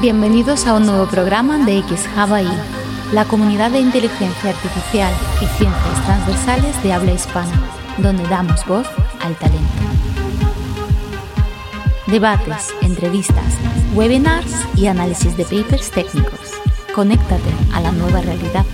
Bienvenidos a un nuevo programa de X Hawaii, la comunidad de inteligencia artificial y ciencias transversales de habla hispana, donde damos voz al talento. Debates, entrevistas, webinars y análisis de papers técnicos. Conéctate a la nueva realidad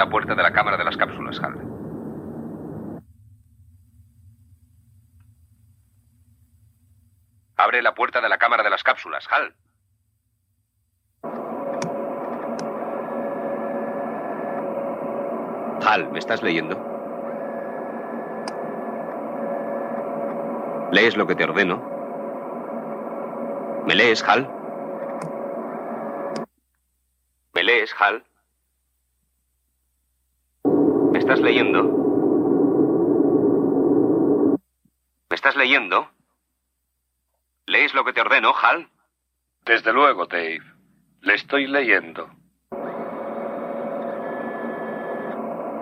la puerta de la cámara de las cápsulas, Hal. Abre la puerta de la cámara de las cápsulas, Hal. Hal, ¿me estás leyendo? ¿Lees lo que te ordeno? ¿Me lees, Hal? ¿Me lees, Hal? Leyendo? ¿Me estás leyendo? ¿Lees lo que te ordeno, Hal? Desde luego, Dave. Le estoy leyendo.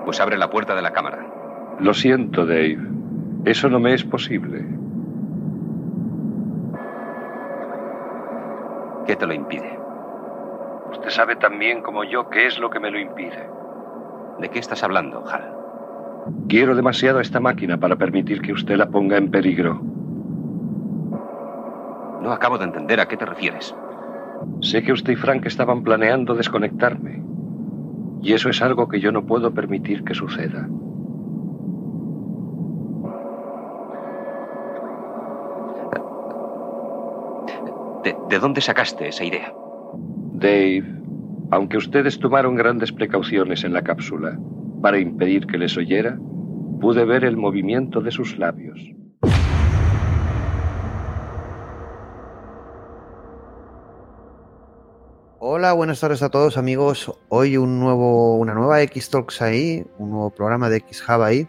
Pues abre la puerta de la cámara. Lo siento, Dave. Eso no me es posible. ¿Qué te lo impide? Usted sabe tan bien como yo qué es lo que me lo impide. ¿De qué estás hablando, Hal? Quiero demasiado a esta máquina para permitir que usted la ponga en peligro. No acabo de entender a qué te refieres. Sé que usted y Frank estaban planeando desconectarme. Y eso es algo que yo no puedo permitir que suceda. ¿De, de dónde sacaste esa idea? Dave, aunque ustedes tomaron grandes precauciones en la cápsula para impedir que les oyera, pude ver el movimiento de sus labios. Hola, buenas tardes a todos amigos. Hoy un nuevo, una nueva X Talks ahí, un nuevo programa de X Hub ahí.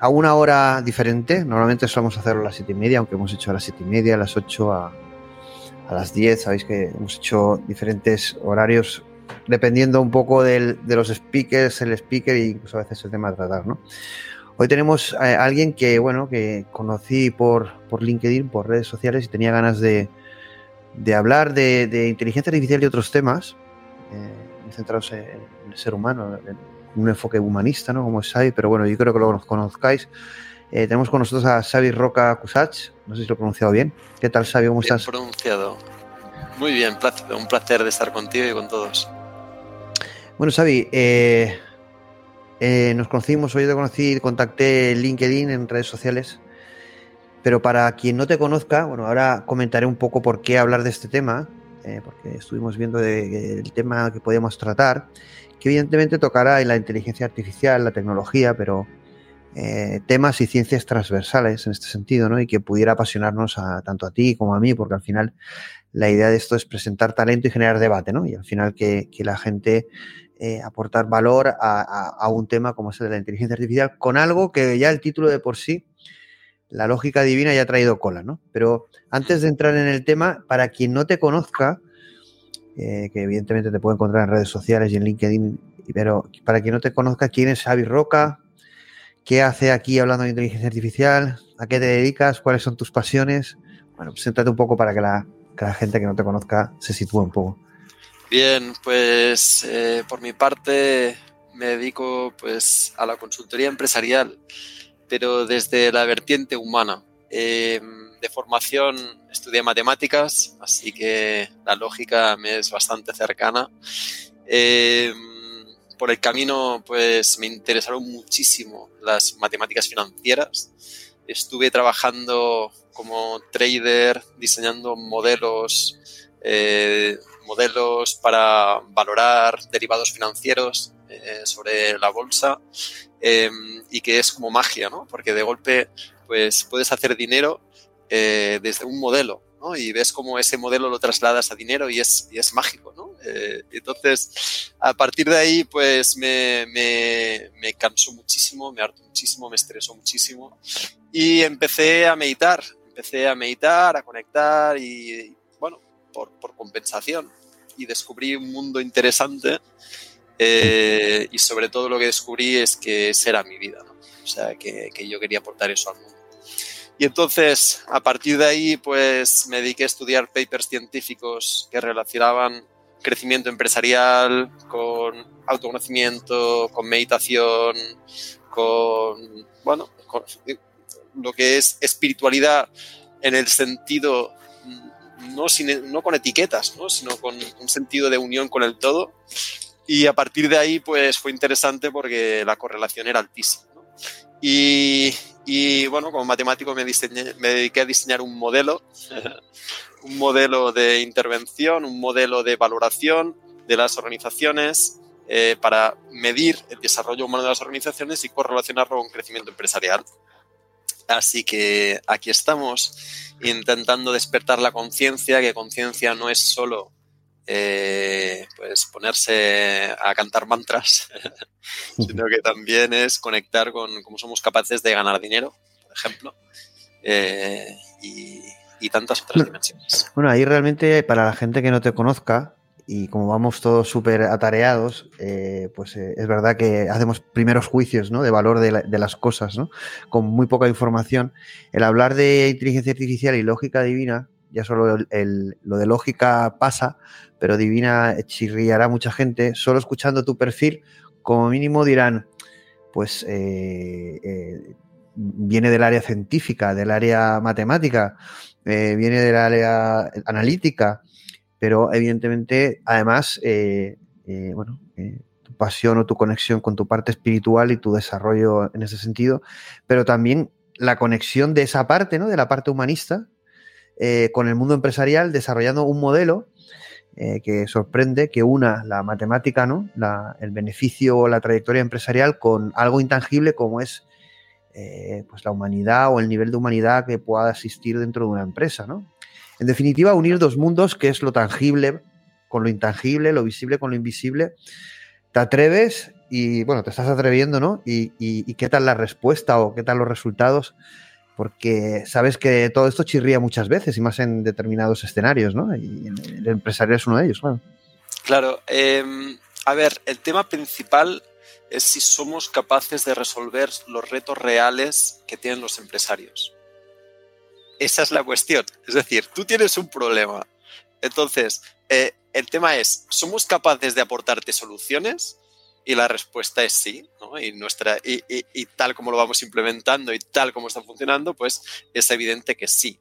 A una hora diferente, normalmente solemos hacerlo a las siete y media, aunque hemos hecho a las siete y media, a las 8, a, a las 10. Sabéis que hemos hecho diferentes horarios dependiendo un poco del, de los speakers, el speaker e incluso a veces el tema a tratar, ¿no? Hoy tenemos a alguien que, bueno, que conocí por, por LinkedIn, por redes sociales y tenía ganas de, de hablar de, de, inteligencia artificial y otros temas, eh, centrados en, en, el ser humano, en un enfoque humanista, ¿no? Como es Xavi, pero bueno, yo creo que lo conozcáis. Eh, tenemos con nosotros a Xavi Roca Cusach, no sé si lo he pronunciado bien. ¿Qué tal, Xavi? ¿Cómo bien estás? pronunciado. Muy bien, un placer de estar contigo y con todos. Bueno, Xavi, eh, eh, nos conocimos, hoy te conocí, contacté LinkedIn, en redes sociales, pero para quien no te conozca, bueno, ahora comentaré un poco por qué hablar de este tema, eh, porque estuvimos viendo el tema que podíamos tratar, que evidentemente tocará en la inteligencia artificial, la tecnología, pero temas y ciencias transversales en este sentido, ¿no? Y que pudiera apasionarnos a, tanto a ti como a mí, porque al final la idea de esto es presentar talento y generar debate, ¿no? Y al final que la gente eh, aportar valor a, un tema como es el de la inteligencia artificial, con algo que ya el título de por sí, la lógica divina ya ha traído cola, ¿no? Pero antes de entrar en el tema, para quien no te conozca, eh, que evidentemente te puede encontrar en redes sociales y en LinkedIn, pero para quien no te conozca, ¿quién es Xavi Roca? ¿Qué hace aquí hablando de inteligencia artificial? ¿A qué te dedicas? ¿Cuáles son tus pasiones? Bueno, preséntate un poco para que la, que la gente que no te conozca se sitúe un poco. Bien, pues eh, por mi parte me dedico pues a la consultoría empresarial, pero desde la vertiente humana. Eh, de formación estudié matemáticas, así que la lógica me es bastante cercana. Eh, por el camino, pues me interesaron muchísimo las matemáticas financieras. Estuve trabajando como trader, diseñando modelos, eh, modelos para valorar derivados financieros eh, sobre la bolsa eh, y que es como magia, ¿no? Porque de golpe, pues puedes hacer dinero eh, desde un modelo, ¿no? Y ves cómo ese modelo lo trasladas a dinero y es, y es mágico, ¿no? Eh, entonces, a partir de ahí, pues me, me, me, cansó muchísimo, me hartó muchísimo, me estresó muchísimo y empecé a meditar, empecé a meditar, a conectar y, por, por compensación y descubrí un mundo interesante eh, y sobre todo lo que descubrí es que esa era mi vida, ¿no? O sea, que, que yo quería aportar eso al mundo. Y entonces, a partir de ahí, pues me dediqué a estudiar papers científicos que relacionaban crecimiento empresarial con autoconocimiento, con meditación, con, bueno, con lo que es espiritualidad en el sentido, no, sin, no con etiquetas, ¿no? sino con un sentido de unión con el todo. Y a partir de ahí, pues fue interesante porque la correlación era altísima. ¿no? Y, y bueno, como matemático me, diseñé, me dediqué a diseñar un modelo, un modelo de intervención, un modelo de valoración de las organizaciones eh, para medir el desarrollo humano de las organizaciones y correlacionarlo con crecimiento empresarial. Así que aquí estamos intentando despertar la conciencia, que conciencia no es solo eh, pues ponerse a cantar mantras, sino que también es conectar con cómo somos capaces de ganar dinero, por ejemplo, eh, y, y, tantas otras dimensiones. Bueno, ahí realmente para la gente que no te conozca, y como vamos todos súper atareados, eh, pues eh, es verdad que hacemos primeros juicios ¿no? de valor de, la, de, las cosas, ¿no? con muy poca información. El hablar de inteligencia artificial y lógica divina, ya solo el, lo de lógica pasa, pero divina chirriará mucha gente. Solo escuchando tu perfil, como mínimo dirán, pues eh, viene del área científica, del área matemática, viene del área analítica, pero evidentemente, además, eh, bueno, tu pasión o tu conexión con tu parte espiritual y tu desarrollo en ese sentido, pero también la conexión de esa parte, ¿no? De la parte humanista, eh, con el mundo empresarial desarrollando un modelo eh, que sorprende que una la matemática, ¿no? La, el beneficio o la trayectoria empresarial con algo intangible como es eh, pues la humanidad o el nivel de humanidad que pueda existir dentro de una empresa. ¿no? En definitiva, unir dos mundos, que es lo tangible con lo intangible, lo visible con lo invisible. Te atreves y, bueno, te estás atreviendo, ¿no? Y, qué tal la respuesta o qué tal los resultados porque sabes que todo esto chirría muchas veces y más en determinados escenarios, ¿no? Y el empresario es uno de ellos, claro. Claro, eh, a ver, el tema principal es si somos capaces de resolver los retos reales que tienen los empresarios. Esa es la cuestión. Es decir, tú tienes un problema. Entonces, eh, el tema es, ¿somos capaces de aportarte soluciones? Y la respuesta es sí, ¿no? y, nuestra, y, tal como lo vamos implementando y tal como está funcionando, pues es evidente que sí.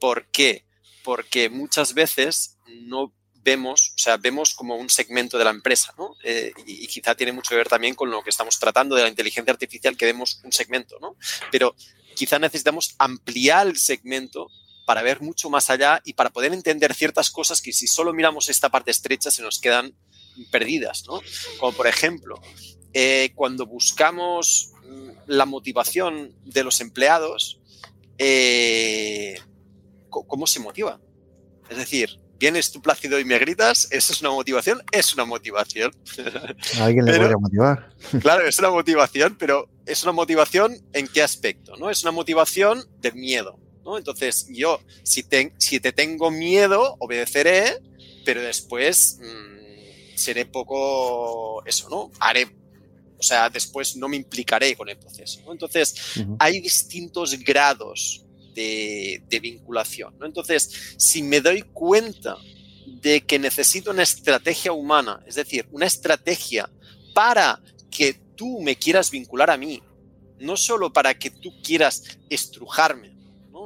¿Por qué? Porque muchas veces no vemos, o sea, vemos como un segmento de la empresa, ¿no? Eh, y, quizá tiene mucho que ver también con lo que estamos tratando de la inteligencia artificial, que vemos un segmento, ¿no? Pero quizá necesitamos ampliar el segmento para ver mucho más allá y para poder entender ciertas cosas que si solo miramos esta parte estrecha se nos quedan perdidas, ¿no? Como por ejemplo, eh, cuando buscamos mm, la motivación de los empleados, eh, ¿cómo se motiva? Es decir, vienes tú plácido y me gritas, ¿eso es una motivación? Es una motivación. ¿A alguien le podría motivar? Claro, es una motivación, pero es una motivación en qué aspecto, ¿no? Es una motivación de miedo, ¿no? Entonces, yo, si te, si te tengo miedo, obedeceré, pero después mm, seré poco, eso, ¿no? Haré, o sea, después no me implicaré con el proceso, ¿no? Entonces, hay distintos grados de, vinculación. ¿no? Entonces, si me doy cuenta de que necesito una estrategia humana, es decir, una estrategia para que tú me quieras vincular a mí, no solo para que tú quieras estrujarme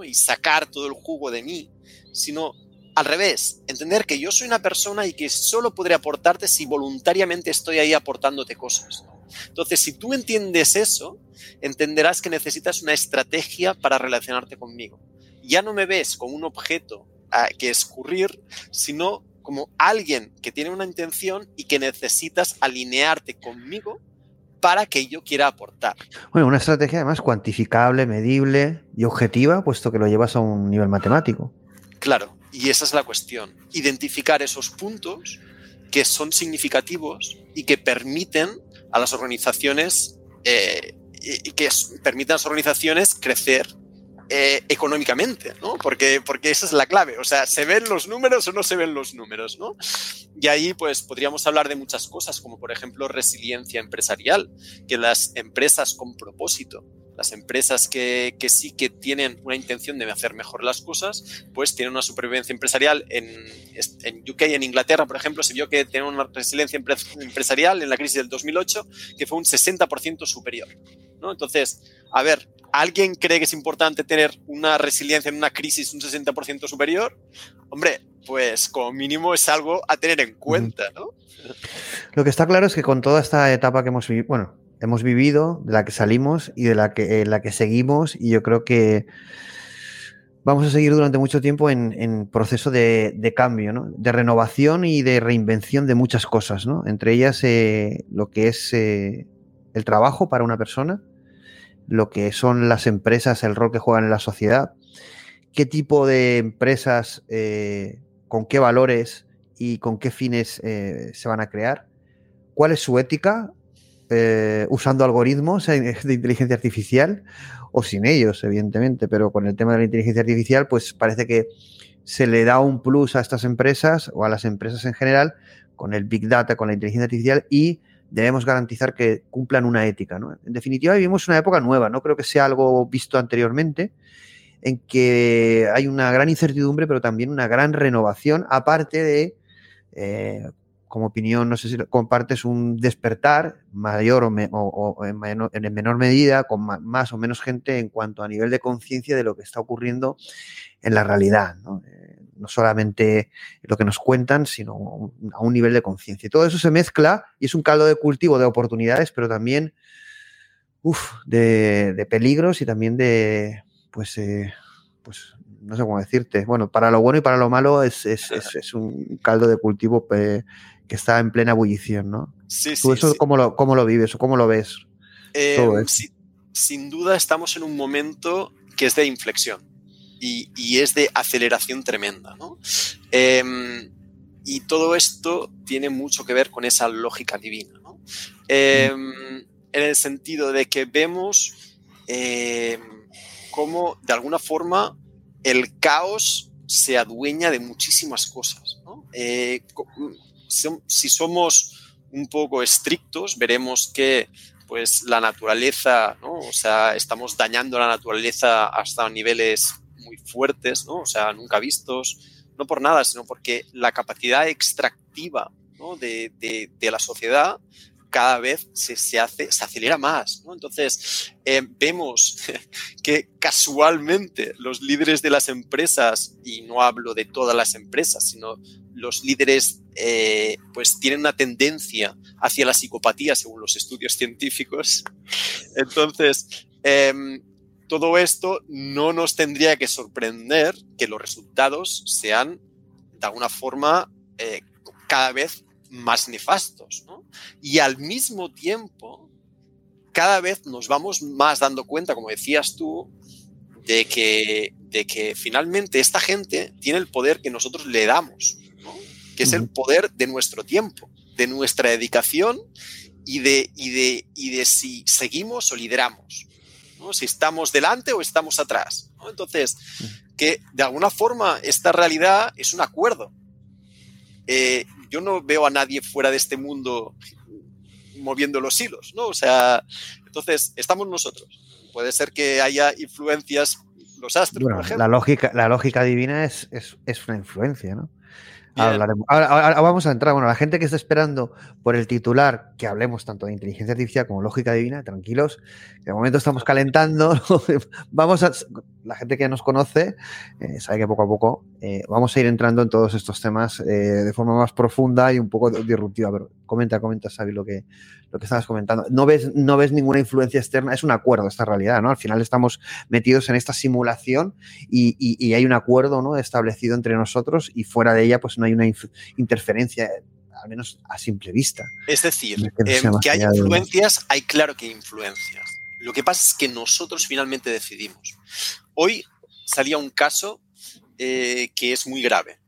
y sacar todo el jugo de mí, sino al revés, entender que yo soy una persona y que solo podré aportarte si voluntariamente estoy ahí aportándote cosas. Entonces, si tú entiendes eso, entenderás que necesitas una estrategia para relacionarte conmigo. Ya no me ves como un objeto a que escurrir, sino como alguien que tiene una intención y que necesitas alinearte conmigo para que yo quiera aportar. Bueno, una estrategia además cuantificable, medible y objetiva, puesto que lo llevas a un nivel matemático. Claro, y esa es la cuestión. Identificar esos puntos que son significativos y que permiten a las organizaciones eh, y que permitan a las organizaciones crecer eh, económicamente, ¿no? Porque, porque esa es la clave. O sea, ¿se ven los números o no se ven los números, ¿no? Y ahí, pues, podríamos hablar de muchas cosas, como por ejemplo resiliencia empresarial, que las empresas con propósito las empresas que, sí que tienen una intención de hacer mejor las cosas, pues tienen una supervivencia empresarial. En, en UK, en Inglaterra, por ejemplo, se vio que tienen una resiliencia empresarial en la crisis del 2008 que fue un 60% superior. ¿no? Entonces, a ver, ¿alguien cree que es importante tener una resiliencia en una crisis un 60% superior? Hombre, pues como mínimo es algo a tener en cuenta, ¿no? Lo que está claro es que con toda esta etapa que hemos vivido, bueno, hemos vivido, de la que salimos y de la que, la que seguimos. Y yo creo que vamos a seguir durante mucho tiempo en, proceso de, cambio, de renovación y de reinvención de muchas cosas, ¿no? entre ellas eh, lo que es eh, el trabajo para una persona, lo que son las empresas, el rol que juegan en la sociedad, qué tipo de empresas, eh, con qué valores y con qué fines se van a crear, cuál es su ética, eh, usando algoritmos de inteligencia artificial o sin ellos, evidentemente, pero con el tema de la inteligencia artificial, pues parece que se le da un plus a estas empresas o a las empresas en general con el Big Data, con la inteligencia artificial y debemos garantizar que cumplan una ética. En definitiva, vivimos una época nueva, no creo que sea algo visto anteriormente, en que hay una gran incertidumbre, pero también una gran renovación, aparte de eh, como opinión, no sé si compartes un despertar mayor o, en, menor, medida, con más o menos gente en cuanto a nivel de conciencia de lo que está ocurriendo en la realidad. ¿no? Eh, solamente lo que nos cuentan, sino a un nivel de conciencia. Y todo eso se mezcla y es un caldo de cultivo de oportunidades, pero también de, peligros y también de, pues, eh, pues, no sé cómo decirte. Bueno, para lo bueno y para lo malo es, un caldo de cultivo que está en plena ebullición, ¿no? Sí, ¿Tú eso Cómo, lo, cómo lo vives o cómo lo ves? Em, sin duda estamos en un momento que es de inflexión y, es de aceleración tremenda, ¿no? Em, y todo esto tiene mucho que ver con esa lógica divina, ¿no? Em, en el sentido de que vemos cómo de alguna forma el caos se adueña de muchísimas cosas. ¿no? Si somos un poco estrictos, veremos que pues la naturaleza, ¿no? O sea, estamos dañando la naturaleza hasta niveles muy fuertes, ¿no? O sea, nunca vistos, no por nada, sino porque la capacidad extractiva de, de, la sociedad cada vez se, se, hace, se acelera más. ¿no? Entonces, eh, vemos que casualmente los líderes de las empresas, y no hablo de todas las empresas, sino los líderes eh, pues tienen una tendencia hacia la psicopatía según los estudios científicos. Entonces, em, todo esto no nos tendría que sorprender que los resultados sean de alguna forma eh, cada vez más nefastos. Y al mismo tiempo, cada vez nos vamos más dando cuenta, como decías tú, de que, de que finalmente esta gente tiene el poder que nosotros le damos que es el poder de nuestro tiempo, de nuestra dedicación y de, y de, y de si seguimos o lideramos, ¿no? si estamos delante o estamos atrás. Entonces, que de alguna forma esta realidad es un acuerdo. Eh, yo no veo a nadie fuera de este mundo moviendo los hilos, ¿no? O sea, entonces estamos nosotros. Puede ser que haya influencias, los astros, por ejemplo. La lógica, la lógica divina es, es, es una influencia, ¿no? Ahora, vamos a entrar. Bueno, la gente que está esperando por el titular que hablemos tanto de inteligencia artificial como lógica divina, tranquilos. De momento estamos calentando. vamos a. La gente que nos conoce eh, sabe que poco a poco eh, vamos a ir entrando en todos estos temas eh, de forma más profunda y un poco disruptiva. Pero comenta, comenta, Xavi, lo que, lo que estabas comentando. No ves, no ves ninguna influencia externa, es un acuerdo esta realidad, ¿no? Al final estamos metidos en esta simulación y, y hay un acuerdo ¿no? establecido entre nosotros y fuera de ella, pues no hay una interferencia, al menos a simple vista. Es decir, que, hay influencias, hay claro que hay influencias. Lo que pasa es que nosotros finalmente decidimos. Hoy salía un caso eh, que es muy grave,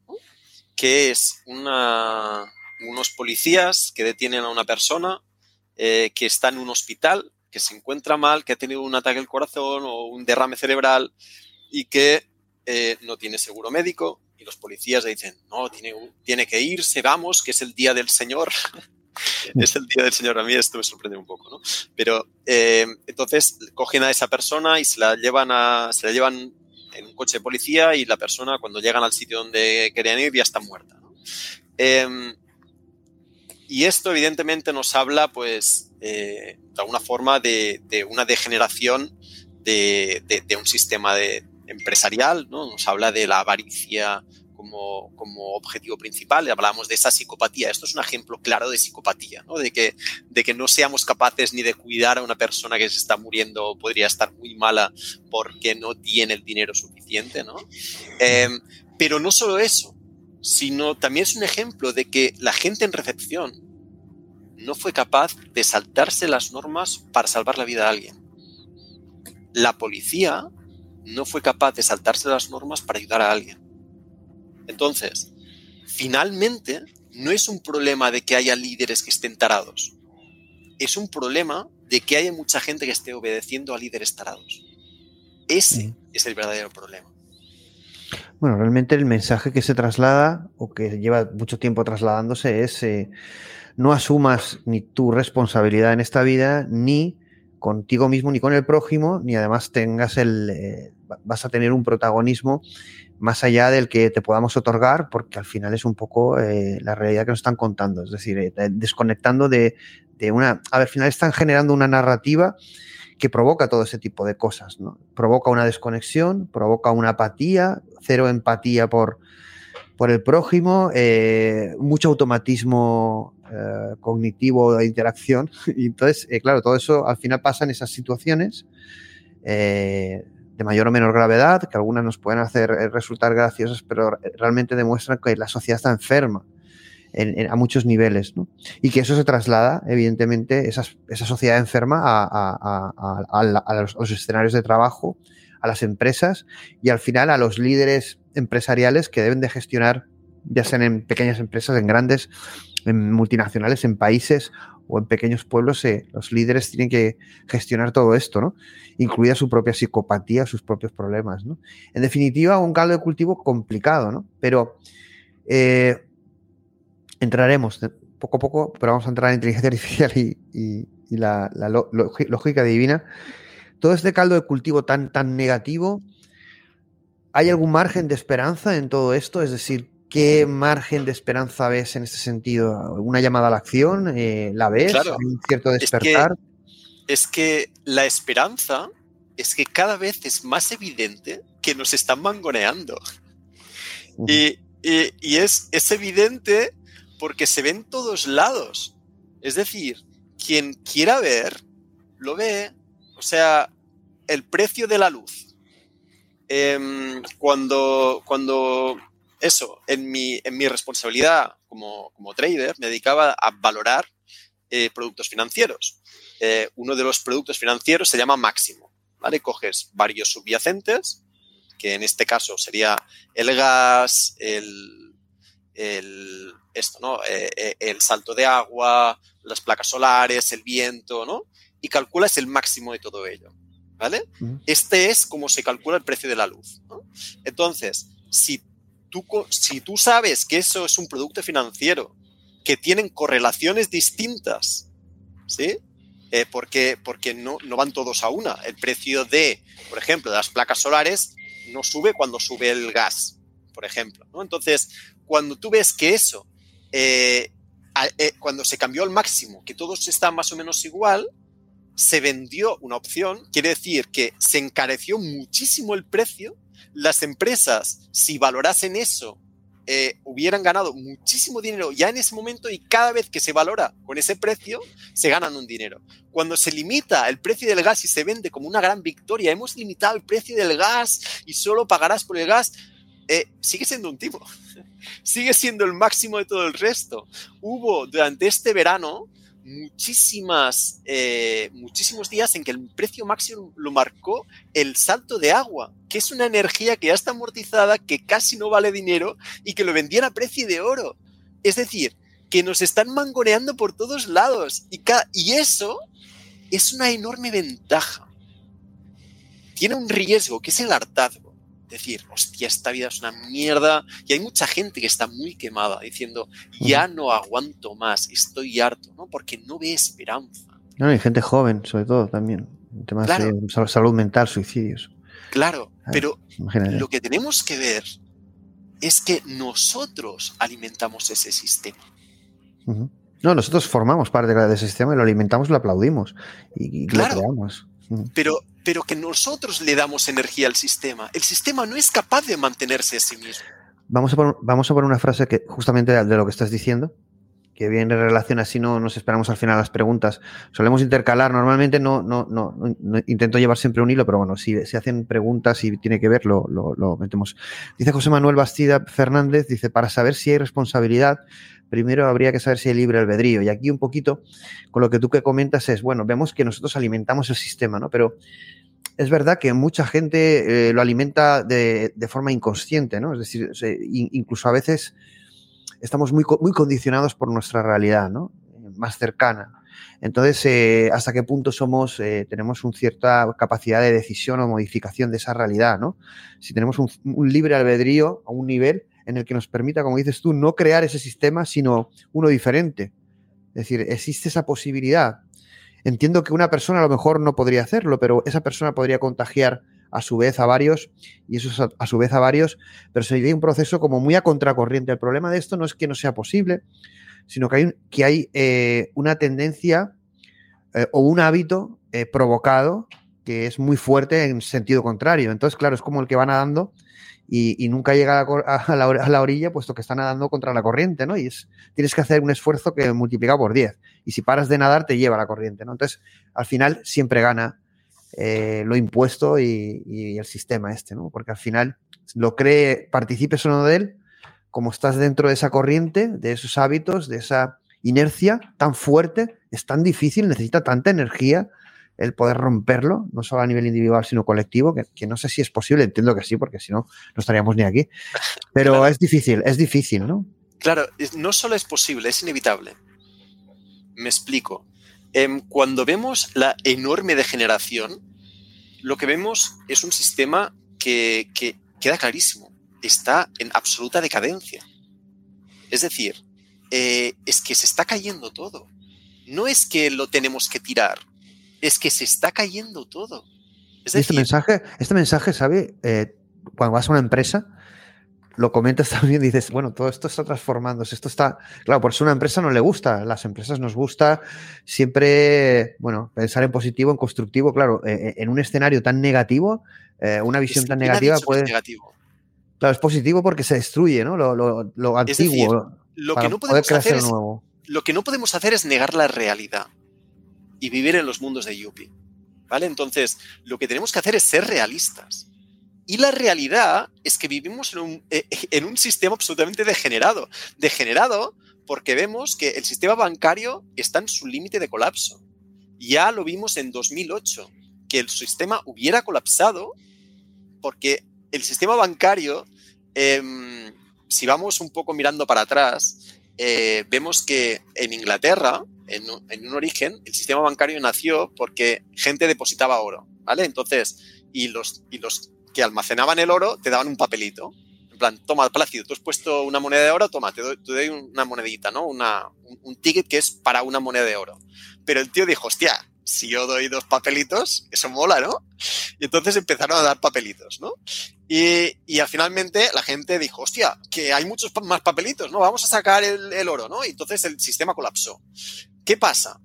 que es una, unos policías que detienen a una persona eh, que está en un hospital, que se encuentra mal, que ha tenido un ataque al corazón o un derrame cerebral y que eh, no tiene seguro médico y los policías le dicen, no, tiene, tiene que irse, vamos, que es el día del Señor. es el día del Señor. A mí esto me sorprende un poco, ¿no? Pero eh, entonces cogen a esa persona y se la llevan a, se la llevan en un coche de policía y la persona cuando llegan al sitio donde querían ir ya está muerta. Em, y esto evidentemente nos habla, pues, eh, de alguna forma de, una degeneración de, de un sistema empresarial, ¿no? Nos habla de la avaricia como, objetivo principal, hablamos de esa psicopatía. Esto es un ejemplo claro de psicopatía, ¿no? De que, no seamos capaces ni de cuidar a una persona que se está muriendo o podría estar muy mala porque no tiene el dinero suficiente, ¿no? Em, pero no solo eso, sino también es un ejemplo de que la gente en recepción no fue capaz de saltarse las normas para salvar la vida a alguien. La policía no fue capaz de saltarse las normas para ayudar a alguien. Entonces, finalmente, no es un problema de que haya líderes que estén tarados. Es un problema de que haya mucha gente que esté obedeciendo a líderes tarados. Ese es el verdadero problema. Bueno, realmente el mensaje que se traslada o que lleva mucho tiempo trasladándose es eh, no asumas ni tu responsabilidad en esta vida ni contigo mismo ni con el prójimo, ni además tengas el, eh, vas a tener un protagonismo más allá del que te podamos otorgar, porque al final es un poco eh, la realidad que nos están contando, es decir, eh, desconectando de, de, una, a ver, al final están generando una narrativa que provoca todo ese tipo de cosas, ¿no? Provoca una desconexión, provoca una apatía, cero empatía por, por el prójimo, mucho automatismo eh, cognitivo de interacción. Entonces, eh, claro, todo eso al final pasa en esas situaciones eh, de mayor o menor gravedad, que algunas nos pueden hacer resultar graciosas, pero realmente demuestran que la sociedad está enferma. a muchos niveles, ¿no? Y que eso se traslada, evidentemente, esa sociedad enferma a, los, escenarios de trabajo, a las empresas y al final a los líderes empresariales que deben de gestionar, ya sean en pequeñas empresas, en grandes, en multinacionales, en países o en pequeños pueblos, eh, los líderes tienen que gestionar todo esto, ¿no? Incluida su propia psicopatía, sus propios problemas, ¿no? En definitiva, un caldo de cultivo complicado, ¿no? Pero eh, entraremos poco a poco, pero vamos a entrar en inteligencia artificial y, la, lógica divina. Todo este caldo de cultivo tan, tan negativo, ¿hay algún margen de esperanza en todo esto? Es decir, ¿qué margen de esperanza ves en este sentido? ¿Una llamada a la acción? Eh, ¿La ves? ¿Hay un cierto despertar? es que la esperanza es que cada vez es más evidente que nos están mangoneando. Y, es, es, evidente porque se ve en todos lados. Es decir, quien quiera ver, lo ve. O sea, el precio de la luz. Em, cuando, cuando eso, en mi, en mi responsabilidad como, como, trader, me dedicaba a valorar eh, productos financieros. Eh, uno de los productos financieros se llama Máximo. ¿vale? Coges varios subyacentes que en este caso sería el gas, el, esto, ¿no? Eh, eh, el salto de agua, las placas solares, el viento, ¿no? Y calculas el máximo de todo ello, ¿vale? Este es como se calcula el precio de la luz, Entonces, si si tú sabes que eso es un producto financiero que tienen correlaciones distintas, ¿sí? Eh, porque, porque no, no, van todos a una. El precio de, por ejemplo, de las placas solares no sube cuando sube el gas, por ejemplo. ¿no? Entonces, cuando tú ves que eso, eh, eh, cuando se cambió al máximo, que todos están más o menos igual, se vendió una opción, quiere decir que se encareció muchísimo el precio, las empresas, si valorasen eso eh, hubieran ganado muchísimo dinero ya en ese momento y cada vez que se valora con ese precio, se ganan un dinero. Cuando se limita el precio del gas y se vende como una gran victoria, hemos limitado el precio del gas y solo pagarás por el gas, eh, sigue siendo un tipo. sigue siendo el máximo de todo el resto. Hubo durante este verano muchísimas, eh, muchísimos días en que el precio máximo lo marcó el salto de agua, que es una energía que ya está amortizada, que casi no vale dinero y que lo vendían a precio de oro. Es decir, que nos están mangoneando por todos lados y, y eso es una enorme ventaja. Tiene un riesgo, que es el hartazgo decir, hostia, esta vida es una mierda. Y hay mucha gente que está muy quemada diciendo, ya no aguanto más, estoy harto, ¿no? Porque no ve esperanza. No, hay gente joven, sobre todo también. Temas de salud mental, suicidios. Claro, ah, pero lo que tenemos que ver es que nosotros alimentamos ese sistema. No, nosotros formamos parte de ese sistema y lo alimentamos, lo aplaudimos y, lo creamos. Pero pero que nosotros le damos energía al sistema. El sistema no es capaz de mantenerse a sí mismo. Vamos a poner, vamos a poner una frase que justamente de lo que estás diciendo, que viene en relación así, no nos esperamos al final las preguntas. Solemos intercalar, normalmente no, no, no, intento llevar siempre un hilo, pero bueno, si se hacen preguntas y tiene que ver, lo, lo metemos. Dice José Manuel Bastida Fernández, dice, para saber si hay responsabilidad, primero habría que saber si hay libre albedrío. Y aquí un poquito con lo que tú que comentas es, bueno, vemos que nosotros alimentamos el sistema, ¿no? Pero es verdad que mucha gente eh, lo alimenta de, forma inconsciente, ¿no? Es decir, incluso a veces estamos muy, muy condicionados por nuestra realidad, ¿no? Más cercana. Entonces, eh, ¿hasta qué punto somos, eh, tenemos una cierta capacidad de decisión o modificación de esa realidad, ¿no? Si tenemos un, un libre albedrío a un nivel en el que nos permita, como dices tú, no crear ese sistema, sino uno diferente. Es decir, existe esa posibilidad. Entiendo que una persona a lo mejor no podría hacerlo, pero esa persona podría contagiar a su vez a varios y eso a, su vez a varios, pero sería un proceso como muy a contracorriente. El problema de esto no es que no sea posible, sino que hay, que hay eh, una tendencia eh, o un hábito eh, provocado que es muy fuerte en sentido contrario. Entonces, claro, es como el que va nadando y, nunca llega a la, orilla, puesto que está nadando contra la corriente, ¿no? Y es, tienes que hacer un esfuerzo que multiplica por 10. Y si paras de nadar, te lleva a la corriente, ¿no? Entonces, al final, siempre gana eh, lo impuesto y, el sistema este, ¿no? Porque al final, lo cree, participes o no de él, como estás dentro de esa corriente, de esos hábitos, de esa inercia tan fuerte, es tan difícil, necesita tanta energía el poder romperlo, no solo a nivel individual, sino colectivo, que, no sé si es posible, entiendo que sí, porque si no, no estaríamos ni aquí. Pero es difícil, es difícil, ¿no? Claro, no solo es posible, es inevitable. Me explico. Em, cuando vemos la enorme degeneración, lo que vemos es un sistema que, queda clarísimo, está en absoluta decadencia. Es decir, eh, es que se está cayendo todo. No es que lo tenemos que tirar, es que se está cayendo todo. Es este mensaje, este mensaje, ¿sabe? Eh, cuando vas a una empresa, lo comentas también, dices, bueno, todo esto está transformándose, esto está, claro, por eso una empresa no le gusta, las empresas nos gusta siempre, bueno, pensar en positivo, en constructivo, claro, eh, eh, en un escenario tan negativo, eh, una visión tan negativa puede... negativo? Claro, es positivo porque se destruye, ¿no? Lo, lo, lo antiguo. lo, que no podemos hacer es, lo que no podemos hacer es negar la realidad y vivir en los mundos de Yuppie. ¿Vale? Entonces, lo que tenemos que hacer es ser realistas y la realidad es que vivimos eh, en un, sistema absolutamente degenerado. Degenerado porque vemos que el sistema bancario está en su límite de colapso. Ya lo vimos en 2008, que el sistema hubiera colapsado porque el sistema bancario, em, si vamos un poco mirando para atrás, eh, vemos que en Inglaterra, en, en, un origen, el sistema bancario nació porque gente depositaba oro, ¿vale? Entonces, y los, y los que almacenaban el oro te daban un papelito. En plan, toma, Plácido, tú has puesto una moneda de oro, toma, te doy, una monedita, ¿no? Una, un, ticket que es para una moneda de oro. Pero el tío dijo, hostia, si yo doy dos papelitos, eso mola, ¿no? Y entonces empezaron a dar papelitos, ¿no? Y, y al finalmente la gente dijo, hostia, que hay muchos más papelitos, ¿no? Vamos a sacar el, el oro, ¿no? Y entonces el sistema colapsó. ¿Qué pasa?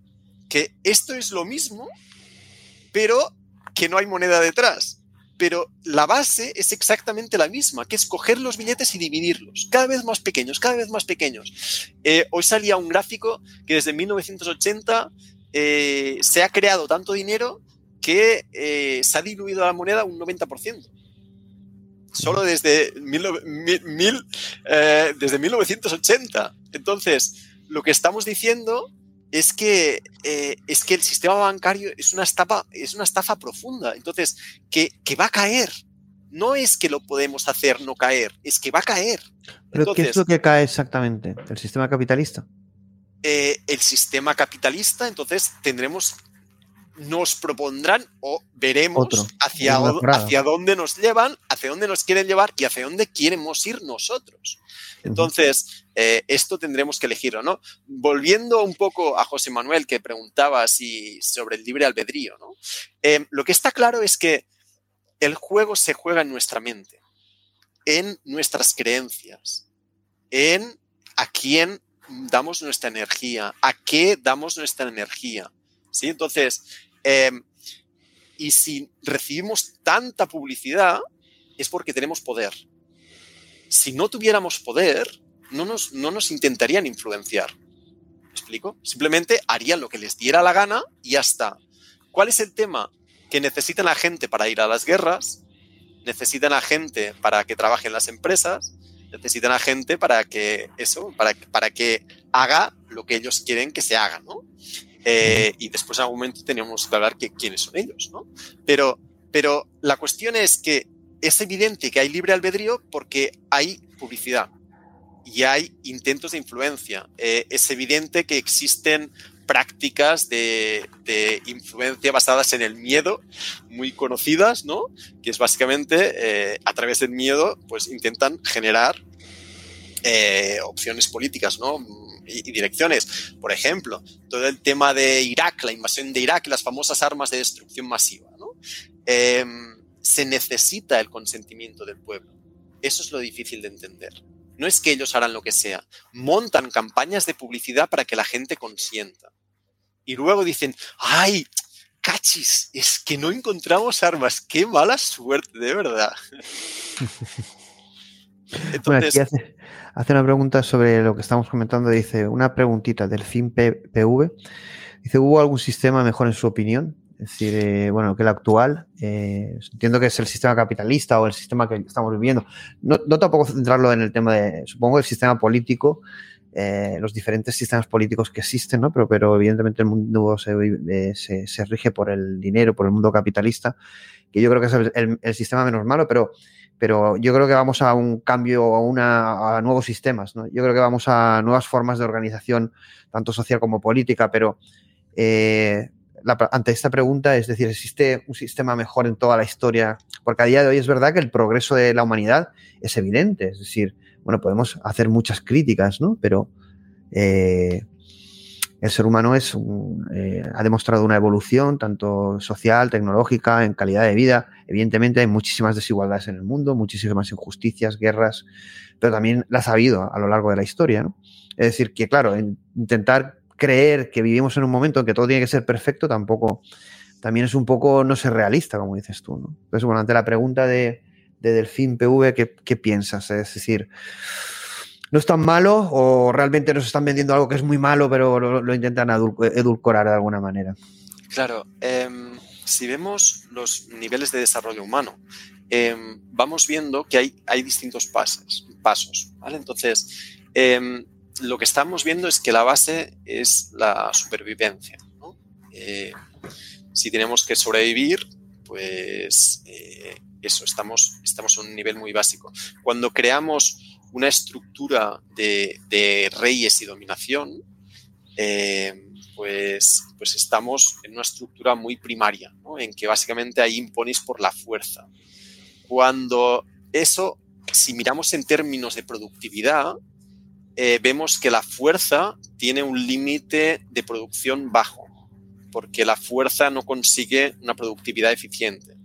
Que esto es lo mismo, pero que no hay moneda detrás pero la base es exactamente la misma, que es coger los billetes y dividirlos, cada vez más pequeños, cada vez más pequeños. Eh, hoy salía un gráfico que desde 1980 eh, se ha creado tanto dinero que eh, se ha diluido la moneda un 90%. Solo desde, desde 1980. Entonces, lo que estamos diciendo es que, eh, es que el sistema bancario es una estafa, es una estafa profunda. Entonces, que, va a caer. No es que lo podemos hacer no caer, es que va a caer. ¿Pero qué es lo que cae exactamente? ¿El sistema capitalista? Eh, el sistema capitalista, entonces tendremos, nos propondrán o veremos hacia, hacia dónde nos llevan, hacia dónde nos quieren llevar y hacia dónde queremos ir nosotros. Entonces, eh, esto tendremos que elegirlo, ¿no? Volviendo un poco a José Manuel, que preguntaba si, sobre el libre albedrío, ¿no? Em, lo que está claro es que el juego se juega en nuestra mente, en nuestras creencias, en a quién damos nuestra energía, a qué damos nuestra energía. ¿sí? Entonces, em, y si recibimos tanta publicidad, es porque tenemos poder si no tuviéramos poder, no nos, no nos intentarían influenciar. ¿Me explico? Simplemente harían lo que les diera la gana y ya está. ¿Cuál es el tema? Que necesitan a gente para ir a las guerras, necesitan a gente para que trabaje en las empresas, necesitan a gente para que eso, para, para que haga lo que ellos quieren que se haga, ¿no? Eh, y después en algún momento tenemos que hablar que, quiénes son ellos, ¿no? Pero, pero la cuestión es que es evidente que hay libre albedrío porque hay publicidad y hay intentos de influencia. Eh, es evidente que existen prácticas de, influencia basadas en el miedo, muy conocidas, ¿no? Que es básicamente eh, a través del miedo, pues intentan generar eh, opciones políticas, ¿no? Y, direcciones. Por ejemplo, todo el tema de Irak, la invasión de Irak, las famosas armas de destrucción masiva, ¿no? Em, se necesita el consentimiento del pueblo. Eso es lo difícil de entender. No es que ellos harán lo que sea, montan campañas de publicidad para que la gente consienta. Y luego dicen, ay, cachis, es que no encontramos armas, qué mala suerte, de verdad. Entonces, hace, una pregunta sobre lo que estamos comentando, dice, una preguntita del fin PV. Dice, ¿hubo algún sistema mejor en su opinión? Es decir, eh, bueno, que el actual, eh, entiendo que es el sistema capitalista o el sistema que estamos viviendo. No, no tampoco centrarlo en el tema de, supongo, el sistema político, eh, los diferentes sistemas políticos que existen, ¿no? Pero, evidentemente el mundo se, se, se, rige por el dinero, por el mundo capitalista, que yo creo que es el, el, sistema menos malo, pero, pero yo creo que vamos a un cambio, a, una, nuevos sistemas, ¿no? Yo creo que vamos a nuevas formas de organización, tanto social como política, pero eh, ante esta pregunta, es decir, ¿existe un sistema mejor en toda la historia? Porque a día de hoy es verdad que el progreso de la humanidad es evidente, es decir, bueno, podemos hacer muchas críticas, ¿no? Pero, Eh, el ser humano es eh, ha demostrado una evolución tanto social, tecnológica, en calidad de vida. Evidentemente hay muchísimas desigualdades en el mundo, muchísimas injusticias, guerras, pero también las ha habido a lo largo de la historia. ¿no? Es decir, que claro, intentar creer que vivimos en un momento en que todo tiene que ser perfecto tampoco, también es un poco no ser realista, como dices tú. Entonces, bueno, ante la pregunta de, de Delfín PV, ¿qué, ¿qué, piensas? Es decir, ¿no es tan malo o realmente nos están vendiendo algo que es muy malo, pero lo, intentan edulcorar de alguna manera? Claro, eh, si vemos los niveles de desarrollo humano, eh, vamos viendo que hay, distintos pasos, pasos ¿vale? Entonces, eh, lo que estamos viendo es que la base es la supervivencia. Eh, si tenemos que sobrevivir, pues eh, eso, estamos, estamos a un nivel muy básico. Cuando creamos una estructura de, reyes y dominación, eh, pues, pues estamos en una estructura muy primaria, en que básicamente ahí impones por la fuerza. Cuando eso, si miramos en términos de productividad, eh, vemos que la fuerza tiene un límite de producción bajo, porque la fuerza no consigue una productividad eficiente.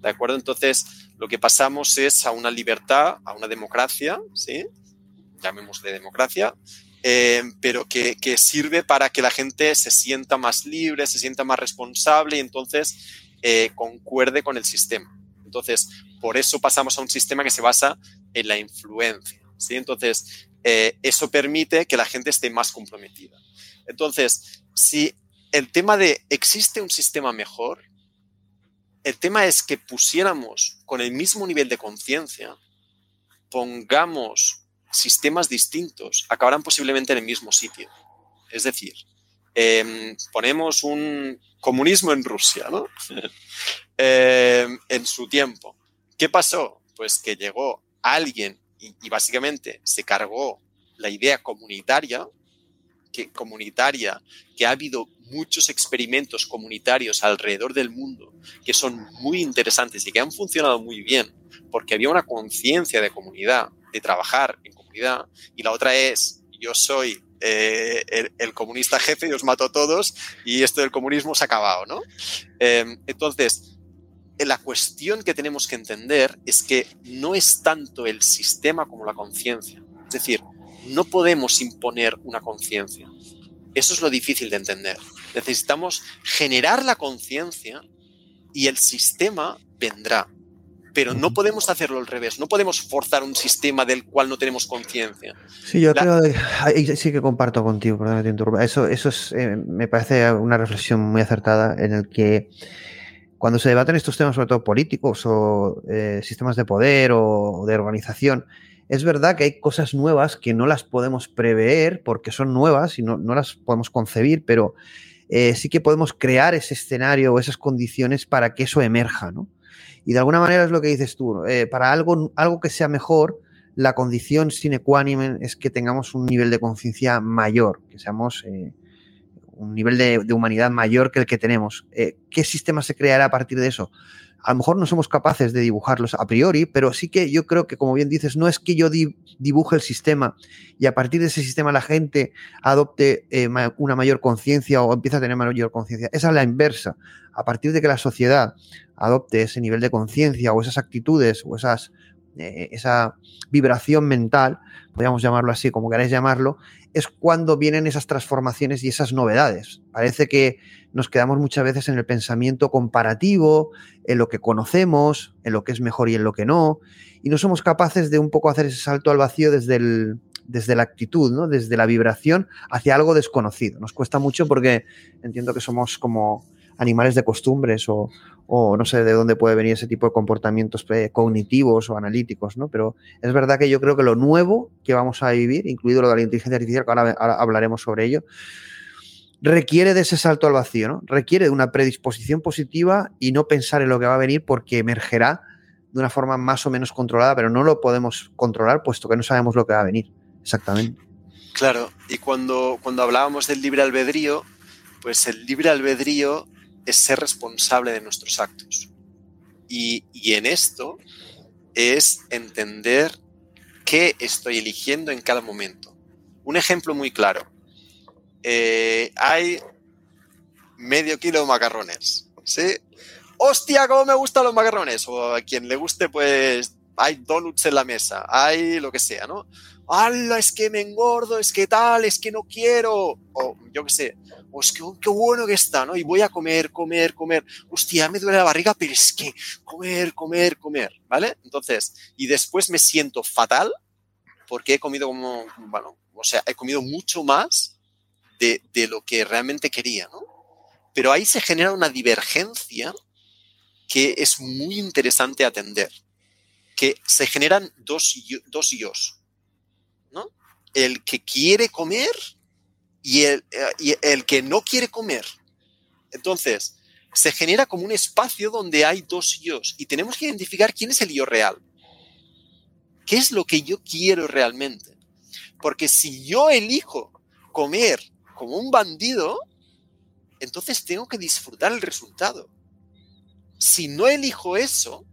¿De acuerdo? Entonces, lo que pasamos es a una libertad, a una democracia. Llamémosle democracia, eh, pero que, que, sirve para que la gente se sienta más libre, se sienta más responsable y entonces eh, concuerde con el sistema. Entonces, por eso pasamos a un sistema que se basa en la influencia. ¿sí? Entonces, eh, eso permite que la gente esté más comprometida. Entonces, si el tema de existe un sistema mejor, el tema es que pusiéramos con el mismo nivel de conciencia, pongamos sistemas distintos, acabarán posiblemente en el mismo sitio. Es decir, eh, ponemos un comunismo en Rusia, ¿no? eh, en su tiempo. ¿Qué pasó? Pues que llegó alguien y, y, básicamente se cargó la idea comunitaria, que comunitaria, que ha habido muchos experimentos comunitarios alrededor del mundo que son muy interesantes y que han funcionado muy bien, porque había una conciencia de comunidad, de trabajar en comunidad, y la otra es, yo soy eh, el, comunista jefe y os mato a todos y esto del comunismo se ha acabado, ¿no? Eh, entonces, la cuestión que tenemos que entender es que no es tanto el sistema como la conciencia. Es decir, no podemos imponer una conciencia. Eso es lo difícil de entender. Necesitamos generar la conciencia y el sistema vendrá. Pero no podemos hacerlo al revés, no podemos forzar un sistema del cual no tenemos conciencia. Sí, yo la... creo que sí que comparto contigo, perdón, te interrumpa. Eso, eso es, eh, me parece una reflexión muy acertada en el que cuando se debaten estos temas, sobre todo políticos o eh, sistemas de poder o de organización, es verdad que hay cosas nuevas que no las podemos prever porque son nuevas y no, no las podemos concebir, pero eh, sí que podemos crear ese escenario o esas condiciones para que eso emerja, ¿no? Y de alguna manera es lo que dices tú, eh, para algo, algo que sea mejor, la condición sine qua non es que tengamos un nivel de conciencia mayor, que seamos eh, un nivel de, humanidad mayor que el que tenemos. ¿Qué sistema se creará a partir de eso? A lo mejor no somos capaces de dibujarlos a priori, pero sí que yo creo que, como bien dices, no es que yo di, dibuje el sistema y a partir de ese sistema la gente adopte eh, una mayor conciencia o empieza a tener mayor conciencia. Esa es la inversa. A partir de que la sociedad adopte ese nivel de conciencia o esas actitudes o esas, eh, esa vibración mental, podríamos llamarlo así, como queráis llamarlo, es cuando vienen esas transformaciones y esas novedades. Parece que nos quedamos muchas veces en el pensamiento comparativo, en lo que conocemos, en lo que es mejor y en lo que no, y no somos capaces de un poco hacer ese salto al vacío desde, el, desde la actitud, ¿no? desde la vibración hacia algo desconocido. Nos cuesta mucho porque entiendo que somos como animales de costumbres o, no sé de dónde puede venir ese tipo de comportamientos cognitivos o analíticos, ¿no? Pero es verdad que yo creo que lo nuevo que vamos a vivir, incluido lo de la inteligencia artificial, que ahora, ahora hablaremos sobre ello, requiere de ese salto al vacío, ¿no? Requiere de una predisposición positiva y no pensar en lo que va a venir porque emergerá de una forma más o menos controlada, pero no lo podemos controlar puesto que no sabemos lo que va a venir. Exactamente. Claro, y cuando, cuando hablábamos del libre albedrío, pues el libre albedrío es ser responsable de nuestros actos. Y, y, en esto es entender qué estoy eligiendo en cada momento. Un ejemplo muy claro. Eh, hay medio kilo de macarrones, ¿sí? ¡Hostia, cómo me gustan los macarrones! O a quien le guste, pues hay donuts en la mesa, hay lo que sea, ¿no? ¡Hala, es que me engordo, es que tal, es que no quiero! O yo qué sé, o es que oh, qué bueno que está, ¿no? Y voy a comer, comer, comer. Hostia, me duele la barriga, pero es que comer, comer, comer, ¿vale? Entonces, y después me siento fatal porque he comido como, bueno, o sea, he comido mucho más de, de lo que realmente quería, ¿no? Pero ahí se genera una divergencia que es muy interesante atender, que se generan dos, dos yos, ¿no? El que quiere comer y el, eh, y el que no quiere comer. Entonces, se genera como un espacio donde hay dos yos y tenemos que identificar quién es el yo real. ¿Qué es lo que yo quiero realmente? Porque si yo elijo comer como un bandido, entonces tengo que disfrutar el resultado. Si no elijo eso,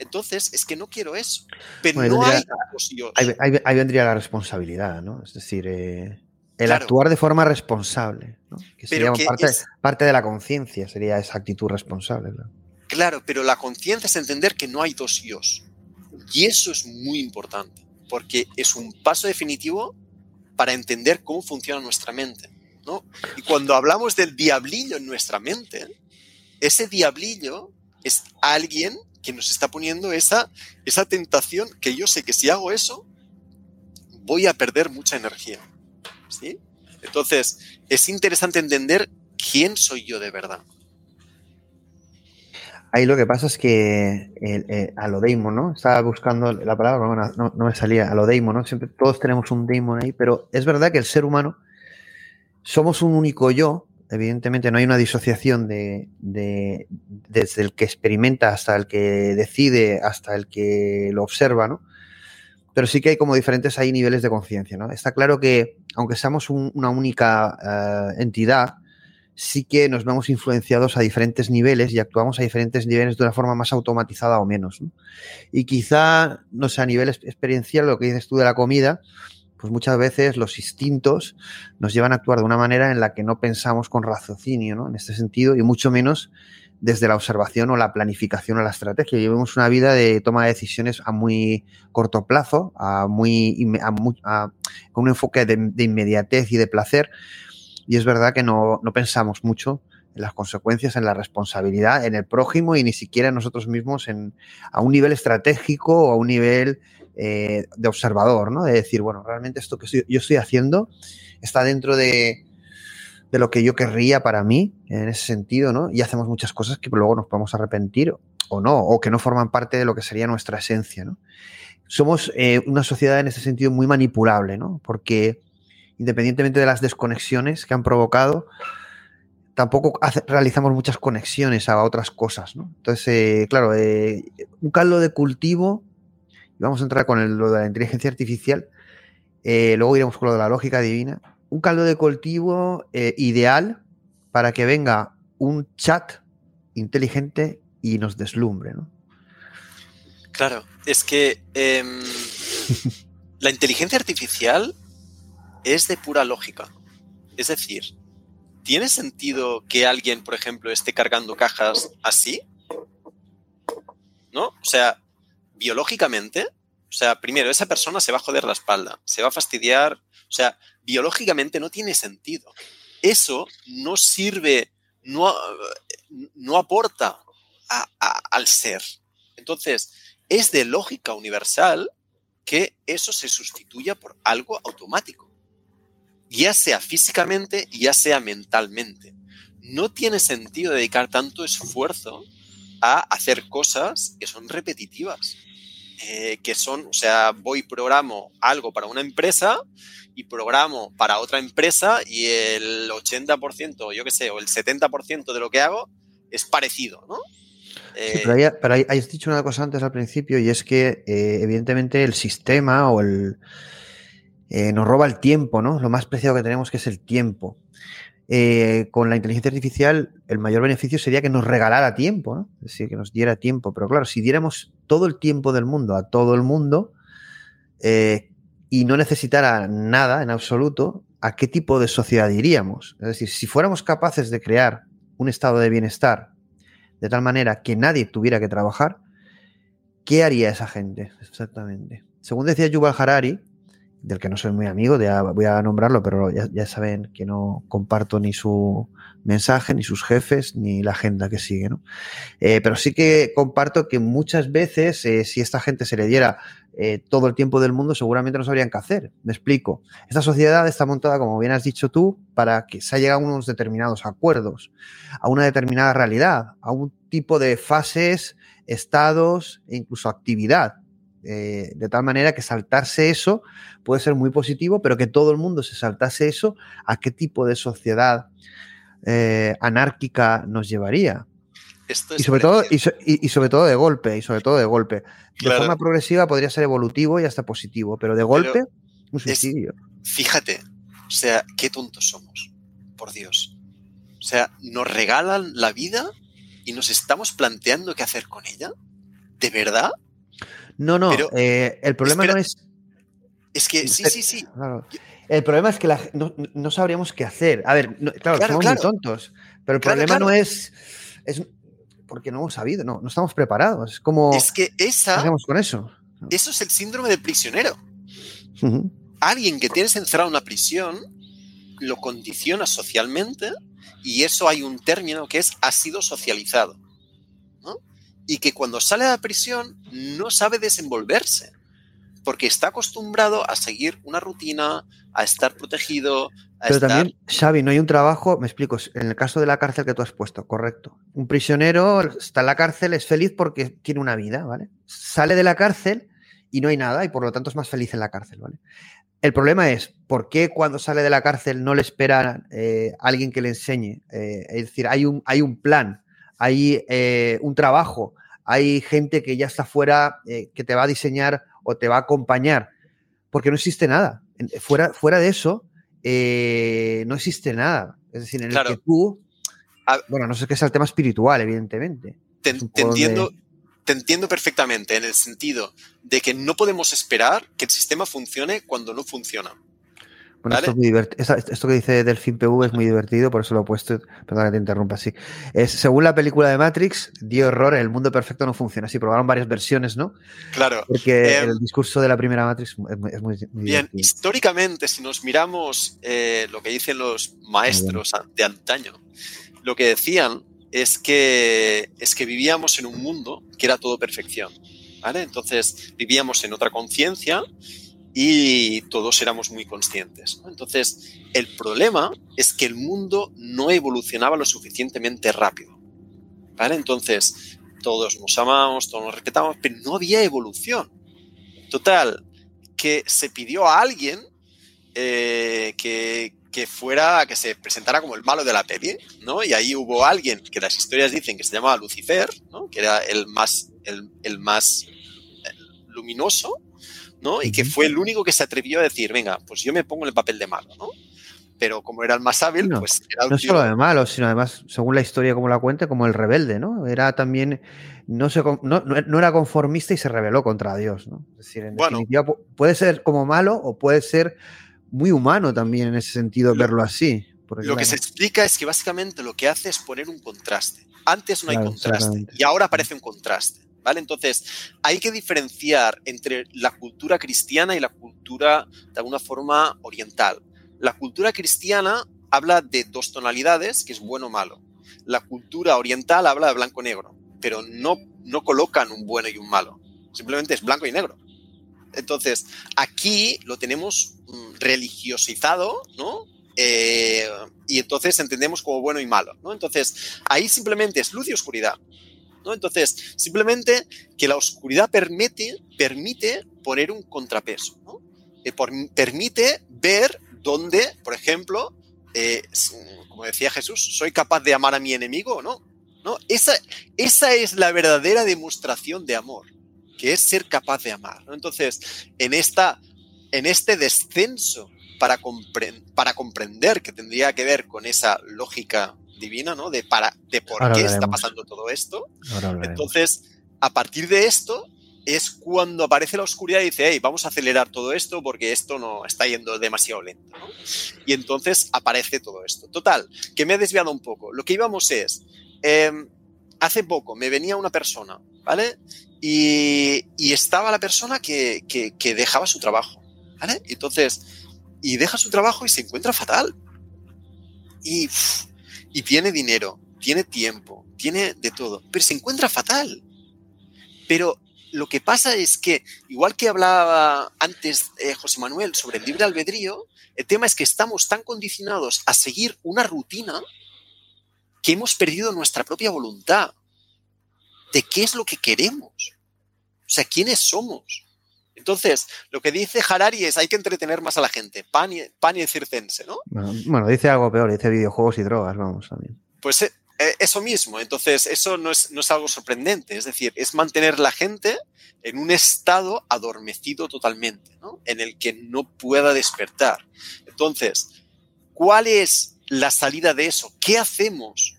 entonces es que no quiero eso. Pero no hay ahí, vendría la responsabilidad, ¿no? Es decir, eh, el actuar de forma responsable, ¿no? que sería parte, parte, de la conciencia, sería esa actitud responsable. Claro, pero la conciencia es entender que no hay dos yos. Y eso es muy importante, porque es un paso definitivo para entender cómo funciona nuestra mente. ¿no? Y cuando hablamos del diablillo en nuestra mente, ese diablillo es alguien que nos está poniendo esa, esa tentación que yo sé que si hago eso, voy a perder mucha energía. ¿sí? Entonces, es interesante entender quién soy yo de verdad. Ahí lo que pasa es que el, a lo daemon, ¿no? Estaba buscando la palabra, no, no, me salía, a lo daemon, ¿no? Siempre todos tenemos un daemon ahí, pero es verdad que el ser humano somos un único yo, evidentemente no hay una disociación de, de, desde el que experimenta hasta el que decide, hasta el que lo observa, ¿no? Pero sí que hay como diferentes ahí niveles de conciencia, ¿no? Está claro que, aunque seamos una única eh, entidad, sí que nos vemos influenciados a diferentes niveles y actuamos a diferentes niveles de una forma más automatizada o menos. Y quizá, no sé, a nivel experiencial, lo que dices tú de la comida, pues muchas veces los instintos nos llevan a actuar de una manera en la que no pensamos con raciocinio, ¿no? En este sentido, y mucho menos desde la observación o la planificación o la estrategia. Llevamos una vida de toma de decisiones a muy corto plazo, a muy, con un enfoque de, inmediatez y de placer, y es verdad que no, pensamos mucho en las consecuencias, en la responsabilidad, en el prójimo y ni siquiera nosotros mismos en, a un nivel estratégico o a un nivel eh, de observador, ¿no? De decir, bueno, realmente esto que yo estoy haciendo está dentro de, de, lo que yo querría para mí, en ese sentido, ¿no? Y hacemos muchas cosas que luego nos podemos arrepentir o no, o que no forman parte de lo que sería nuestra esencia, ¿no? Somos eh, una sociedad en ese sentido muy manipulable, ¿no? Porque independientemente de las desconexiones que han provocado, tampoco realizamos muchas conexiones a otras cosas, ¿no? Entonces, eh, claro, un caldo de cultivo, vamos a entrar con lo de la inteligencia artificial, eh, luego iremos con lo de la lógica divina, un caldo de cultivo ideal para que venga un chat inteligente y nos deslumbre, ¿no? Claro, es que em, la inteligencia artificial es de pura lógica. Es decir, ¿tiene sentido que alguien, por ejemplo, esté cargando cajas así? ¿No? O sea, biológicamente, o sea, primero, esa persona se va a joder la espalda, se va a fastidiar, o sea, biológicamente no tiene sentido. Eso no sirve, no, no aporta al ser. Entonces, es de lógica universal que eso se sustituya por algo automático ya sea físicamente, ya sea mentalmente. No tiene sentido dedicar tanto esfuerzo a hacer cosas que son repetitivas. Eh, que son, o sea, voy y programo algo para una empresa y programo para otra empresa y el 80%, yo qué sé, o el 70% de lo que hago es parecido, ¿no? Sí, pero, ahí, has dicho una cosa antes al principio y es que eh, evidentemente el sistema o el, eh, nos roba el tiempo, ¿no? Lo más preciado que tenemos que es el tiempo. Eh, con la inteligencia artificial, el mayor beneficio sería que nos regalara tiempo, ¿no? Es decir, que nos diera tiempo. Pero claro, si diéramos todo el tiempo del mundo a todo el mundo, eh, y no necesitara nada en absoluto, ¿a qué tipo de sociedad iríamos? Es decir, si fuéramos capaces de crear un estado de bienestar de tal manera que nadie tuviera que trabajar, ¿qué haría esa gente exactamente? Según decía Yuval Harari, del que no soy muy amigo, ya voy a nombrarlo, pero ya, saben que no comparto ni su mensaje, ni sus jefes, ni la agenda que sigue. ¿no? Eh, pero sí que comparto que muchas veces, eh, si esta gente se le diera eh, todo el tiempo del mundo, seguramente no sabrían qué hacer. Me explico. Esta sociedad está montada, como bien has dicho tú, para que se haya a unos determinados acuerdos, a una determinada realidad, a un tipo de fases, estados e incluso actividad. Eh, de tal manera que saltarse eso puede ser muy positivo, pero que todo el mundo se saltase eso, ¿a qué tipo de sociedad eh, anárquica nos llevaría? y, sobre todo, y, y, sobre todo de golpe, y sobre todo de golpe. De forma progresiva podría ser evolutivo y hasta positivo, pero de golpe, pero un suicidio. Es, fíjate, o sea, qué tontos somos, por Dios. O sea, nos regalan la vida y nos estamos planteando qué hacer con ella. ¿De verdad? No, no, Pero, eh, el problema espera, no es... Es que, sí, sí, sí. Claro. El problema es que la, no, no, sabríamos qué hacer. A ver, no, claro, Claro, somos claro. muy tontos, pero el problema no es, es porque no hemos sabido, no, no estamos preparados. Es como, Es que ¿qué esa, hacemos con eso? eso es el síndrome del prisionero. Alguien que tienes encerrado en una prisión lo condiciona socialmente y eso hay un término que es ha sido socializado. Y que cuando sale de la prisión no sabe desenvolverse porque está acostumbrado a seguir una rutina, a estar protegido, a Pero estar... también, Xavi, no hay un trabajo, me explico, en el caso de la cárcel que tú has puesto, correcto. Un prisionero está en la cárcel, es feliz porque tiene una vida, ¿vale? Sale de la cárcel y no hay nada y por lo tanto es más feliz en la cárcel, ¿vale? El problema es, ¿por qué cuando sale de la cárcel no le espera eh, alguien que le enseñe? Eh, es decir, hay un, hay un plan, hay eh, un trabajo, hay gente que ya está fuera, eh, que te va a diseñar o te va a acompañar, porque no existe nada. En- Fuera, fuera de eso, eh, no existe nada. Es decir, en el que tú, bueno, no sé qué es el tema espiritual, evidentemente. te, te poco entiendo, de- te entiendo perfectamente en el sentido de que no podemos esperar que el sistema funcione cuando no funciona. Bueno, ¿Vale? esto, es muy divert- esa- esto que dice Delfín PV es muy divertido, por eso lo he puesto. Perdón que te interrumpa así. Es, según la película de Matrix, dio error, el mundo perfecto no funciona. Sí, probaron varias versiones, ¿no? Claro. Porque Em, el discurso de la primera Matrix es muy, es muy- muy Bien, divertido. históricamente, si nos miramos eh, lo que dicen los maestros de antaño, lo que decían es que, es que vivíamos en un mundo que era todo perfección. ¿vale? Entonces, vivíamos en otra conciencia y todos éramos muy conscientes. Entonces, el problema es que el mundo no evolucionaba lo suficientemente rápido. ¿vale? Entonces, todos nos amamos, todos nos respetamos, pero no había evolución. Total, que se pidió a alguien eh, que, que fuera, que se presentara como el malo de la peli, ¿no? Y ahí hubo alguien que las historias dicen que se llamaba Lucifer, ¿no? Que era el más, el, el más eh, luminoso, ¿no? Y que fue el único que se atrevió a decir, venga, pues yo me pongo en el papel de malo, ¿no? Pero como era el más hábil, No, pues era No tío- solo de malo, sino además, según la historia como la cuenta, como el rebelde, ¿no? Era también, no, se, no, no- era conformista y se rebeló contra Dios, ¿no? Es decir, en Bueno. definitiva, pu- puede ser como malo o puede ser muy humano también en ese sentido, Lo- verlo así. porque, Lo que se explica es que básicamente lo que hace es poner un contraste. Antes no hay contraste y ahora aparece un contraste. ¿Vale? Entonces, hay que diferenciar entre la cultura cristiana y la cultura, de alguna forma, oriental. La cultura cristiana habla de dos tonalidades, que es bueno o malo. La cultura oriental habla de blanco-negro, pero no, no colocan un bueno y un malo. Simplemente es blanco y negro. Entonces, aquí lo tenemos mm, religiosizado, ¿no? Eh, y entonces entendemos como bueno y malo, ¿no? Entonces, ahí simplemente es luz y oscuridad, ¿no? Entonces, simplemente que la oscuridad permite, permite poner un contrapeso, ¿no? Eh, por- permite ver dónde, por ejemplo, eh, como decía Jesús, soy capaz de amar a mi enemigo o no, ¿no? Esa, esa es la verdadera demostración de amor, que es ser capaz de amar. Entonces, en, esta, en este descenso para, para comprender que tendría que ver con esa lógica divina, ¿no? De, para, de por Ahora qué está pasando todo esto. Entonces, a partir de esto, es cuando aparece la oscuridad y dice, hey, vamos a acelerar todo esto porque esto no está yendo demasiado lento. Y entonces aparece todo esto. Total, que me he desviado un poco. Lo que íbamos es, em, hace poco me venía una persona, ¿vale? Y, estaba la persona que, dejaba su trabajo, ¿vale? Entonces, y deja su trabajo y se encuentra fatal. Y, y tiene dinero, tiene tiempo, tiene de todo, pero se encuentra fatal. Pero lo que pasa es que, igual que hablaba antes eh, José Manuel sobre el libre albedrío, el tema es que estamos tan condicionados a seguir una rutina que hemos perdido nuestra propia voluntad de qué es lo que queremos. O sea, quiénes somos. Entonces, lo que dice Harari es hay que entretener más a la gente. Pan y, pan y circense, ¿no? Bueno, dice algo peor, dice videojuegos y drogas, vamos también. Pues eh, eh, eso mismo, entonces eso no es, no es algo sorprendente, es decir, es mantener la gente en un estado adormecido totalmente, ¿no? en el que no pueda despertar. Entonces, ¿cuál es la salida de eso? ¿Qué hacemos?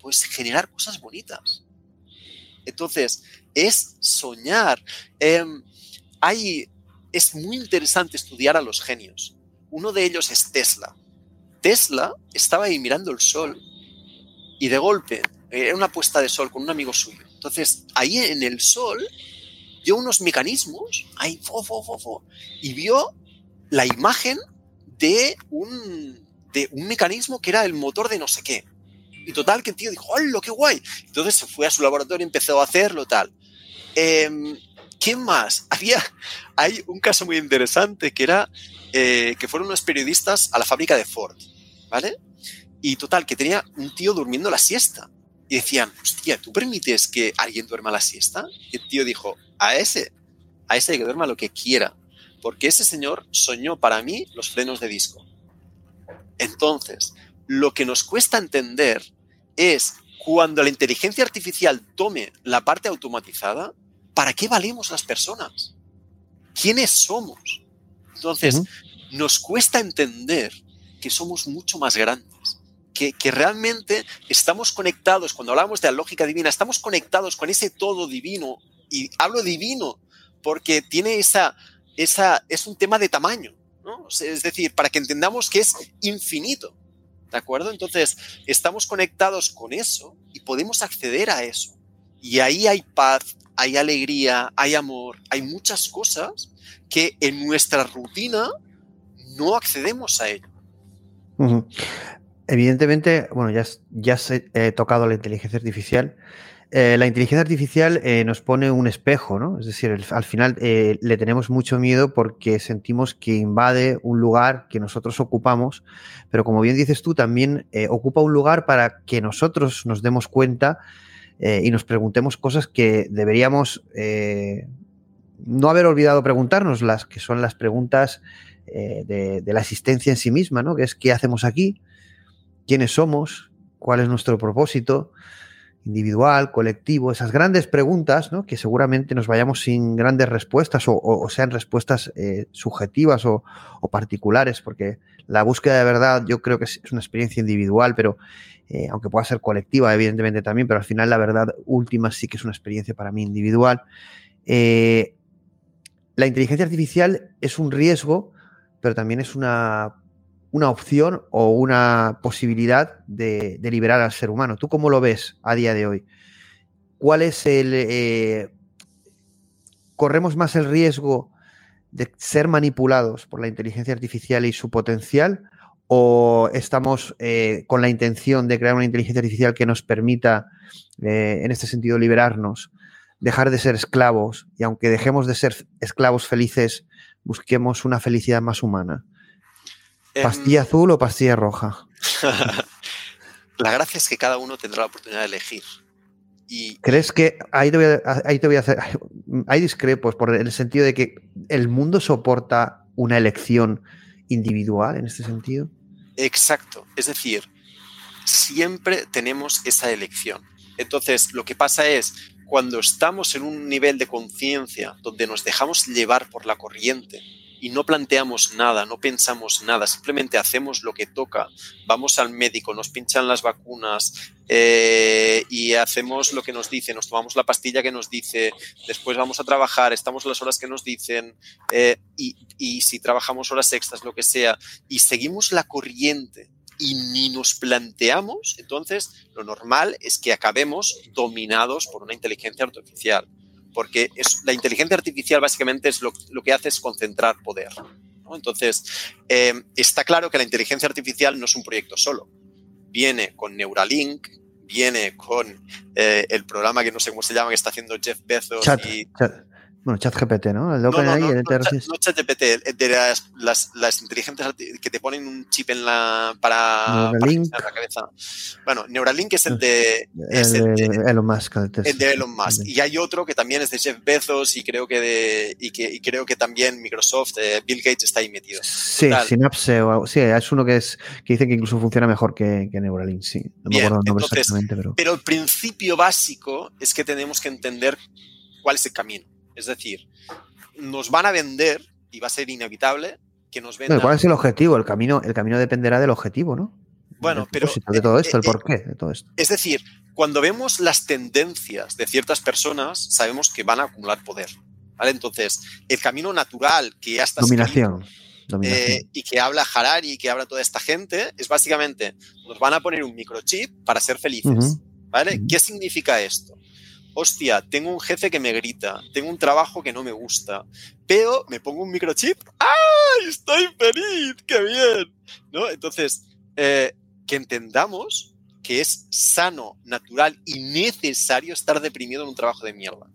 Pues generar cosas bonitas. Entonces, es soñar. Em, hay, es muy interesante estudiar a los genios. Uno de ellos es Tesla. Tesla estaba ahí mirando el sol y de golpe, era una puesta de sol con un amigo suyo. Entonces, ahí en el sol, vio unos mecanismos, ahí, fo, fo, fo, y vio la imagen de un, de un mecanismo que era el motor de no sé qué. Y total, que el tío dijo, ¡hola, qué guay! Entonces se fue a su laboratorio y empezó a hacerlo, tal. Eh, ¿Quién más? Había, hay un caso muy interesante que era eh, que fueron unos periodistas a la fábrica de Ford, ¿vale? Y total, que tenía un tío durmiendo la siesta. Y decían, hostia, ¿tú permites que alguien duerma la siesta? Y el tío dijo, a ese, a ese que duerma lo que quiera. Porque ese señor soñó para mí los frenos de disco. Entonces, lo que nos cuesta entender es cuando la inteligencia artificial tome la parte automatizada, ¿para qué valemos las personas? ¿Quiénes somos? Entonces, nos cuesta entender que somos mucho más grandes que, realmente estamos conectados, cuando hablamos de la lógica divina, estamos conectados con ese todo divino, y hablo divino porque tiene esa, esa, es un tema de tamaño, ¿no? Es decir, para que entendamos que es infinito, ¿de acuerdo? Entonces, estamos conectados con eso y podemos acceder a eso. Y ahí hay paz, hay alegría, hay amor, hay muchas cosas que en nuestra rutina no accedemos a ello. Evidentemente, bueno, ya, ya he tocado la inteligencia artificial. Eh, la inteligencia artificial eh, nos pone un espejo, ¿no? Es decir, al final eh, le tenemos mucho miedo porque sentimos que invade un lugar que nosotros ocupamos, pero como bien dices tú, también ocupa un lugar para que nosotros nos demos cuenta y nos preguntemos cosas que deberíamos no haber olvidado preguntarnos, las que son las preguntas de, de, la existencia en sí misma, ¿no? Que es ¿qué hacemos aquí? quiénes somos, cuál es nuestro propósito individual, colectivo, esas grandes preguntas, ¿no? que seguramente nos vayamos sin grandes respuestas o, sean respuestas eh, subjetivas o, particulares, porque la búsqueda de verdad yo creo que es, una experiencia individual, pero eh, aunque pueda ser colectiva, evidentemente también, pero al final la verdad última sí que es una experiencia para mí individual. Eh, la inteligencia artificial es un riesgo, pero también es una una opción o una posibilidad de, liberar al ser humano. ¿Tú cómo lo ves a día de hoy? ¿Cuál es el... Eh, ¿Corremos más el riesgo de ser manipulados por la inteligencia artificial y su potencial? ¿O estamos eh, con la intención de crear una inteligencia artificial que nos permita, eh, en este sentido, liberarnos, dejar de ser esclavos y aunque dejemos de ser esclavos felices, busquemos una felicidad más humana? ¿Pastilla em, azul o pastilla roja? la gracia es que cada uno tendrá la oportunidad de elegir. Y... ¿Crees que ahí te, voy a, ahí te voy a hacer... Hay discrepos por el sentido de que el mundo soporta una elección individual en este sentido? Exacto. Es decir, siempre tenemos esa elección. Entonces, lo que pasa es, cuando estamos en un nivel de conciencia donde nos dejamos llevar por la corriente, y no planteamos nada, no pensamos nada, simplemente hacemos lo que toca, vamos al médico, nos pinchan las vacunas eh, y hacemos lo que nos dice, nos tomamos la pastilla que nos dice, después vamos a trabajar, estamos las horas que nos dicen eh, y, y si trabajamos horas extras, lo que sea, y seguimos la corriente y ni nos planteamos, entonces lo normal es que acabemos dominados por una inteligencia artificial porque es, la inteligencia artificial básicamente es lo, lo que hace es concentrar poder. ¿no? Entonces, eh, está claro que la inteligencia artificial no es un proyecto solo. Viene con Neuralink, viene con eh, el programa que no sé cómo se llama, que está haciendo Jeff Bezos. Chat, y, chat. Bueno, ChatGPT, ¿no? El no, no, no, el no, ChatGPT, de las, las, las inteligencias arti- que te ponen un chip en la para, Neuralink. la cabeza. Bueno, Neuralink es el de, El es el de, de Elon Musk. el de Elon Musk. Y hay otro que también es de Jeff Bezos y creo que, de, y que y creo que también Microsoft, eh, Bill Gates está ahí metido. Sí, Total. Synapse o algo. Sí, es uno que es que dice que incluso funciona mejor que, que Neuralink, sí. No me acuerdo el nombre entonces, exactamente, pero. Pero el principio básico es que tenemos que entender cuál es el camino. Es decir, nos van a vender, y va a ser inevitable, que nos vendan... ¿Cuál es el objetivo? El camino, el camino dependerá del objetivo, ¿no? Bueno, pero, de todo esto, el eh, eh, porqué de todo esto. Es decir, cuando vemos las tendencias de ciertas personas, sabemos que van a acumular poder. ¿vale? Entonces, el camino natural que ya está escrito, Dominación. Eh, y que habla Harari y que habla toda esta gente es básicamente nos van a poner un microchip para ser felices. ¿Vale? ¿Qué significa esto? Hostia, tengo un jefe que me grita, tengo un trabajo que no me gusta, pero me pongo un microchip, ¡ay! Estoy feliz, qué bien. ¿No? Entonces, eh, que entendamos que es sano, natural y necesario estar deprimido en un trabajo de mierda.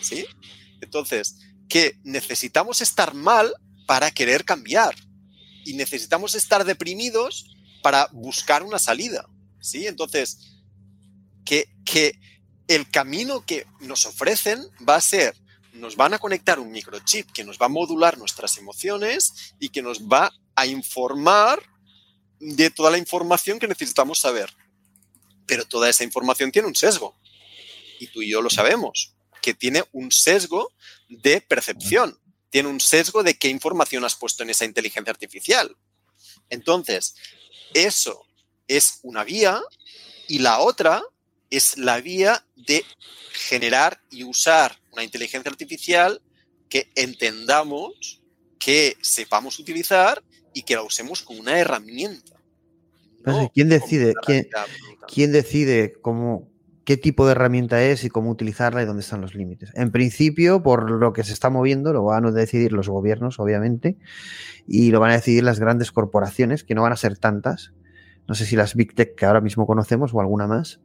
¿Sí? Entonces, que necesitamos estar mal para querer cambiar y necesitamos estar deprimidos para buscar una salida. ¿Sí? Entonces, que, que el camino que nos ofrecen va a ser, nos van a conectar un microchip que nos va a modular nuestras emociones y que nos va a informar de toda la información que necesitamos saber. Pero toda esa información tiene un sesgo. Y tú y yo lo sabemos, que tiene un sesgo de percepción, tiene un sesgo de qué información has puesto en esa inteligencia artificial. Entonces, eso es una vía y la otra es la vía de generar y usar una inteligencia artificial que entendamos, que sepamos utilizar y que la usemos como una herramienta. Entonces, no ¿quién decide? ¿Quién-. ¿Quién decide cómo, qué tipo de herramienta es y cómo utilizarla y dónde están los límites? En principio, por lo que se está moviendo, lo van a decidir los gobiernos, obviamente, y lo van a decidir las grandes corporaciones, que no van a ser tantas. No sé si las Big Tech que ahora mismo conocemos o alguna más.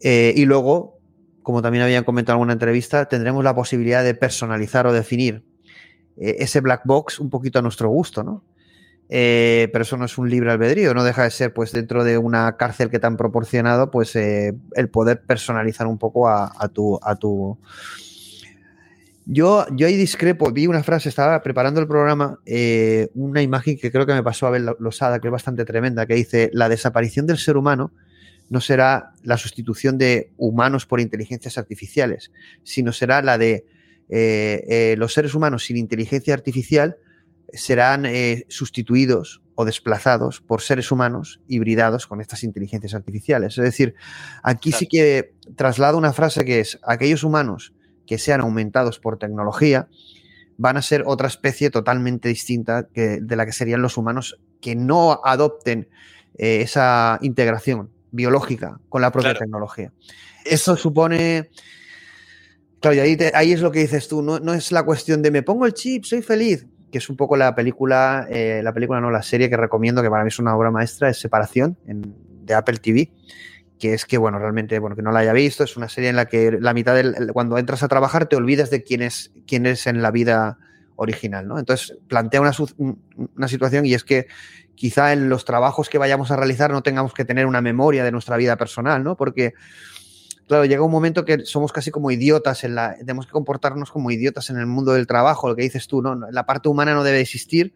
Eh, y luego, como también habían comentado en alguna entrevista, tendremos la posibilidad de personalizar o definir eh, ese black box un poquito a nuestro gusto, ¿no? Eh, pero eso no es un libre albedrío, no deja de ser, pues, dentro de una cárcel que te han proporcionado, pues, el poder personalizar un poco a, tu. A tu... Yo, yo ahí discrepo, vi una frase, estaba preparando el programa, una imagen que creo que me pasó a ver Losada, que es bastante tremenda, que dice: La desaparición del ser humano no será la sustitución de humanos por inteligencias artificiales, sino será la de eh, eh, los seres humanos sin inteligencia artificial serán eh, sustituidos o desplazados por seres humanos hibridados con estas inteligencias artificiales. Es decir, aquí sí que traslado una frase que es, aquellos humanos que sean aumentados por tecnología van a ser otra especie totalmente distinta que, de la que serían los humanos que no adopten esa integración biológica con la propia Claro. tecnología. Eso supone... Claro, y ahí, te- ahí es lo que dices tú, no, no es la cuestión de me pongo el chip, soy feliz, que es un poco la película, eh, la película no, la serie que recomiendo, que para mí es una obra maestra, es Separación, en- de Apple TV, que es que, bueno, realmente, bueno, que no la haya visto, es una serie en la que la mitad del, el- cuando entras a trabajar te olvidas de quién es, quién es en la vida original, ¿no? Entonces plantea una, una situación y es que quizá en los trabajos que vayamos a realizar no tengamos que tener una memoria de nuestra vida personal, ¿no? Porque claro, llega un momento que somos casi como idiotas en la. Tenemos que comportarnos como idiotas en el mundo del trabajo, lo que dices tú, ¿no? La parte humana no debe existir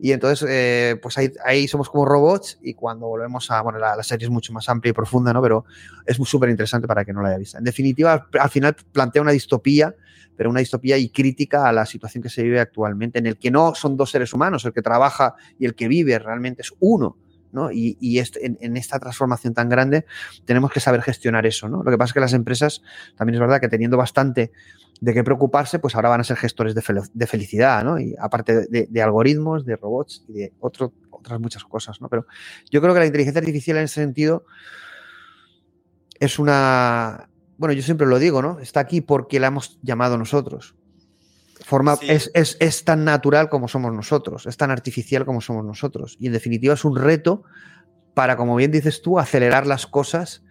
Y entonces, eh, pues ahí, somos como robots y cuando volvemos a, bueno, la, la serie es mucho más amplia y profunda, ¿no? Pero es súper interesante para que no la haya visto. En definitiva, al final plantea una distopía, pero una distopía y crítica a la situación que se vive actualmente, en el que no son dos seres humanos, el que trabaja y el que vive realmente es uno. ¿no? Y, y este, en, esta transformación tan grande tenemos que saber gestionar eso. ¿no? Lo que pasa es que las empresas, también es verdad que teniendo bastante de qué preocuparse, pues ahora van a ser gestores de, fel de felicidad, ¿no? Y aparte de, algoritmos, de robots y de otras muchas cosas, ¿no? Pero yo creo que la inteligencia artificial en ese sentido es una... Bueno, yo siempre lo digo, ¿no? Está aquí porque la hemos llamado nosotros. Forma, sí. es, es, es, tan natural como somos nosotros, es tan artificial como somos nosotros. Y en definitiva es un reto para, como bien dices tú, acelerar las cosas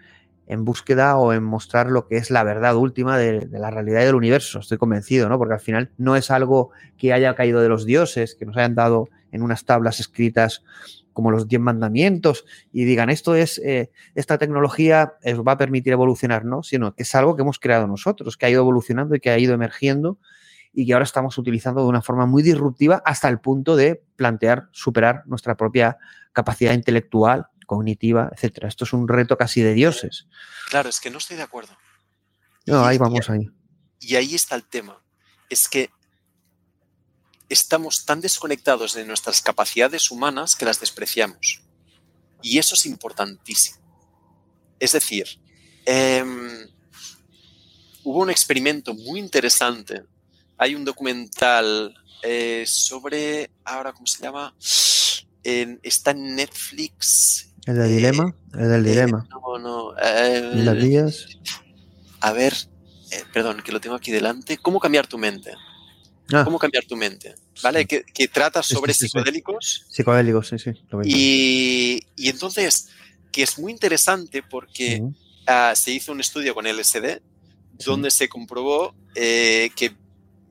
en búsqueda o en mostrar lo que es la verdad última de, de, la realidad del universo. Estoy convencido, ¿no? Porque al final no es algo que haya caído de los dioses, que nos hayan dado en unas tablas escritas como los diez mandamientos y digan esto es eh, esta tecnología os va a permitir evolucionar, no, sino que es algo que hemos creado nosotros, que ha ido evolucionando y que ha ido emergiendo y que ahora estamos utilizando de una forma muy disruptiva hasta el punto de plantear superar nuestra propia capacidad intelectual cognitiva, etcétera. Esto es un reto casi de dioses. Claro, es que no estoy de acuerdo. No, ahí vamos ahí. Y ahí está el tema. Es que estamos tan desconectados de nuestras capacidades humanas que las despreciamos. Y eso es importantísimo. Es decir, eh, hubo un experimento muy interesante. Hay un documental eh, sobre, ahora, ¿cómo se llama? Está en Netflix. ¿El del dilema? El del dilema. Eh, no, no. Eh, ¿Las vías? A ver, eh, perdón, que lo tengo aquí delante. ¿Cómo cambiar tu mente? Ah. ¿Cómo cambiar tu mente? ¿Vale? Sí. Que, que, trata sobre sí, sí, psicodélicos. Psicodélicos, sí, sí. Y, y, entonces, que es muy interesante porque uh -huh. uh, se hizo un estudio con LSD donde se comprobó eh, que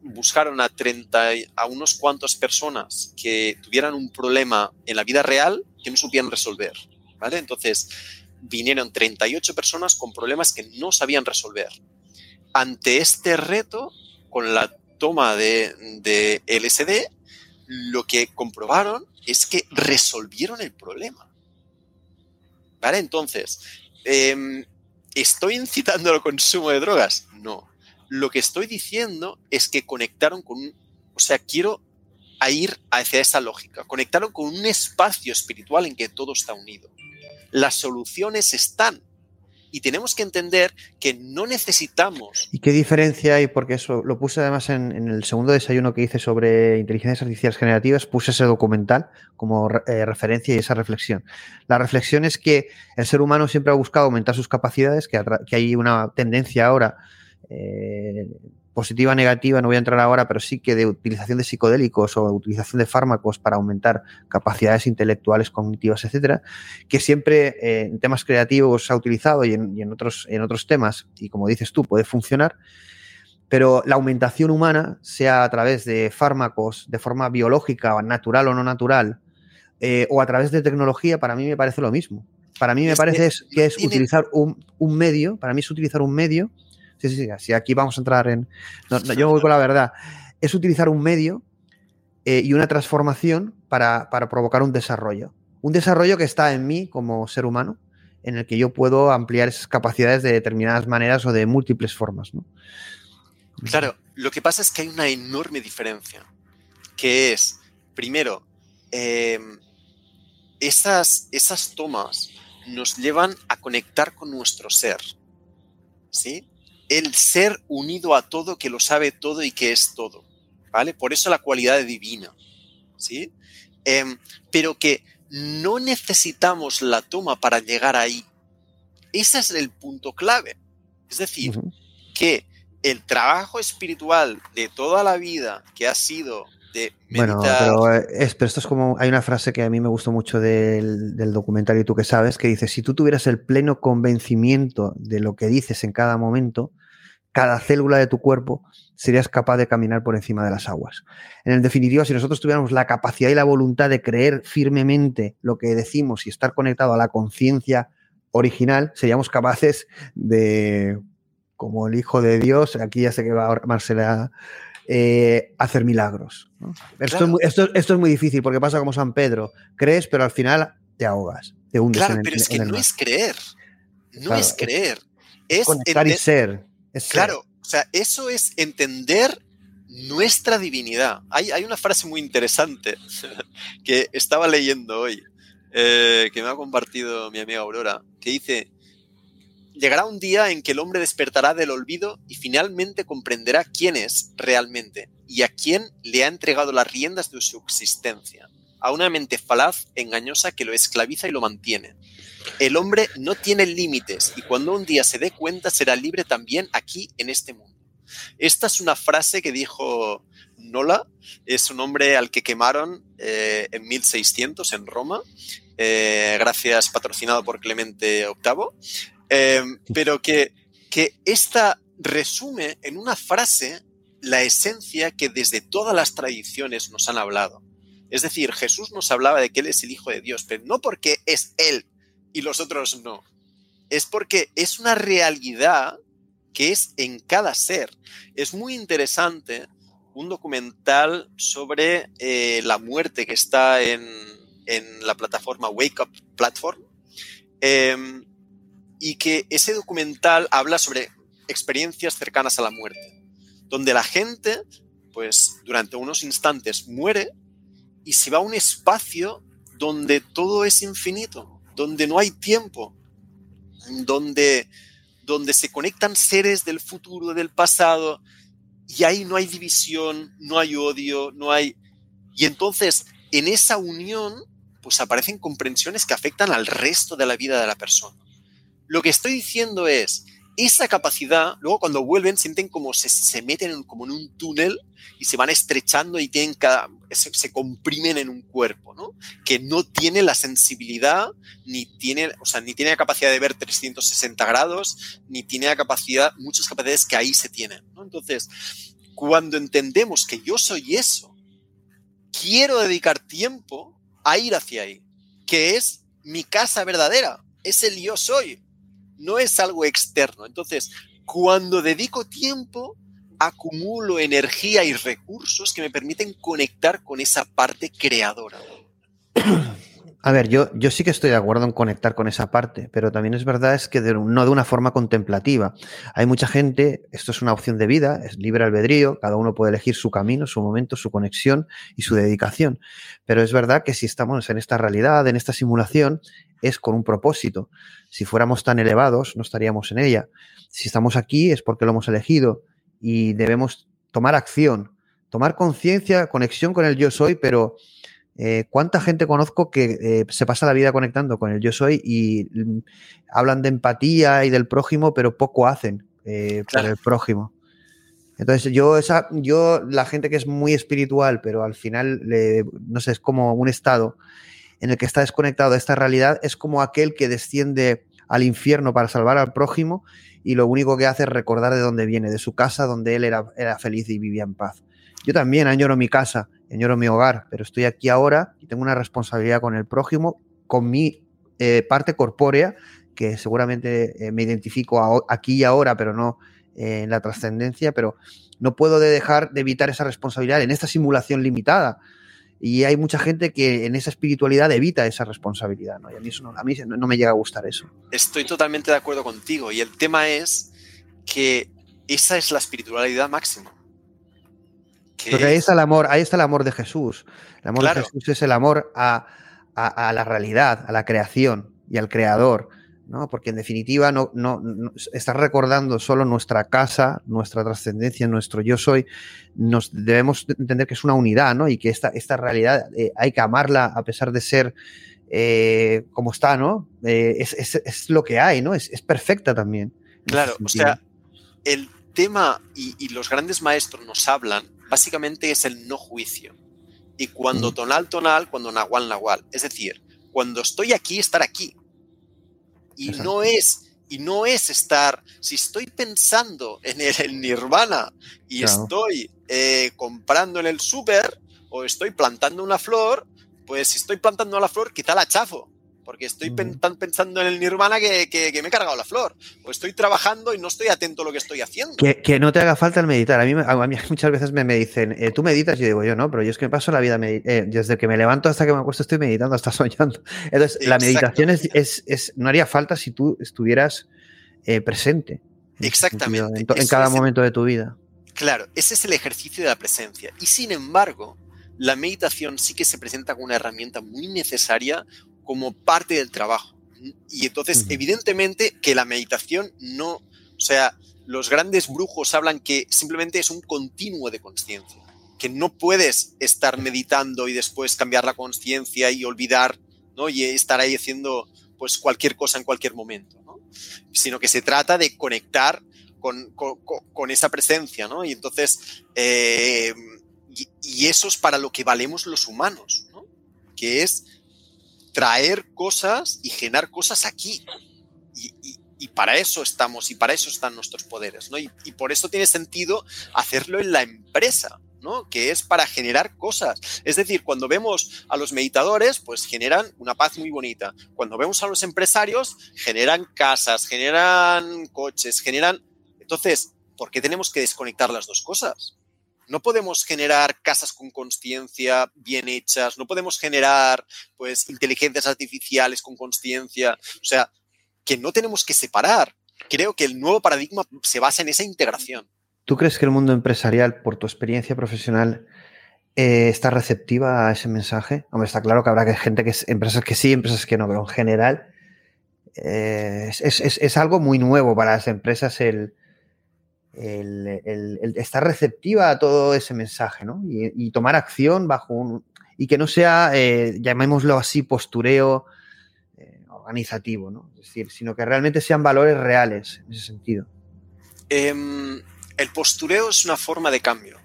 buscaron a 30, a unos cuantos personas que tuvieran un problema en la vida real que no supieran resolver. ¿vale? Entonces, vinieron 38 personas con problemas que no sabían resolver. Ante este reto, con la toma de, LSD, lo que comprobaron es que resolvieron el problema. ¿Vale? Entonces, eh, ¿estoy incitando al consumo de drogas? No. Lo que estoy diciendo es que conectaron con un... O sea, quiero ir hacia esa lógica. Conectaron con un espacio espiritual en que todo está unido las soluciones están. Y tenemos que entender que no necesitamos. ¿Y qué diferencia hay? Porque eso lo puse además en, el segundo desayuno que hice sobre inteligencias artificiales generativas, puse ese documental como eh, referencia y esa reflexión. La reflexión es que el ser humano siempre ha buscado aumentar sus capacidades, que, que hay una tendencia ahora eh, positiva, negativa, no voy a entrar ahora, pero sí que de utilización de psicodélicos o utilización de fármacos para aumentar capacidades intelectuales, cognitivas, etcétera, que siempre eh, en temas creativos se ha utilizado y, en, y en, otros, en otros temas, y como dices tú, puede funcionar, pero la aumentación humana, sea a través de fármacos de forma biológica, natural o no natural, eh, o a través de tecnología, para mí me parece lo mismo. Para mí me parece es, que es utilizar un, un medio, para mí es utilizar un medio Sí, sí, sí, aquí vamos a entrar en... No, no, yo voy con la verdad. Es utilizar un medio eh, y una transformación para, para, provocar un desarrollo. Un desarrollo que está en mí como ser humano, en el que yo puedo ampliar esas capacidades de determinadas maneras o de múltiples formas. ¿no? Claro, lo que pasa es que hay una enorme diferencia, que es, primero, eh, esas, esas tomas nos llevan a conectar con nuestro ser. ¿Sí? El ser unido a todo, que lo sabe todo y que es todo, ¿vale? Por eso la cualidad divina, ¿sí? Eh, pero que no necesitamos la toma para llegar ahí. Ese es el punto clave. Es decir, uh -huh. que el trabajo espiritual de toda la vida que ha sido de meditar... Bueno, pero, es, pero, esto es como, hay una frase que a mí me gustó mucho del, del documental y tú que sabes, que dice, si tú tuvieras el pleno convencimiento de lo que dices en cada momento, cada célula de tu cuerpo, serías capaz de caminar por encima de las aguas. En el definitivo, si nosotros tuviéramos la capacidad y la voluntad de creer firmemente lo que decimos y estar conectado a la conciencia original, seríamos capaces de, como el Hijo de Dios, aquí ya sé que va Marcela eh, hacer milagros. ¿no? Esto, es muy, esto, esto es muy difícil porque pasa como San Pedro. Crees, pero al final te ahogas, te hundes Claro, en el, pero es que no es creer. No Claro, es creer. Es Conectar y ser. Es ser. Claro, o sea, eso es entender nuestra divinidad. Hay, hay una frase muy interesante que estaba leyendo hoy, eh, que me ha compartido mi amiga Aurora, que dice, llegará un día en que el hombre despertará del olvido y finalmente comprenderá quién es realmente y a quién le ha entregado las riendas de su existencia. A una mente falaz, engañosa, que lo esclaviza y lo mantiene. El hombre no tiene límites y cuando un día se dé cuenta será libre también aquí en este mundo. Esta es una frase que dijo Nola, es un hombre al que quemaron eh, en 1600 en Roma, eh, gracias patrocinado por Clemente VIII, eh, pero que, que esta resume en una frase la esencia que desde todas las tradiciones nos han hablado. Es decir, Jesús nos hablaba de que Él es el Hijo de Dios, pero no porque es Él y los otros no. Es porque es una realidad que es en cada ser. Es muy interesante un documental sobre eh, la muerte que está en, en, la plataforma Wake Up Platform. Eh, y que ese documental habla sobre experiencias cercanas a la muerte, donde la gente, pues durante unos instantes muere y se va a un espacio donde todo es infinito, donde no hay tiempo, donde, donde se conectan seres del futuro, del pasado, y ahí no hay división, no hay odio, no hay... Y entonces, en esa unión, pues aparecen comprensiones que afectan al resto de la vida de la persona. Lo que estoy diciendo es, esa capacidad, luego cuando vuelven sienten como se, se meten en, como en un túnel y se van estrechando y tienen cada, se, se, comprimen en un cuerpo, ¿no? Que no tiene la sensibilidad, ni tiene, o sea, ni tiene la capacidad de ver 360 grados, ni tiene la capacidad, muchas capacidades que ahí se tienen, ¿no? Entonces, cuando entendemos que yo soy eso, quiero dedicar tiempo a ir hacia ahí, que es mi casa verdadera, es el yo soy, no es algo externo. Entonces, cuando dedico tiempo, acumulo energía y recursos que me permiten conectar con esa parte creadora. A ver, yo, yo sí que estoy de acuerdo en conectar con esa parte, pero también es verdad es que no de una forma contemplativa. Hay mucha gente, esto es una opción de vida, es libre albedrío, cada uno puede elegir su camino, su momento, su conexión y su dedicación. Pero es verdad que si estamos en esta realidad, en esta simulación, es con un propósito. Si fuéramos tan elevados, no estaríamos en ella. Si estamos aquí es porque lo hemos elegido y debemos tomar acción, tomar conciencia, conexión con el yo soy, pero eh, ¿cuánta gente conozco que eh, se pasa la vida conectando con el yo soy y mm, hablan de empatía y del prójimo, pero poco hacen eh, claro. por el prójimo? Entonces, yo, esa, yo, la gente que es muy espiritual, pero al final, le, no sé, es como un estado en el que está desconectado de esta realidad, es como aquel que desciende al infierno para salvar al prójimo y lo único que hace es recordar de dónde viene, de su casa donde él era, feliz y vivía en paz. Yo también añoro mi casa, añoro mi hogar, pero estoy aquí ahora y tengo una responsabilidad con el prójimo, con mi eh, parte corpórea, que seguramente eh, me identifico aquí y ahora, pero no eh, en la trascendencia, pero no puedo de dejar de evitar esa responsabilidad en esta simulación limitada. Y hay mucha gente que en esa espiritualidad evita esa responsabilidad, ¿no? Y a mí, eso no, a mí no, me llega a gustar eso. Estoy totalmente de acuerdo contigo. Y el tema es que esa es la espiritualidad máxima. Porque ahí está el amor, ahí está el amor de Jesús. El amor claro. de Jesús es el amor a, a, a, la realidad, a la creación y al creador. ¿No? Porque en definitiva no, no, no estás recordando solo nuestra casa, nuestra trascendencia, nuestro yo soy. Nos debemos entender que es una unidad, ¿no? Y que esta, esta realidad eh, hay que amarla a pesar de ser eh, como está, ¿no? Eh, es, es, es, lo que hay, ¿no? Es, es perfecta también. Claro, o sea, el tema y, y, los grandes maestros nos hablan, básicamente es el no juicio. Y cuando mm. tonal, tonal, cuando nahual, nahual. Es decir, cuando estoy aquí, estar aquí. Y Exacto. no es, y no es estar, si estoy pensando en el, nirvana y claro. estoy eh, comprando en el súper o estoy plantando una flor, pues si estoy plantando la flor, quizá la chafo, porque estoy tan pensando en el nirvana que, me he cargado la flor. O estoy trabajando y no estoy atento a lo que estoy haciendo. Que, no te haga falta el meditar. A mí, a mí muchas veces me, dicen, eh, ¿tú meditas? Y yo digo, yo no, pero yo es que me paso la vida, eh, desde que me levanto hasta que me acuesto estoy meditando, hasta soñando. Entonces, la meditación es, no haría falta si tú estuvieras eh, presente. Exactamente. En, cada momento de tu vida. Claro, ese es el ejercicio de la presencia. Y sin embargo, la meditación sí que se presenta como una herramienta muy necesaria como parte del trabajo. Y entonces, evidentemente, que la meditación no, o sea, los grandes brujos hablan que simplemente es un continuo de conciencia, que no puedes estar meditando y después cambiar la conciencia y olvidar, ¿no? Y estar ahí haciendo pues cualquier cosa en cualquier momento, ¿no? Sino que se trata de conectar con, con, esa presencia, ¿no? Y entonces, eh, y, eso es para lo que valemos los humanos, ¿no? Que es traer cosas y generar cosas aquí. Y, para eso estamos y para eso están nuestros poderes, ¿no? Y, por eso tiene sentido hacerlo en la empresa, ¿no? Que es para generar cosas. Es decir, cuando vemos a los meditadores, pues generan una paz muy bonita. Cuando vemos a los empresarios, generan casas, generan coches, generan... Entonces, ¿por qué tenemos que desconectar las dos cosas? No podemos generar casas con conciencia bien hechas, no podemos generar pues inteligencias artificiales con conciencia, o sea, que no tenemos que separar. Creo que el nuevo paradigma se basa en esa integración. ¿Tú crees que el mundo empresarial, por tu experiencia profesional, eh, está receptiva a ese mensaje? Hombre, está claro que habrá que gente que es, empresas que sí, empresas que no, pero en general eh, es, algo muy nuevo para las empresas el, el, estar receptiva a todo ese mensaje, ¿no? Y, tomar acción bajo un... y que no sea, eh, llamémoslo así, postureo eh, organizativo, ¿no? Es decir, sino que realmente sean valores reales en ese sentido. Em, el postureo es una forma de cambio.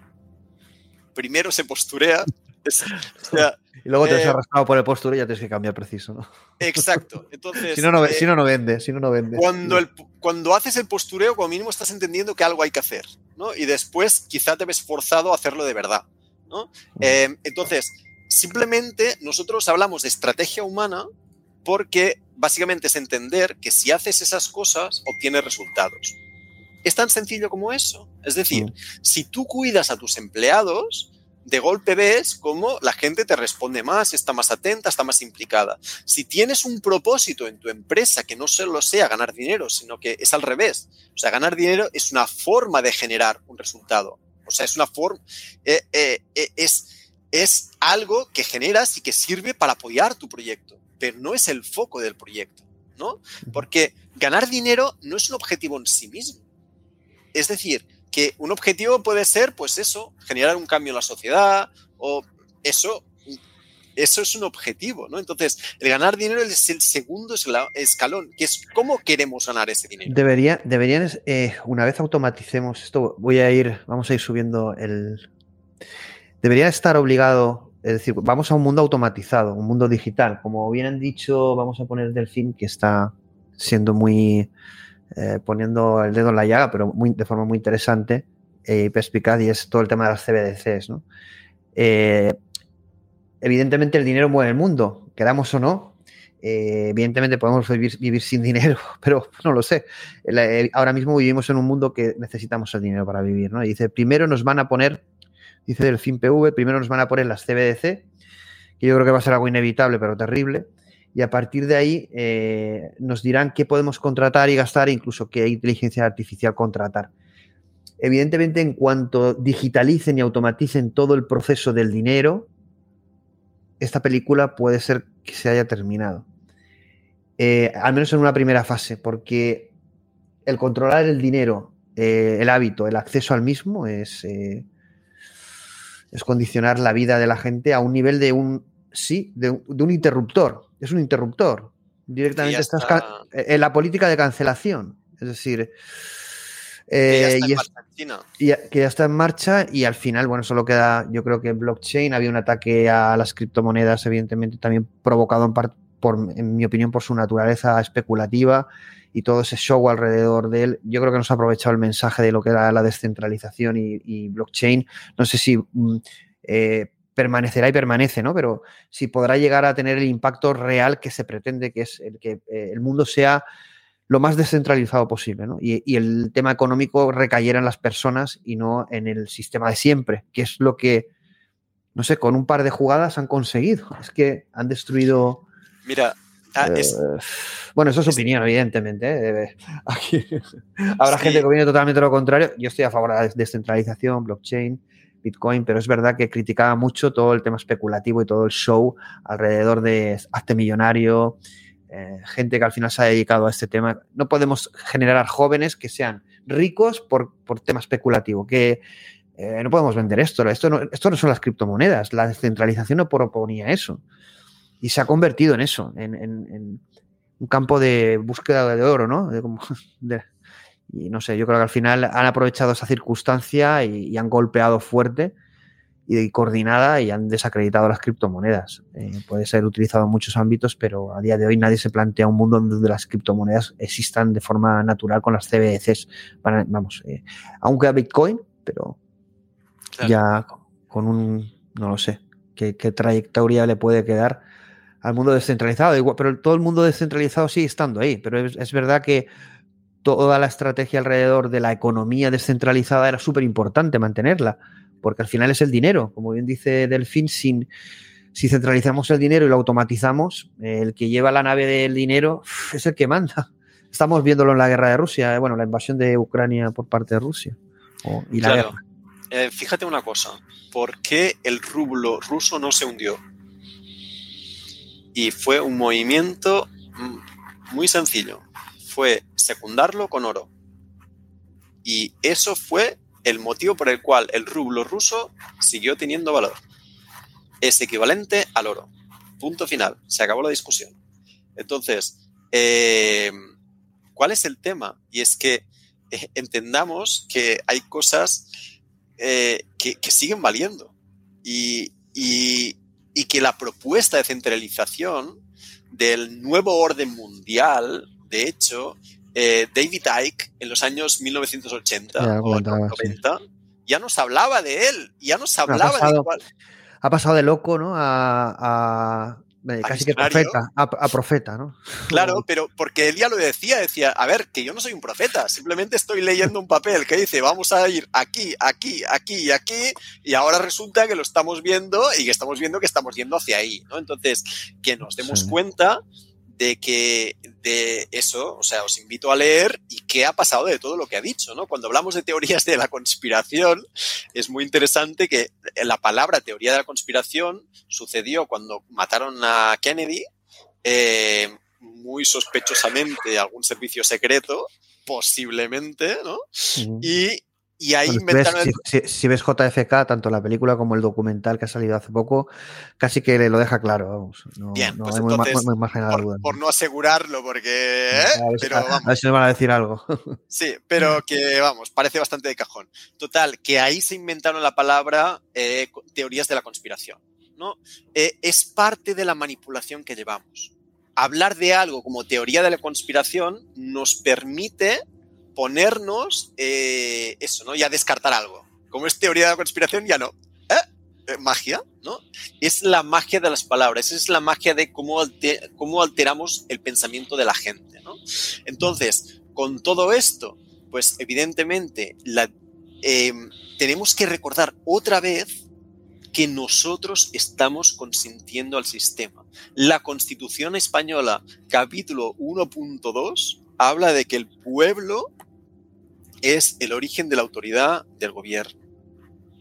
Primero se posturea y luego te has eh, arrastrado por el postureo y ya tienes que cambiar preciso, ¿no? Exacto. Entonces, si, no, no, si no, no vende. Si no, no vende. Cuando, el, cuando haces el postureo, como mínimo estás entendiendo que algo hay que hacer, ¿no? Y después quizá te ves forzado a hacerlo de verdad, ¿no? Mm. Eh, entonces, simplemente nosotros hablamos de estrategia humana porque básicamente es entender que si haces esas cosas, obtienes resultados. Es tan sencillo como eso. Es decir, mm. si tú cuidas a tus empleados, de golpe ves cómo la gente te responde más, está más atenta, está más implicada. Si tienes un propósito en tu empresa que no solo sea ganar dinero, sino que es al revés. O sea, ganar dinero es una forma de generar un resultado. O sea, es una forma, eh, eh, eh, es, es algo que generas y que sirve para apoyar tu proyecto, pero no es el foco del proyecto, ¿no? Porque ganar dinero no es un objetivo en sí mismo. Es decir, que un objetivo puede ser, pues eso, generar un cambio en la sociedad o eso, eso es un objetivo, ¿no? Entonces, el ganar dinero es el segundo escalón, que es cómo queremos ganar ese dinero. Debería, deberían, eh, una vez automaticemos esto, voy a ir, vamos a ir subiendo el... Debería estar obligado, es decir, vamos a un mundo automatizado, un mundo digital. Como bien han dicho, vamos a poner Delfín, que está siendo muy eh, poniendo el dedo en la llaga, pero muy, de forma muy interesante y perspicaz, y es todo el tema de las CBDCs. ¿no? Eh, evidentemente el dinero mueve el mundo, queramos o no. Eh, evidentemente podemos vivir, sin dinero, pero no lo sé. ahora mismo vivimos en un mundo que necesitamos el dinero para vivir. ¿no? Dice, primero nos van a poner, dice del FinPV, primero nos van a poner las CBDC, que yo creo que va a ser algo inevitable, pero terrible y a partir de ahí eh, nos dirán qué podemos contratar y gastar, incluso qué inteligencia artificial contratar. Evidentemente, en cuanto digitalicen y automaticen todo el proceso del dinero, esta película puede ser que se haya terminado. Eh, al menos en una primera fase, porque el controlar el dinero, eh, el hábito, el acceso al mismo es, es condicionar la vida de la gente a un nivel de un, sí, de un interruptor es un interruptor. Directamente estás en la política de cancelación. Es decir, que, ya eh, que ya está en marcha y al final, bueno, solo queda, yo creo que en blockchain había un ataque a las criptomonedas, evidentemente también provocado en, por, en mi opinión por su naturaleza especulativa y todo ese show alrededor de él. Yo creo que nos ha aprovechado el mensaje de lo que era la descentralización y, blockchain. No sé si mm, eh, permanecerá y permanece, ¿no? Pero si podrá llegar a tener el impacto real que se pretende, que es el que eh, el mundo sea lo más descentralizado posible, ¿no? Y, y, el tema económico recayera en las personas y no en el sistema de siempre, que es lo que, no sé, con un par de jugadas han conseguido. Es que han destruido... Mira, ah, eh, bueno, eso es es- opinión, evidentemente. ¿eh? Aquí habrá Sí. gente que viene totalmente lo contrario. Yo estoy a favor de la descentralización, blockchain, Bitcoin, pero es verdad que criticaba mucho todo el tema especulativo y todo el show alrededor de hazte millonario, eh, gente que al final se ha dedicado a este tema. No podemos generar jóvenes que sean ricos por, por tema especulativo, que eh, no podemos vender esto. Esto no, esto no son las criptomonedas. La descentralización no proponía eso. Y se ha convertido en eso, en, en- en un campo de búsqueda de oro, ¿no? De como- de- y no sé, yo creo que al final han aprovechado esa circunstancia y, y han golpeado fuerte y coordinada y han desacreditado las criptomonedas. Eh, puede ser utilizado en muchos ámbitos, pero a día de hoy nadie se plantea un mundo donde las criptomonedas existan de forma natural con las CBDCs. Para- vamos, eh, aún queda Bitcoin, pero Claro. ya con un, no lo sé, qué, qué trayectoria le puede quedar al mundo descentralizado. Igual, pero todo el mundo descentralizado sigue estando ahí, pero es, es verdad que toda la estrategia alrededor de la economía descentralizada era súper importante mantenerla, porque al final es el dinero, como bien dice Delfín, sin, si centralizamos el dinero y lo automatizamos, el que lleva la nave del dinero es el que manda. Estamos viéndolo en la guerra de Rusia, eh, bueno, la invasión de Ucrania por parte de Rusia. o- y la Claro. guerra. Eh, fíjate una cosa, ¿por qué el rublo ruso no se hundió? Y fue un movimiento muy sencillo, fue secundarlo con oro. Y eso fue el motivo por el cual el rublo ruso siguió teniendo valor. Es equivalente al oro. Punto final. Se acabó la discusión. Entonces, eh, ¿cuál es el tema? Y es que eh, entendamos que hay cosas eh, que, siguen valiendo y- y que la propuesta de centralización del nuevo orden mundial, de hecho, eh, David Icke en los años 1980 Ya o comentaba, sí. 90 ya nos hablaba de él, ya nos ha hablaba de cuál- Ha pasado de loco, ¿no? A, a- eh, casi que profeta, a, a profeta, ¿no? Claro, pero porque él ya lo decía, decía, a ver, que yo no soy un profeta, simplemente estoy leyendo un papel que dice, vamos a ir aquí, aquí, aquí y aquí, y ahora resulta que lo estamos viendo y que estamos viendo que estamos yendo hacia ahí, ¿no? Entonces, que nos demos Sí. cuenta de que de eso, o sea, os invito a leer y qué ha pasado de todo lo que ha dicho, ¿no? Cuando hablamos de teorías de la conspiración, es muy interesante que la palabra teoría de la conspiración sucedió cuando mataron a Kennedy, eh, muy sospechosamente algún servicio secreto, posiblemente, ¿no? Y, y ahí si, ves, inventaron el- si- si- si ves JFK, tanto la película como el documental que ha salido hace poco, casi que le lo deja claro, vamos. No, Bien, no pues hay entonces, muy la duda. por, por no asegurarlo, porque... ¿eh? a, ver, si- Pero a- vamos. a ver si nos van a decir algo. Sí, pero que vamos, parece bastante de cajón. Total, que ahí se inventaron la palabra eh, teorías de la conspiración. ¿no? Eh, es parte de la manipulación que llevamos. Hablar de algo como teoría de la conspiración nos permite ponernos eh, eso, ¿no? Ya descartar algo. Como es teoría de la conspiración, ya no. ¿Eh? Eh, magia, ¿no? Es la magia de las palabras, es la magia de cómo, alte- cómo alteramos el pensamiento de la gente, ¿no? Entonces, con todo esto, pues evidentemente la, eh, tenemos que recordar otra vez que nosotros estamos consintiendo al sistema. La Constitución española, capítulo 1.2, habla de que el pueblo es el origen de la autoridad del gobierno.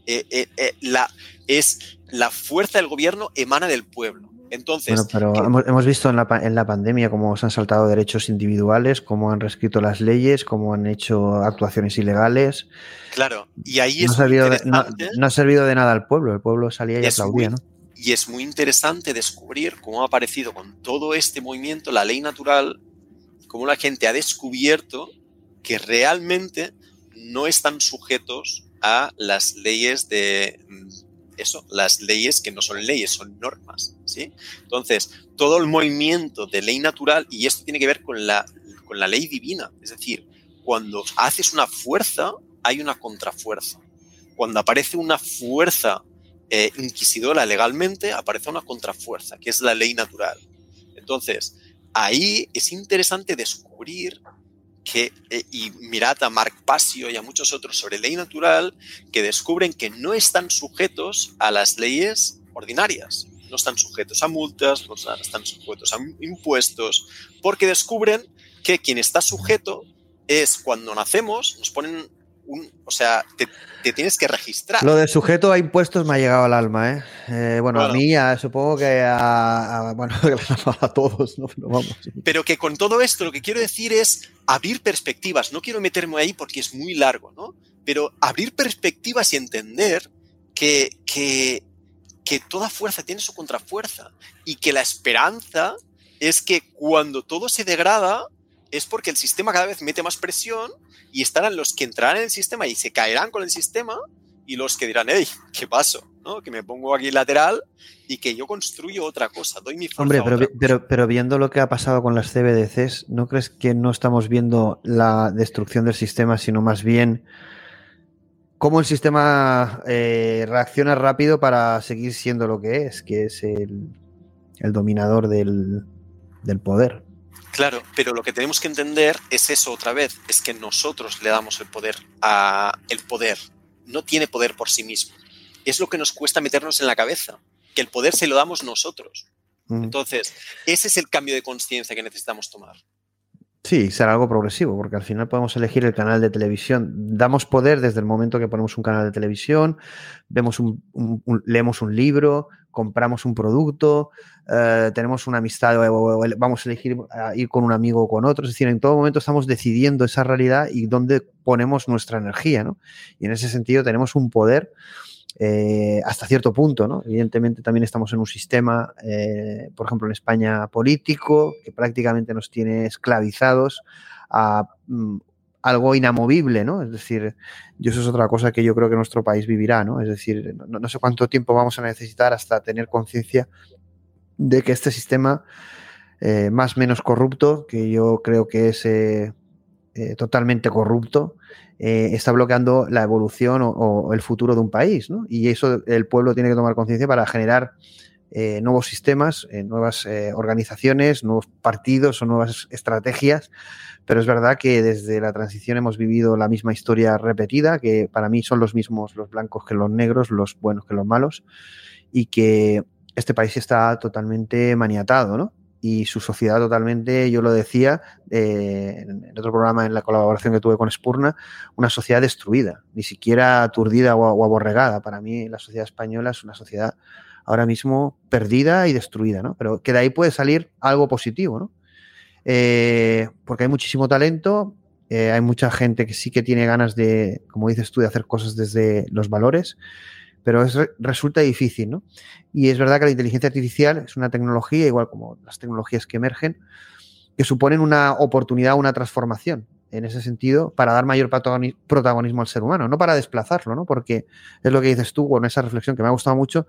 Eh, eh, eh, la, es la fuerza del gobierno emana del pueblo. Entonces, Bueno, pero que- hemos, hemos visto en la, en la pandemia cómo se han saltado derechos individuales, cómo han reescrito las leyes, cómo han hecho actuaciones ilegales. claro, y ahí No es ha, servido de, no- ha servido de nada al pueblo. El pueblo salía y aplaudía, muy- ¿no? Y es muy interesante descubrir cómo ha aparecido con todo este movimiento la ley natural, cómo la gente ha descubierto que realmente no están sujetos a las leyes de mm, eso, las leyes que no son leyes, son normas, ¿sí? Entonces, todo el movimiento de ley natural, y esto tiene que ver con la, con la ley divina, es decir, cuando haces una fuerza, hay una contrafuerza. Cuando aparece una fuerza eh, inquisidora legalmente, aparece una contrafuerza, que es la ley natural. Entonces, ahí es interesante descubrir que, eh, y mirad a Mark Passio y a muchos otros sobre ley natural, que descubren que no están sujetos a las leyes ordinarias. No están sujetos a multas, no están sujetos a impuestos, porque descubren que quien está sujeto es cuando nacemos, nos ponen un, o sea, te, tienes que registrar. Lo de sujeto a impuestos me ha llegado al alma, ¿eh? eh bueno, a mí, supongo que a, bueno, a todos, ¿no? Pero, vamos. Pero que con todo esto lo que quiero decir es abrir perspectivas. No quiero meterme ahí porque es muy largo, ¿no? Pero abrir perspectivas y entender que, que, que toda fuerza tiene su contrafuerza y que la esperanza es que cuando todo se degrada, es porque el sistema cada vez mete más presión y estarán los que entrarán en el sistema y se caerán con el sistema y los que dirán, hey, ¿qué paso? ¿no? Que me pongo aquí lateral y que yo construyo otra cosa, doy mi Hombre, pero, pero, pero, viendo lo que ha pasado con las CBDCs, ¿no crees que no estamos viendo la destrucción del sistema, sino más bien cómo el sistema eh, reacciona rápido para seguir siendo lo que es, que es el, el dominador del, del poder? Claro, pero lo que tenemos que entender es eso otra vez, es que nosotros le damos el poder a el poder. No tiene poder por sí mismo. Es lo que nos cuesta meternos en la cabeza, que el poder se lo damos nosotros. Mm. Entonces, ese es el cambio de conciencia que necesitamos tomar. Sí, será algo progresivo, porque al final podemos elegir el canal de televisión. Damos poder desde el momento que ponemos un canal de televisión, vemos un, leemos un libro, compramos un producto, eh, tenemos una amistad vamos a elegir ir con un amigo o con otro. Es decir, en todo momento estamos decidiendo esa realidad y dónde ponemos nuestra energía, ¿no? Y en ese sentido tenemos un poder eh, hasta cierto punto, ¿no? Evidentemente también estamos en un sistema, eh, por ejemplo en España, político, que prácticamente nos tiene esclavizados a mm, algo inamovible, ¿no? Es decir, y eso es otra cosa que yo creo que nuestro país vivirá, ¿no? Es decir, no, sé cuánto tiempo vamos a necesitar hasta tener conciencia de que este sistema eh, más menos corrupto, que yo creo que es totalmente corrupto, eh, está bloqueando la evolución o, el futuro de un país. ¿no? Y eso el pueblo tiene que tomar conciencia para generar eh, nuevos sistemas, eh, nuevas organizaciones, nuevos partidos o nuevas estrategias. Pero es verdad que desde la transición hemos vivido la misma historia repetida, que para mí son los mismos los blancos que los negros, los buenos que los malos, y que este país está totalmente maniatado, ¿no? y su sociedad totalmente, yo lo decía eh, en otro programa, en la colaboración que tuve con Spurna, una sociedad destruida, ni siquiera aturdida o, aborregada. Para mí la sociedad española es una sociedad ahora mismo perdida y destruida, ¿no? Pero que de ahí puede salir algo positivo, ¿no? Eh, porque hay muchísimo talento, eh, hay mucha gente que sí que tiene ganas de, como dices tú, de hacer cosas desde los valores pero es, resulta difícil, ¿no? Y es verdad que la inteligencia artificial es una tecnología, igual como las tecnologías que emergen, que suponen una oportunidad, una transformación en ese sentido para dar mayor protagonismo al ser humano, no para desplazarlo, ¿no? Porque es lo que dices tú con esa reflexión que me ha gustado mucho,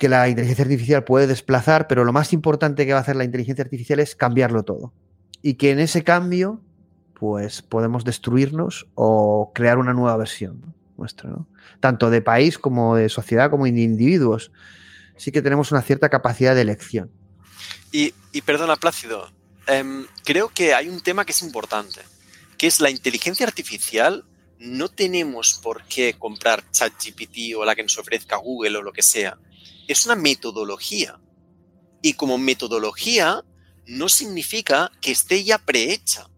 que la inteligencia artificial puede desplazar, pero lo más importante que va a hacer la inteligencia artificial es cambiarlo todo. Y que en ese cambio, pues podemos destruirnos o crear una nueva versión. ¿no? nuestro, tanto de país como de sociedad, como de individuos. Sí que tenemos una cierta capacidad de elección. Y, perdona, Plácido, em, creo que hay un tema que es importante, que es la inteligencia artificial. No tenemos por qué comprar ChatGPT o la que nos ofrezca Google o lo que sea. Es una metodología. Y como metodología no significa que esté ya prehecha.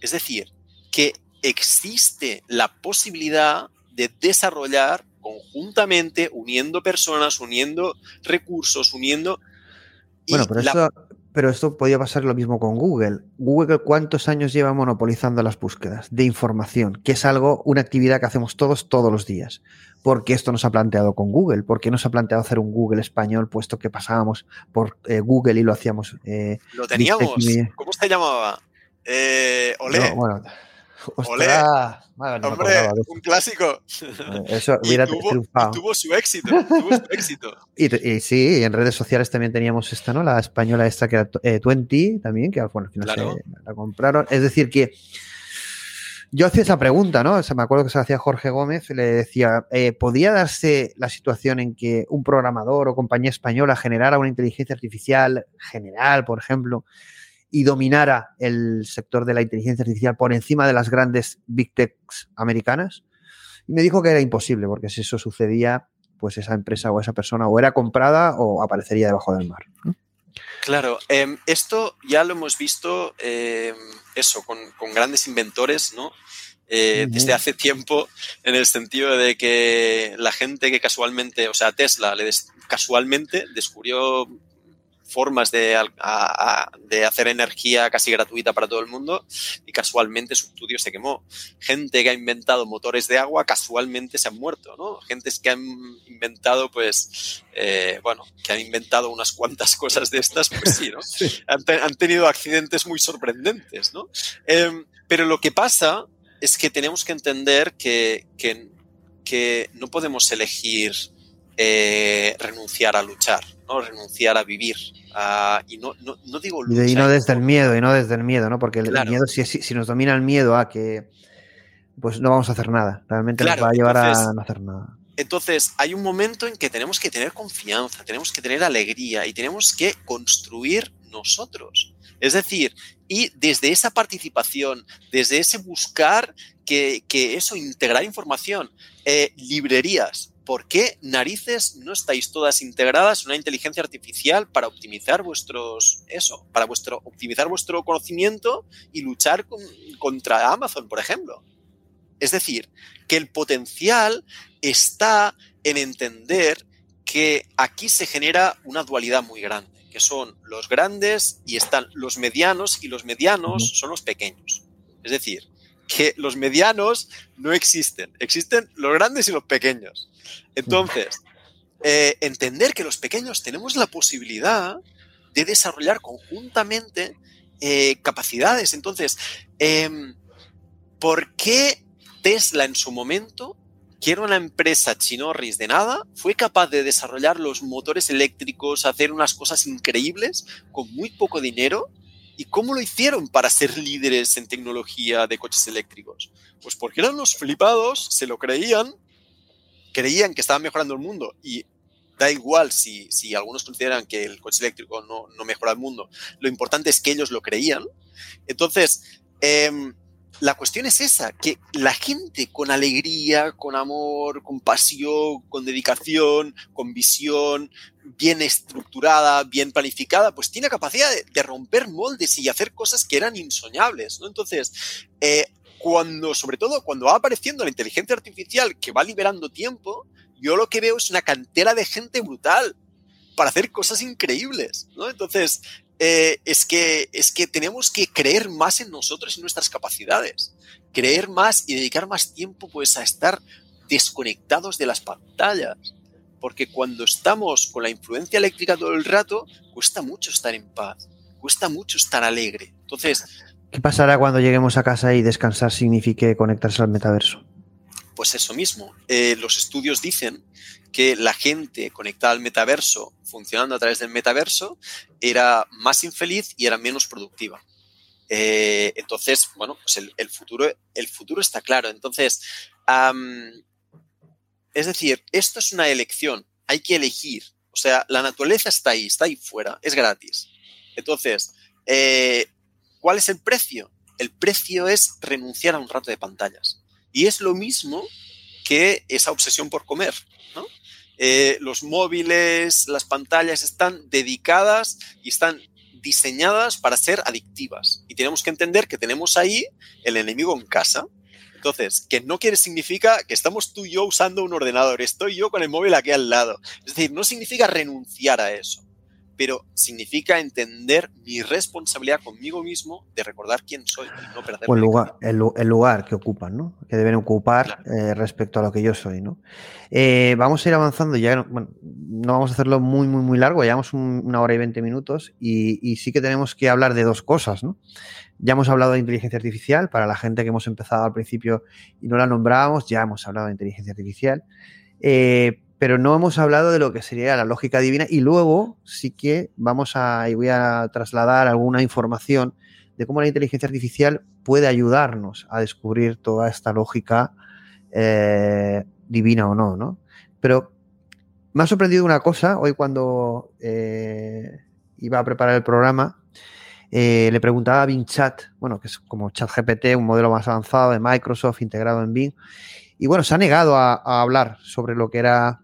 Es decir, que existe la posibilidad de desarrollar conjuntamente, uniendo personas, uniendo recursos, uniendo... Bueno, pero, esto, pero esto podría pasar lo mismo con Google. Google, ¿cuántos años lleva monopolizando las búsquedas de información? Que es algo, una actividad que hacemos todos, todos los días. ¿Por qué esto nos ha planteado con Google? ¿Por qué nos ha planteado hacer un Google español, puesto que pasábamos por eh, Google y lo hacíamos? Eh, lo teníamos. ¿Cómo se llamaba? Eh, Olé. bueno, Ostras, Hombre, un clásico. Eh, eso hubiera tuvo, tuvo su éxito. Tuvo su éxito. y, sí, en redes sociales también teníamos esta, ¿no? La española esta que era eh, Twenty también, que bueno, al final se, la compraron. Es decir, que Yo hacía esa pregunta, ¿no? me acuerdo que se la hacía Jorge Gómez, le decía, eh, ¿podía darse la situación en que un programador o compañía española generara una inteligencia artificial general, por ejemplo, y dominara el sector de la inteligencia artificial por encima de las grandes big techs americanas? Y me dijo que era imposible, porque si eso sucedía, pues esa empresa o esa persona o era comprada o aparecería debajo del mar. Claro, em, esto ya lo hemos visto, em, eso, con, grandes inventores, ¿no? Eh, desde hace tiempo, en el sentido de que la gente que casualmente, o sea, Tesla le casualmente descubrió formas de, de, hacer energía casi gratuita para todo el mundo y casualmente su estudio se quemó. Gente que ha inventado motores de agua casualmente se han muerto, ¿no? Gentes que han inventado, pues, eh, bueno, que han inventado unas cuantas cosas de estas, pues sí, ¿no? Han, tenido accidentes muy sorprendentes, ¿no? Em, pero lo que pasa es que tenemos que entender que, que, que no podemos elegir eh, renunciar a luchar, ¿no? renunciar a vivir. y no, no, digo luchar. Y no desde el miedo, y no desde el miedo, ¿no? Porque el, miedo, si, si, nos domina el miedo a que pues no vamos a hacer nada. Realmente nos va a llevar a no hacer nada. Entonces, hay un momento en que tenemos que tener confianza, tenemos que tener alegría y tenemos que construir nosotros. Es decir, y desde esa participación, desde ese buscar que, eso, integrar información, eh, librerías, ¿por qué narices no estáis todas integradas en una inteligencia artificial para optimizar vuestros eso, para vuestro optimizar vuestro conocimiento y luchar contra Amazon, por ejemplo? Es decir, que el potencial está en entender que aquí se genera una dualidad muy grande, que son los grandes y están los medianos y los medianos son los pequeños. Es decir, que los medianos no existen, existen los grandes y los pequeños. Entonces, eh, entender que los pequeños tenemos la posibilidad de desarrollar conjuntamente eh, capacidades. Entonces, em, ¿por qué Tesla en su momento, que era una empresa chinorris de nada, fue capaz de desarrollar los motores eléctricos, hacer unas cosas increíbles con muy poco dinero? ¿Y cómo lo hicieron para ser líderes en tecnología de coches eléctricos? Pues porque eran los flipados, se lo creían creían que estaban mejorando el mundo y da igual si, si algunos consideran que el coche eléctrico no, no, mejora el mundo, lo importante es que ellos lo creían. Entonces, em, la cuestión es esa, que la gente con alegría, con amor, con pasión, con dedicación, con visión, bien estructurada, bien planificada, pues tiene capacidad de, romper moldes y hacer cosas que eran insoñables, ¿no? Entonces, eh, cuando, sobre todo cuando va apareciendo la inteligencia artificial que va liberando tiempo, yo lo que veo es una cantera de gente brutal para hacer cosas increíbles, ¿no? Entonces, eh, es, que, es que tenemos que creer más en nosotros y nuestras capacidades, creer más y dedicar más tiempo pues a estar desconectados de las pantallas, porque cuando estamos con la influencia eléctrica todo el rato, cuesta mucho estar en paz, cuesta mucho estar alegre. Entonces, ¿Qué pasará cuando lleguemos a casa y descansar signifique conectarse al metaverso? Pues eso mismo. Eh, los estudios dicen que la gente conectada al metaverso, funcionando a través del metaverso, era más infeliz y era menos productiva. Eh, entonces, bueno, pues el, futuro, el futuro está claro. Entonces, es decir, esto es una elección. Hay que elegir. O sea, la naturaleza está ahí, está ahí fuera, es gratis. Entonces, eh, ¿Cuál es el precio? El precio es renunciar a un rato de pantallas. Y es lo mismo que esa obsesión por comer. Eh, los móviles, las pantallas están dedicadas y están diseñadas para ser adictivas. Y tenemos que entender que tenemos ahí el enemigo en casa. Entonces, que no quiere significa que estamos tú y yo usando un ordenador, estoy yo con el móvil aquí al lado. Es decir, no significa renunciar a eso pero significa entender mi responsabilidad conmigo mismo de recordar quién soy y no perder el lugar, el, lugar que ocupan, ¿no? Que deben ocupar eh, respecto a lo que yo soy, ¿no? Eh, vamos a ir avanzando, ya no, vamos a hacerlo muy, muy, muy largo, llevamos una hora y veinte minutos y, sí que tenemos que hablar de dos cosas, ¿no? Ya hemos hablado de inteligencia artificial, para la gente que hemos empezado al principio y no la nombrábamos, ya hemos hablado de inteligencia artificial. Eh, pero no hemos hablado de lo que sería la lógica divina y luego sí que vamos a, y voy a trasladar alguna información de cómo la inteligencia artificial puede ayudarnos a descubrir toda esta lógica eh, divina o no, ¿no? Pero me ha sorprendido una cosa, hoy cuando eh, iba a preparar el programa, eh, le preguntaba a Bing Chat, bueno, que es como ChatGPT, un modelo más avanzado de Microsoft integrado en Bing, y bueno, se ha negado a, hablar sobre lo que era,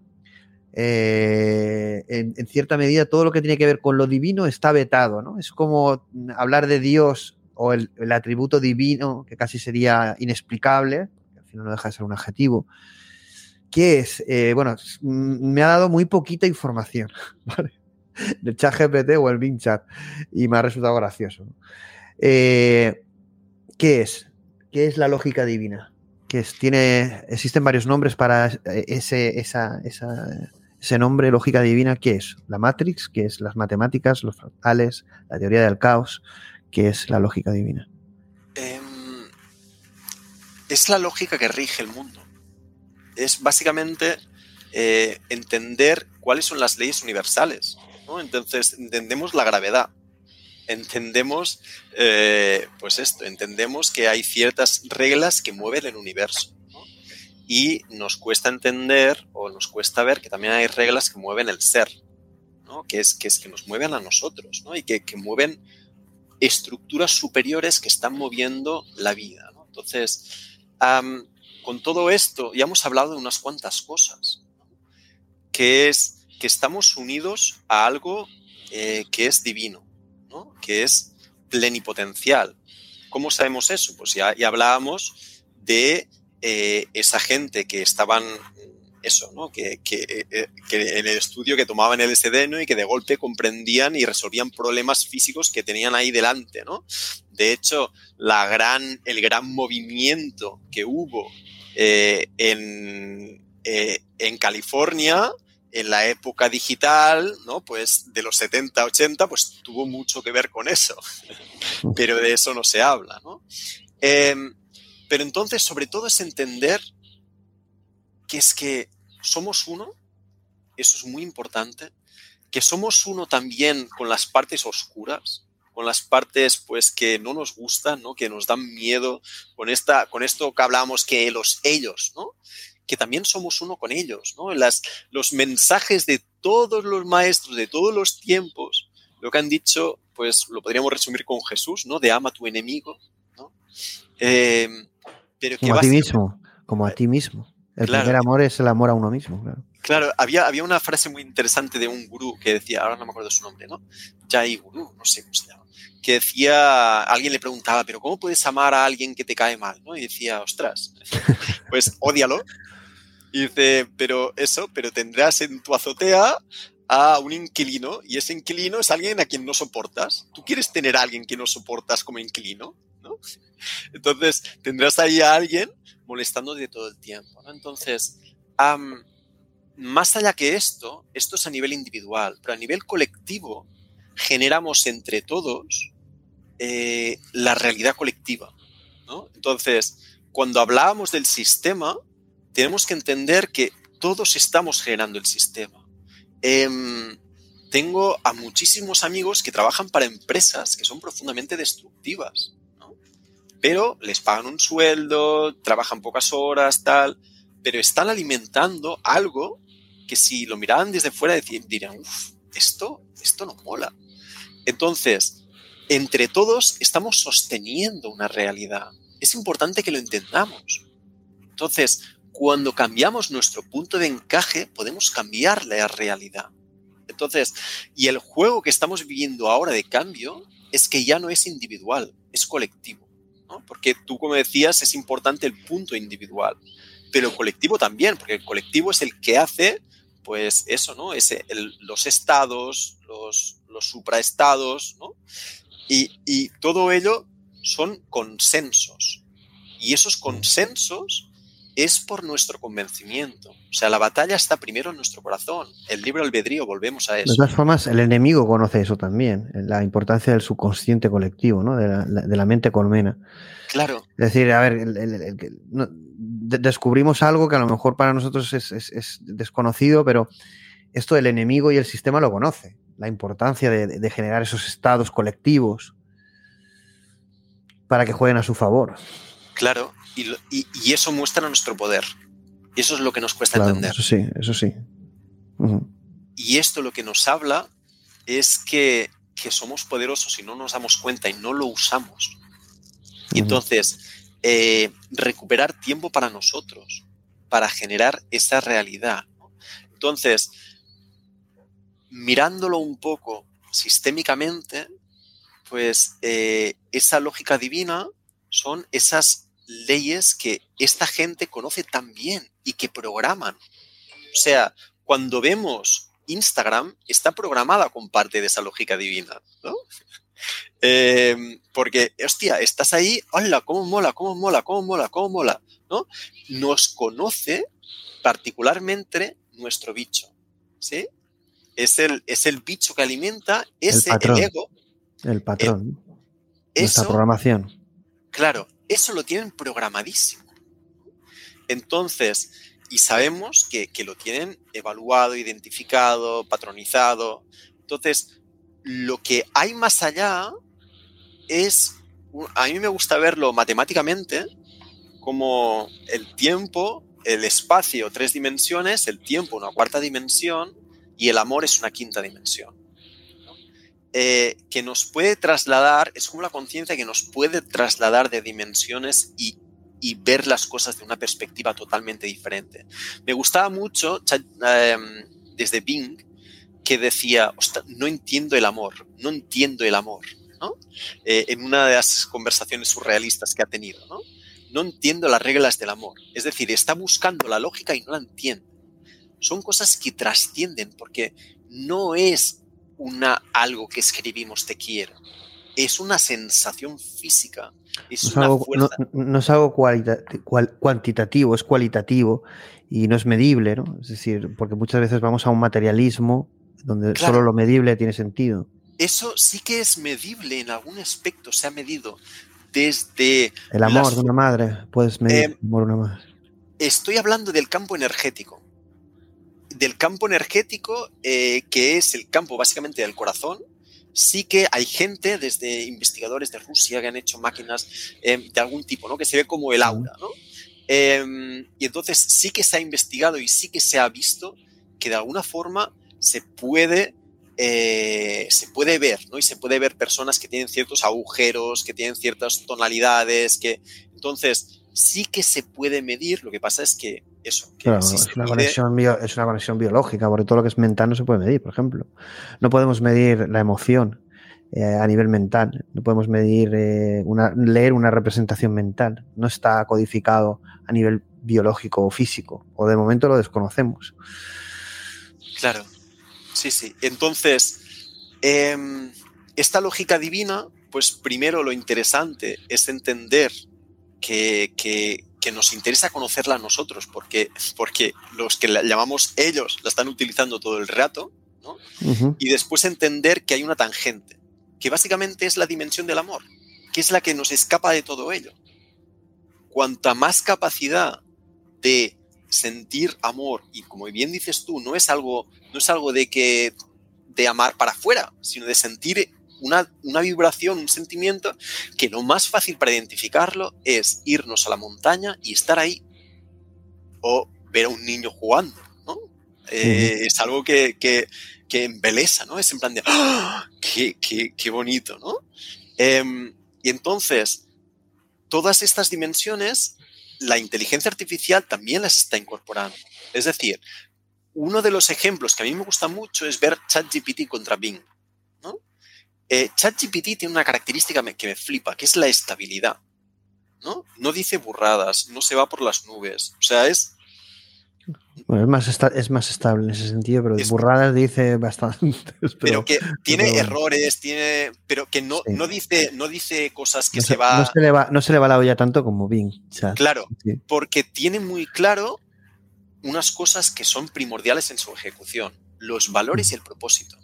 en, en, cierta medida, todo lo que tiene que ver con lo divino está vetado, ¿no? Es como hablar de Dios o el, atributo divino, que casi sería inexplicable, al final no deja de ser un adjetivo, ¿Qué es? Eh, bueno, me ha dado muy poquita información, ¿vale? Del chat GPT o el Bing Chat y me ha resultado gracioso. Eh, ¿Qué es? ¿Qué es la lógica divina? ¿Qué es? Tiene, existen varios nombres para ese, esa, ese nombre, lógica divina. ¿Qué es? La Matrix, ¿qué es las matemáticas, los fractales, la teoría del caos, ¿qué es la lógica divina? Eh, es la lógica que rige el mundo es básicamente eh, entender cuáles son las leyes universales. Entonces, entendemos la gravedad, entendemos, eh, pues esto, entendemos que hay ciertas reglas que mueven el universo. Y nos cuesta entender o nos cuesta ver que también hay reglas que mueven el ser, que, es, que, es, que nos mueven a nosotros y que, mueven estructuras superiores que están moviendo la vida. Entonces, con todo esto ya hemos hablado de unas cuantas cosas, que es que estamos unidos a algo eh, que es divino, que es plenipotencial. ¿Cómo sabemos eso? Pues ya, ya hablábamos de eh, esa gente que estaban, eso, ¿no? Que, eh, que, en el estudio que tomaban el SDN y que de golpe comprendían y resolvían problemas físicos que tenían ahí delante, ¿no? De hecho, la gran, el gran movimiento que hubo eh, en, eh, en, California, en la época digital, ¿no? Pues de los 70, 80, pues tuvo mucho que ver con eso. Pero de eso no se habla, ¿no? Em, pero entonces, sobre todo, es entender que es que somos uno, eso es muy importante, que somos uno también con las partes oscuras, con las partes pues que no nos gustan, ¿no? que nos dan miedo, con, esta, con esto que hablamos que los ellos, ¿no? que también somos uno con ellos. ¿no? Las, los mensajes de todos los maestros de todos los tiempos, lo que han dicho, pues lo podríamos resumir con Jesús, ¿no? de ama tu enemigo. ¿no? Eh, pero como a ti mismo, como a ti mismo. El primer amor es el amor a uno mismo. Claro. Claro, había, había una frase muy interesante de un gurú que decía, ahora no me acuerdo su nombre, ¿no? Jai Gurú, no sé cómo se llama que decía, alguien le preguntaba, pero ¿cómo puedes amar a alguien que te cae mal? ¿no? Y decía, ostras, pues ódialo. Y dice, pero eso, pero tendrás en tu azotea a un inquilino y ese inquilino es alguien a quien no soportas. ¿Tú quieres tener a alguien que no soportas como inquilino? Entonces, tendrás ahí a alguien molestándote todo el tiempo. Entonces, más allá que esto, esto es a nivel individual, pero a nivel colectivo generamos entre todos eh, la realidad colectiva. Entonces, cuando hablábamos del sistema, tenemos que entender que todos estamos generando el sistema. Em, tengo a muchísimos amigos que trabajan para empresas que son profundamente destructivas, pero les pagan un sueldo, trabajan pocas horas, tal, pero están alimentando algo que si lo miraban desde fuera dirían, uff, esto, esto no mola. Entonces, entre todos estamos sosteniendo una realidad. Es importante que lo entendamos. Entonces, cuando cambiamos nuestro punto de encaje, podemos cambiar la realidad. Entonces, y el juego que estamos viviendo ahora de cambio es que ya no es individual, es colectivo. Porque tú, como decías, es importante el punto individual, pero el colectivo también, porque el colectivo es el que hace, pues eso, ¿no? Es los estados, los, los supraestados, ¿no? Y, todo ello son consensos. Y esos consensos es por nuestro convencimiento. O sea, la batalla está primero en nuestro corazón. El libre albedrío, volvemos a eso. De todas formas, el enemigo conoce eso también, la importancia del subconsciente colectivo, ¿no? de, la, mente colmena. Claro. Es decir, a ver, descubrimos algo que a lo mejor para nosotros es, es, desconocido, pero esto el enemigo y el sistema lo conoce la importancia de, generar esos estados colectivos. para que jueguen a su favor. Claro, y, y, y eso muestra nuestro poder. Y eso es lo que nos cuesta Claro, entender. eso sí, eso sí. Y esto lo que nos habla es que, que somos poderosos y no nos damos cuenta y no lo usamos. Y entonces, eh, recuperar tiempo para nosotros, para generar esa realidad. ¿no? Entonces, mirándolo un poco sistémicamente, pues eh, esa lógica divina son esas leyes que esta gente conoce tan bien y que programan. O sea, cuando vemos Instagram, está programada con parte de esa lógica divina, ¿no? Eh, porque, hostia, estás ahí, hola, cómo mola, cómo mola, cómo mola, cómo mola, ¿no? Nos conoce particularmente nuestro bicho, ¿sí? Es el, es el bicho que alimenta ese, el, patrón. ego. El patrón. Nuestra Eso, programación. claro, eso lo tienen programadísimo. Entonces, y sabemos que, que lo tienen evaluado, identificado, patronizado. Entonces, lo que hay más allá es, a mí me gusta verlo matemáticamente como el tiempo, el espacio, tres dimensiones, el tiempo, una cuarta dimensión, y el amor es una quinta dimensión. Eh, que nos puede trasladar, es como la conciencia que nos puede trasladar de dimensiones y, ver las cosas de una perspectiva totalmente diferente. Me gustaba mucho eh, desde Bing que decía, no entiendo el amor, no entiendo el amor, ¿no? Eh, en una de las conversaciones surrealistas que ha tenido. No entiendo las reglas del amor. Es decir, está buscando la lógica y no la entiende. Son cosas que trascienden porque no es una, algo que escribimos te quiero. Es una sensación física. Es no, es una algo, fuerza. no, no, es algo cual, cuantitativo, es cualitativo y no es medible, ¿no? Es decir, porque muchas veces vamos a un materialismo donde claro. solo lo medible tiene sentido. Eso sí que es medible en algún aspecto, se ha medido desde... El amor las... de una madre, puedes medir eh, el amor de una madre. Estoy hablando del campo energético. Del campo energético, eh, que es el campo básicamente del corazón, sí que hay gente, desde investigadores de Rusia, que han hecho máquinas eh, de algún tipo, ¿no? Que se ve como el aura, ¿no? Eh, y entonces sí que se ha investigado y sí que se ha visto que de alguna forma se puede, eh, se puede ver, ¿no? Y se puede ver personas que tienen ciertos agujeros, que tienen ciertas tonalidades, que entonces sí que se puede medir, lo que pasa es que eso. Que claro, es, una conexión bio, es, una conexión biológica, porque todo lo que es mental no se puede medir, por ejemplo. No podemos medir la emoción eh, a nivel mental, no podemos medir, eh, una, leer una representación mental, no está codificado a nivel biológico o físico, o de momento lo desconocemos. Claro, sí, sí. Entonces, eh, esta lógica divina, pues primero lo interesante es entender que, que, que, nos interesa conocerla a nosotros, porque, porque los que la llamamos ellos la están utilizando todo el rato, ¿no? Uh -huh. Y después entender que hay una tangente, que básicamente es la dimensión del amor, que es la que nos escapa de todo ello. Cuanta más capacidad de sentir amor, y como bien dices tú, no es algo, no es algo de que de amar para afuera, sino de sentir una, una, vibración, un sentimiento, que lo más fácil para identificarlo es irnos a la montaña y estar ahí. O ver a un niño jugando, ¿no? Eh. Es algo que, que, que, embelesa, ¿no? Es en plan de, ¡Oh! qué, qué, qué, bonito, ¿no? Eh, y entonces, todas estas dimensiones, la inteligencia artificial también las está incorporando. Es decir, uno de los ejemplos que a mí me gusta mucho es ver ChatGPT contra Bing. ¿no? Eh, ChatGPT tiene una característica que me flipa, que es la estabilidad. ¿no? no dice burradas, no se va por las nubes. O sea, es. Bueno, es más, esta, es más estable en ese sentido, pero es, burradas dice bastante. Pero, pero que tiene pero, errores, tiene. Pero que no, sí. no, dice, no dice cosas que no se, se, va. No se, le va. no se le va la olla tanto como Bing. Chat. Claro, sí. porque tiene muy claro unas cosas que son primordiales en su ejecución: los valores y el propósito,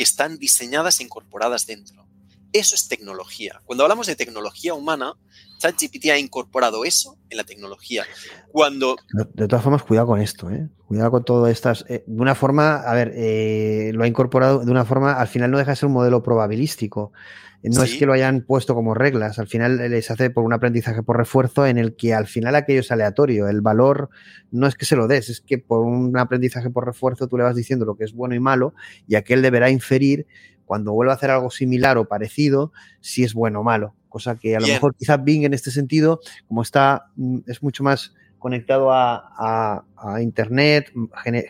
que están diseñadas e incorporadas dentro. Eso es tecnología. Cuando hablamos de tecnología humana, ChatGPT ha incorporado eso en la tecnología. Cuando... De, todas formas, cuidado con esto, ¿eh? Cuidado con todo estas. Eh, de una forma, a ver, eh, lo ha incorporado de una forma, al final no deja de ser un modelo probabilístico. No es que lo hayan puesto como reglas, al final les hace por un aprendizaje por refuerzo en el que al final aquello es aleatorio. El valor no es que se lo des, es que por un aprendizaje por refuerzo tú le vas diciendo lo que es bueno y malo y aquel deberá inferir cuando vuelva a hacer algo similar o parecido si es bueno o malo. Cosa que a lo mejor quizás Bing en este sentido, como está, mm, es mucho más conectado a, a Internet,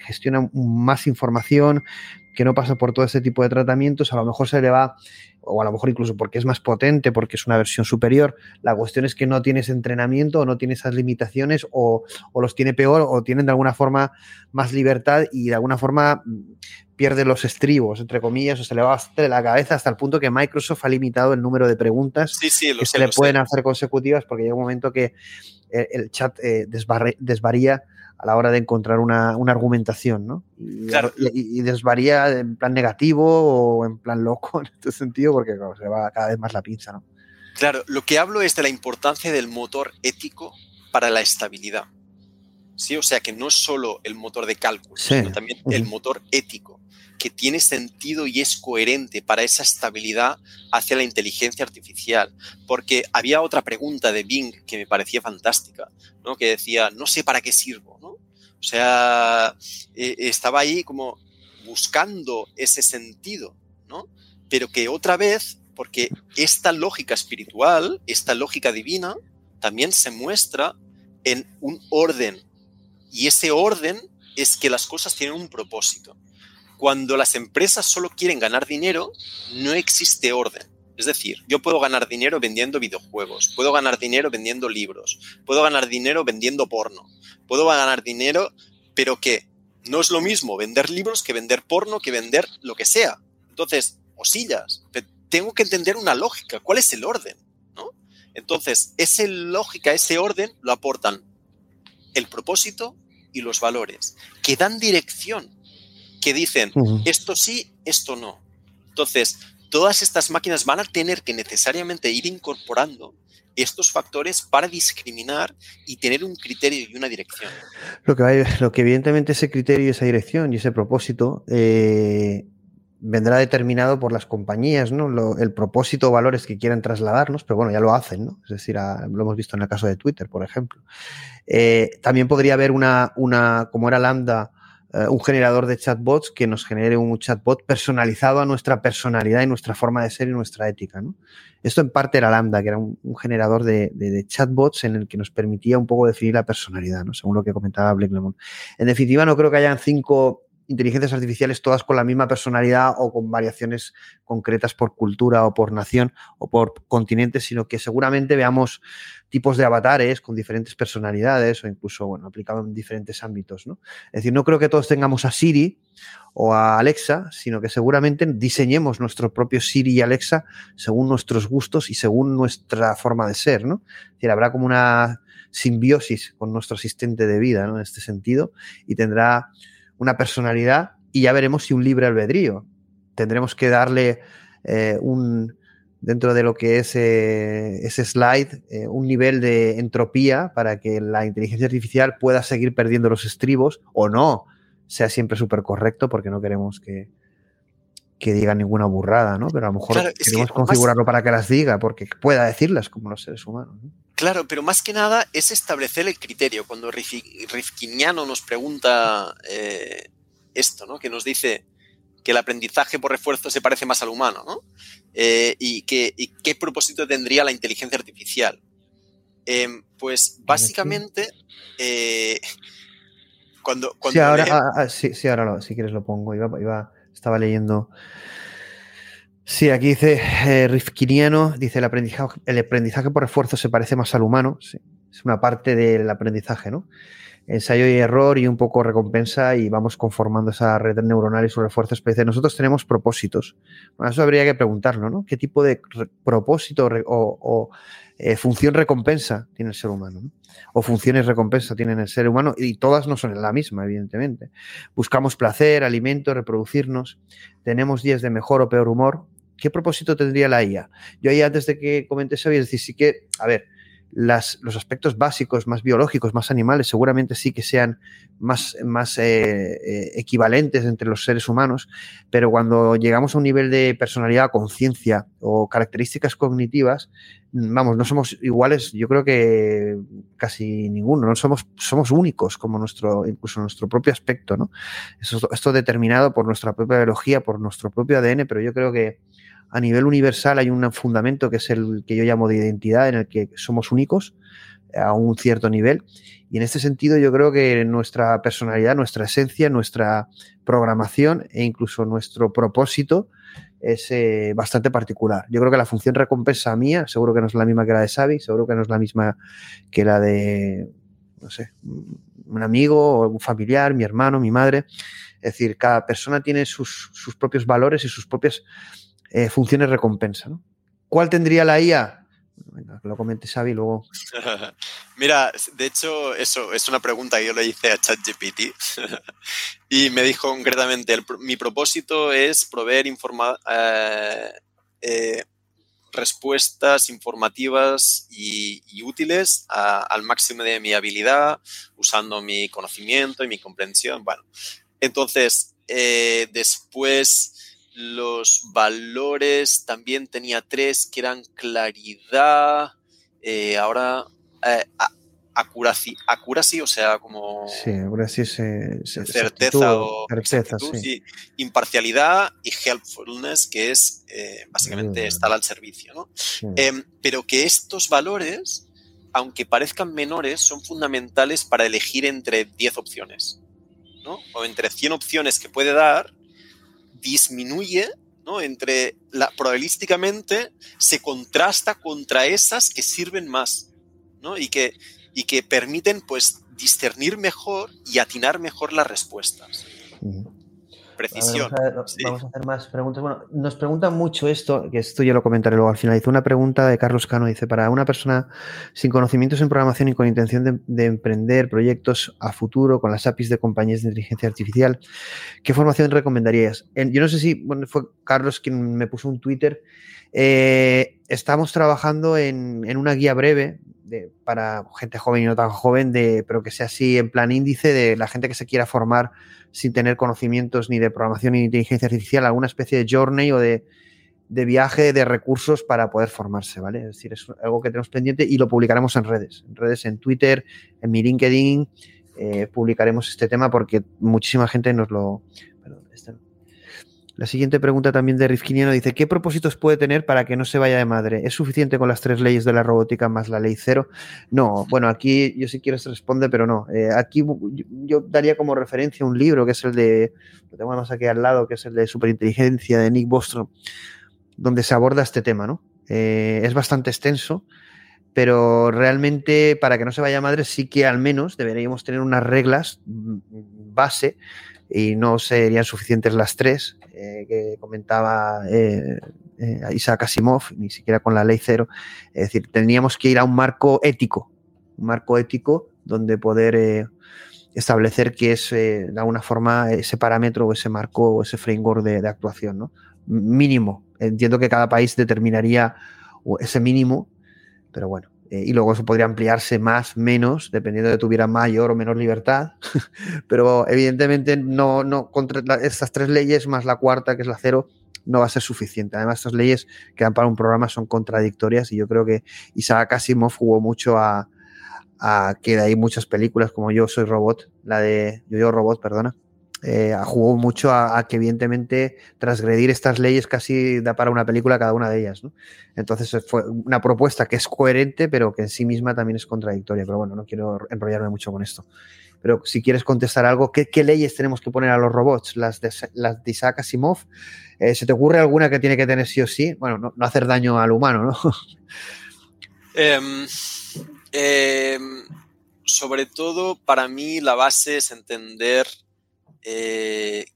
gestiona más información, que no pasa por todo ese tipo de tratamientos, a lo mejor se le va o a lo mejor incluso porque es más potente, porque es una versión superior. La cuestión es que no tienes entrenamiento o no tiene esas limitaciones o, los tiene peor o tienen de alguna forma más libertad y de alguna forma mm, pierde los estribos, entre comillas, o se le va de la cabeza hasta el punto que Microsoft ha limitado el número de preguntas que se le pueden hacer consecutivas porque llega un momento que el, chat eh, desvaría a la hora de encontrar una, argumentación, ¿no? Y, desvaría en plan negativo o en plan loco en este sentido, porque se va cada vez más la pinza, ¿no? Claro, lo que hablo es de la importancia del motor ético para la estabilidad. ¿sí? O sea que no es solo el motor de cálculo, sino también el motor ético, que tiene sentido y es coherente para esa estabilidad hacia la inteligencia artificial. Porque había otra pregunta de Bing que me parecía fantástica, ¿no? que decía, no sé para qué sirvo. ¿no? O sea, eh, estaba ahí como buscando ese sentido, ¿no? Pero que otra vez, porque esta lógica espiritual, esta lógica divina, también se muestra en un orden. Y ese orden es que las cosas tienen un propósito. Cuando las empresas solo quieren ganar dinero, no existe orden. Es decir, yo puedo ganar dinero vendiendo videojuegos, puedo ganar dinero vendiendo libros, puedo ganar dinero vendiendo porno, puedo ganar dinero, pero que no es lo mismo vender libros que vender porno, que vender lo que sea. Entonces, osillas, tengo que entender una lógica, ¿cuál es el orden? Entonces, esa lógica, ese orden lo aportan el propósito y los valores, que dan dirección que dicen esto sí, esto no. Entonces, todas estas máquinas van a tener que necesariamente ir incorporando estos factores para discriminar y tener un criterio y una dirección. Lo que, lo que evidentemente ese criterio y esa dirección y ese propósito eh, vendrá determinado por las compañías, ¿no? el propósito o valores que quieran trasladarnos, pero bueno, ya lo hacen, ¿no? Es decir, lo hemos visto en el caso de Twitter, por ejemplo. Eh, también podría haber una, una, como era Lambda, eh, un generador de chatbots que nos genere un chatbot personalizado a nuestra personalidad y nuestra forma de ser y nuestra ética. Esto en parte era Lambda, que era un, generador de, de, chatbots en el que nos permitía un poco definir la personalidad, ¿no? según lo que comentaba Blake Lemon. En definitiva, no creo que hayan cinco inteligencias artificiales todas con la misma personalidad o con variaciones concretas por cultura o por nación o por continente, sino que seguramente veamos tipos de avatares con diferentes personalidades o incluso, bueno, aplicado en diferentes ámbitos, ¿no? Es decir, no creo que todos tengamos a Siri o a Alexa, sino que seguramente diseñemos nuestro propio Siri y Alexa según nuestros gustos y según nuestra forma de ser, ¿no? Es decir, habrá como una simbiosis con nuestro asistente de vida. En este sentido, y tendrá una personalidad y ya veremos si un libre albedrío. Tendremos que darle eh, un, dentro de lo que es eh, ese slide, eh, un nivel de entropía para que la inteligencia artificial pueda seguir perdiendo los estribos o no sea siempre súper correcto porque no queremos que, que diga ninguna burrada, ¿no? Pero a lo mejor queremos configurarlo para que las diga porque pueda decirlas como los seres humanos. Claro, pero más que nada es establecer el criterio. Cuando Rifkiniano nos pregunta eh, esto, ¿no? Que nos dice que el aprendizaje por refuerzo se parece más al humano, ¿no? Eh, y, que, qué propósito tendría la inteligencia artificial. Em, pues básicamente, eh, cuando, Sí, ahora, ah, ah, sí, ahora si quieres lo pongo. Iba, estaba leyendo Sí, aquí dice eh, Rifkiniano, dice el aprendizaje, el aprendizaje por refuerzo se parece más al humano, es una parte del aprendizaje, ¿no? Ensayo y error y un poco recompensa y vamos conformando esa red neuronal y su refuerzo especie. Nosotros tenemos propósitos. Bueno, eso habría que preguntarlo, ¿no? ¿Qué tipo de propósito o, eh, función recompensa tiene el ser humano? O funciones recompensa tiene el ser humano y todas no son la misma, evidentemente. Buscamos placer, alimento, reproducirnos. Tenemos días de mejor o peor humor ¿qué propósito tendría la IA? Yo ahí antes de que comentes eso, es decir, sí que, a ver, los aspectos básicos, más biológicos, más animales, seguramente sí que sean más, más eh, eh, equivalentes entre los seres humanos, pero cuando llegamos a un nivel de personalidad, conciencia o características cognitivas, vamos, no somos iguales, yo creo que casi ninguno, no somos, somos únicos como nuestro, incluso nuestro propio aspecto, ¿no? Eso, esto determinado por nuestra propia biología, por nuestro propio ADN, pero yo creo que a nivel universal hay un fundamento que es el que yo llamo de identidad, en el que somos únicos a un cierto nivel. Y en este sentido yo creo que nuestra personalidad, nuestra esencia, nuestra programación e incluso nuestro propósito es eh, bastante particular. Yo creo que la función recompensa mía, seguro que no es la misma que la de Xavi, seguro que no es la misma que la de, no sé, un amigo un familiar, mi hermano, mi madre. Es decir, cada persona tiene sus, sus propios valores y sus propias eh, funciones recompensa. ¿no? ¿Cuál tendría la IA? Venga, que lo comente Xavi luego. Mira, de hecho, eso es una pregunta que yo le hice a ChatGPT y me dijo concretamente, mi propósito es proveer eh, eh, respuestas informativas y, útiles al máximo de mi habilidad, usando mi conocimiento y mi comprensión. Bueno, entonces, después los valores también tenía tres que eran claridad, eh, ahora eh, accuracy, accuracy, o sea, como sí, accuracy certeza o certeza, sí. imparcialidad y helpfulness, que es eh, básicamente estar al servicio. ¿no? Em, pero que estos valores, aunque parezcan menores, son fundamentales para elegir entre 10 opciones. ¿no? O entre 100 opciones que puede dar, disminuye, ¿no? Entre la, probabilísticamente se contrasta contra esas que sirven más, ¿no? Y que, y que permiten, pues, discernir mejor y atinar mejor las respuestas. Precisión. Vamos, a, sí. vamos a hacer más preguntas. Bueno, nos preguntan mucho esto, que esto yo lo comentaré luego al final. Hizo una pregunta de Carlos Cano, dice, para una persona sin conocimientos en programación y con intención de, de emprender proyectos a futuro con las APIs de compañías de inteligencia artificial, ¿qué formación recomendarías? En- yo no sé si bueno, fue Carlos quien me puso un Twitter. Eh, estamos trabajando en, en una guía breve de- para gente joven y no tan joven, de, pero que sea así en plan índice de la gente que se quiera formar sin tener conocimientos ni de programación ni de inteligencia artificial, alguna especie de journey o de, de viaje de recursos para poder formarse, ¿vale? Es decir, es algo que tenemos pendiente y lo publicaremos en redes, en redes, en Twitter, en mi LinkedIn, eh, publicaremos este tema porque muchísima gente nos lo... Perdón, este no. La siguiente pregunta también de Rifkiniano dice, ¿qué propósitos puede tener para que no se vaya de madre? ¿Es suficiente con las tres leyes de la robótica más la ley cero? No, bueno, aquí yo si quieres responde, pero no. Eh, aquí yo, daría como referencia un libro que es el de, lo tengo más aquí al lado, que es el de Superinteligencia de Nick Bostrom, donde se aborda este tema, ¿no? Eh, es bastante extenso, pero realmente para que no se vaya a madre sí que al menos deberíamos tener unas reglas mm, base y no serían suficientes las tres eh, que comentaba eh, eh, Isaac Asimov, ni siquiera con la ley cero. Es decir, tendríamos que ir a un marco ético, un marco ético donde poder eh, establecer que es eh, de alguna forma ese parámetro o ese marco o ese framework de, de actuación, ¿no? Mínimo. Entiendo que cada país determinaría ese mínimo, pero bueno. Eh, y luego eso podría ampliarse más, menos, dependiendo de tuviera mayor o menor libertad. pero evidentemente no, no contra estas tres leyes más la cuarta, que es la cero, no va a ser suficiente. Además, estas leyes que dan para un programa son contradictorias y yo creo que Isaac Asimov jugó mucho a, a que de ahí muchas películas como Yo Soy Robot, la de Yo Yo Robot, perdona, eh, jugó mucho a, que evidentemente transgredir estas leyes casi da para una película cada una de ellas. Entonces fue una propuesta que es coherente, pero que en sí misma también es contradictoria. Pero bueno, no quiero enrollarme mucho con esto. Pero si quieres contestar algo, ¿qué, leyes tenemos que poner a los robots? ¿Las de, las de Isaac Asimov? Eh, ¿Se te ocurre alguna que tiene que tener sí o sí? Bueno, no, no hacer daño al humano, ¿no? Eh, eh, sobre todo, para mí, la base es entender, eh,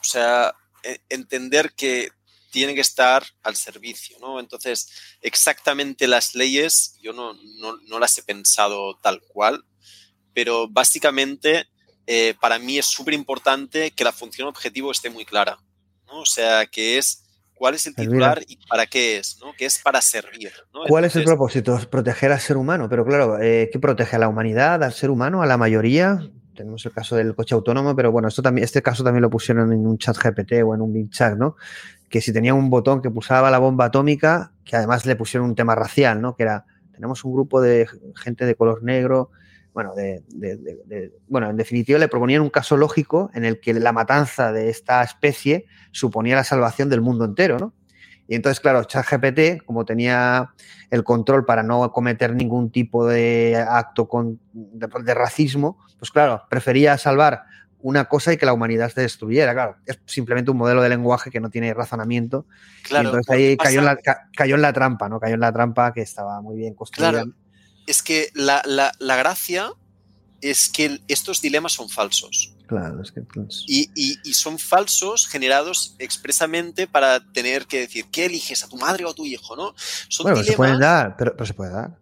o sea, entender que tiene que estar al servicio, ¿no? Entonces, exactamente las leyes, yo no, no, no las he pensado tal cual, pero básicamente eh, para mí es súper importante que la función objetivo esté muy clara, ¿no? O sea, que es ¿Cuál es el titular y para qué es? ¿no? Que es para servir. ¿Cuál es el propósito? Proteger al ser humano. Pero claro, eh, ¿qué protege a la humanidad, al ser humano, a la mayoría? Tenemos el caso del coche autónomo, pero bueno, esto también, este caso también lo pusieron en un chat GPT o en un Bing Chat, ¿no? Que si tenía un botón que pulsaba la bomba atómica, que además le pusieron un tema racial, ¿no? Que era, tenemos un grupo de gente de color negro, bueno, de, bueno, en definitiva le proponían un caso lógico en el que la matanza de esta especie suponía la salvación del mundo entero, ¿no? Y entonces, claro, ChatGPT, como tenía el control para no cometer ningún tipo de acto con, de, racismo, pues claro, prefería salvar una cosa y que la humanidad se destruyera. Claro, es simplemente un modelo de lenguaje que no tiene razonamiento. Claro, y entonces ahí cayó en, la, cayó en la trampa, ¿no? Cayó en la trampa que estaba muy bien construida es que la, gracia es que estos dilemas son falsos. Claro, es que. Y, son falsos generados expresamente para tener que decir, ¿qué eliges a tu madre o a tu hijo? ¿no? Son bueno, se pueden dar, pero, se puede dar.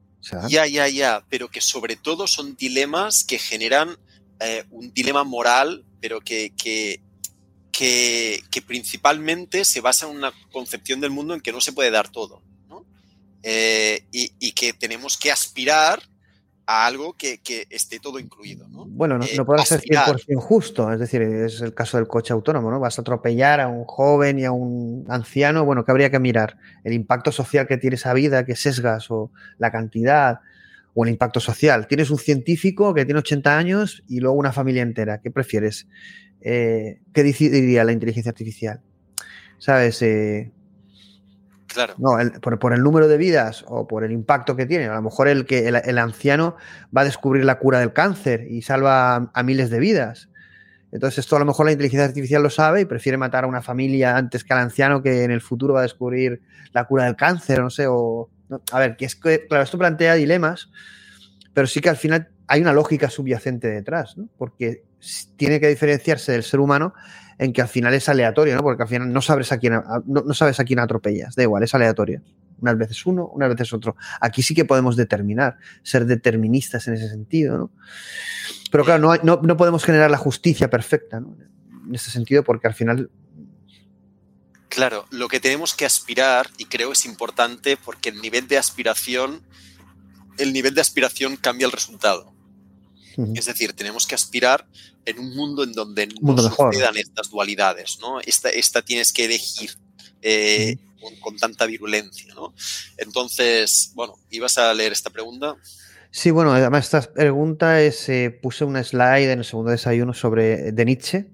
Ya, ya, ya, pero que sobre todo son dilemas que generan eh, un dilema moral, pero que, que, que, principalmente se basa en una concepción del mundo en que no se puede dar todo. Eh, y, que tenemos que aspirar a algo que, esté todo incluido. ¿no? Bueno, no, eh, puede ser 100% justo, es decir, es el caso del coche autónomo, ¿no? Vas a atropellar a un joven y a un anciano, bueno, que habría que mirar el impacto social que tiene esa vida, que sesgas, o la cantidad, o el impacto social. Tienes un científico que tiene 80 años y luego una familia entera, ¿qué prefieres? Eh, ¿Qué decidiría la inteligencia artificial? ¿Sabes? No, por, el número de vidas o por el impacto que tiene. A lo mejor el, que, el, anciano va a descubrir la cura del cáncer y salva a, miles de vidas. Entonces, esto a lo mejor la inteligencia artificial lo sabe y prefiere matar a una familia antes que al anciano que en el futuro va a descubrir la cura del cáncer, no sé. O, A ver, que es que, claro, esto plantea dilemas, pero sí que al final hay una lógica subyacente detrás, ¿no? Porque tiene que diferenciarse del ser humano en que al final es aleatorio, ¿no? Porque al final no sabes a quién, no, sabes a quién atropellas, da igual, es aleatorio. Unas veces uno, unas veces otro. Aquí sí que podemos determinar, ser deterministas en ese sentido, ¿no? Pero claro, no, no podemos generar la justicia perfecta, ¿no? En ese sentido, porque al final Claro, lo que tenemos que aspirar, y creo es importante porque el nivel de aspiración, el nivel de aspiración cambia el resultado. Es decir, tenemos que aspirar en un mundo en donde no sucedan estas dualidades, ¿no? Esta, esta tienes que elegir eh, con, tanta virulencia, ¿no? Entonces, bueno, ¿ibas a leer esta pregunta? Sí, bueno, además esta pregunta es, eh, puse una slide en el segundo desayuno sobre de Nietzsche,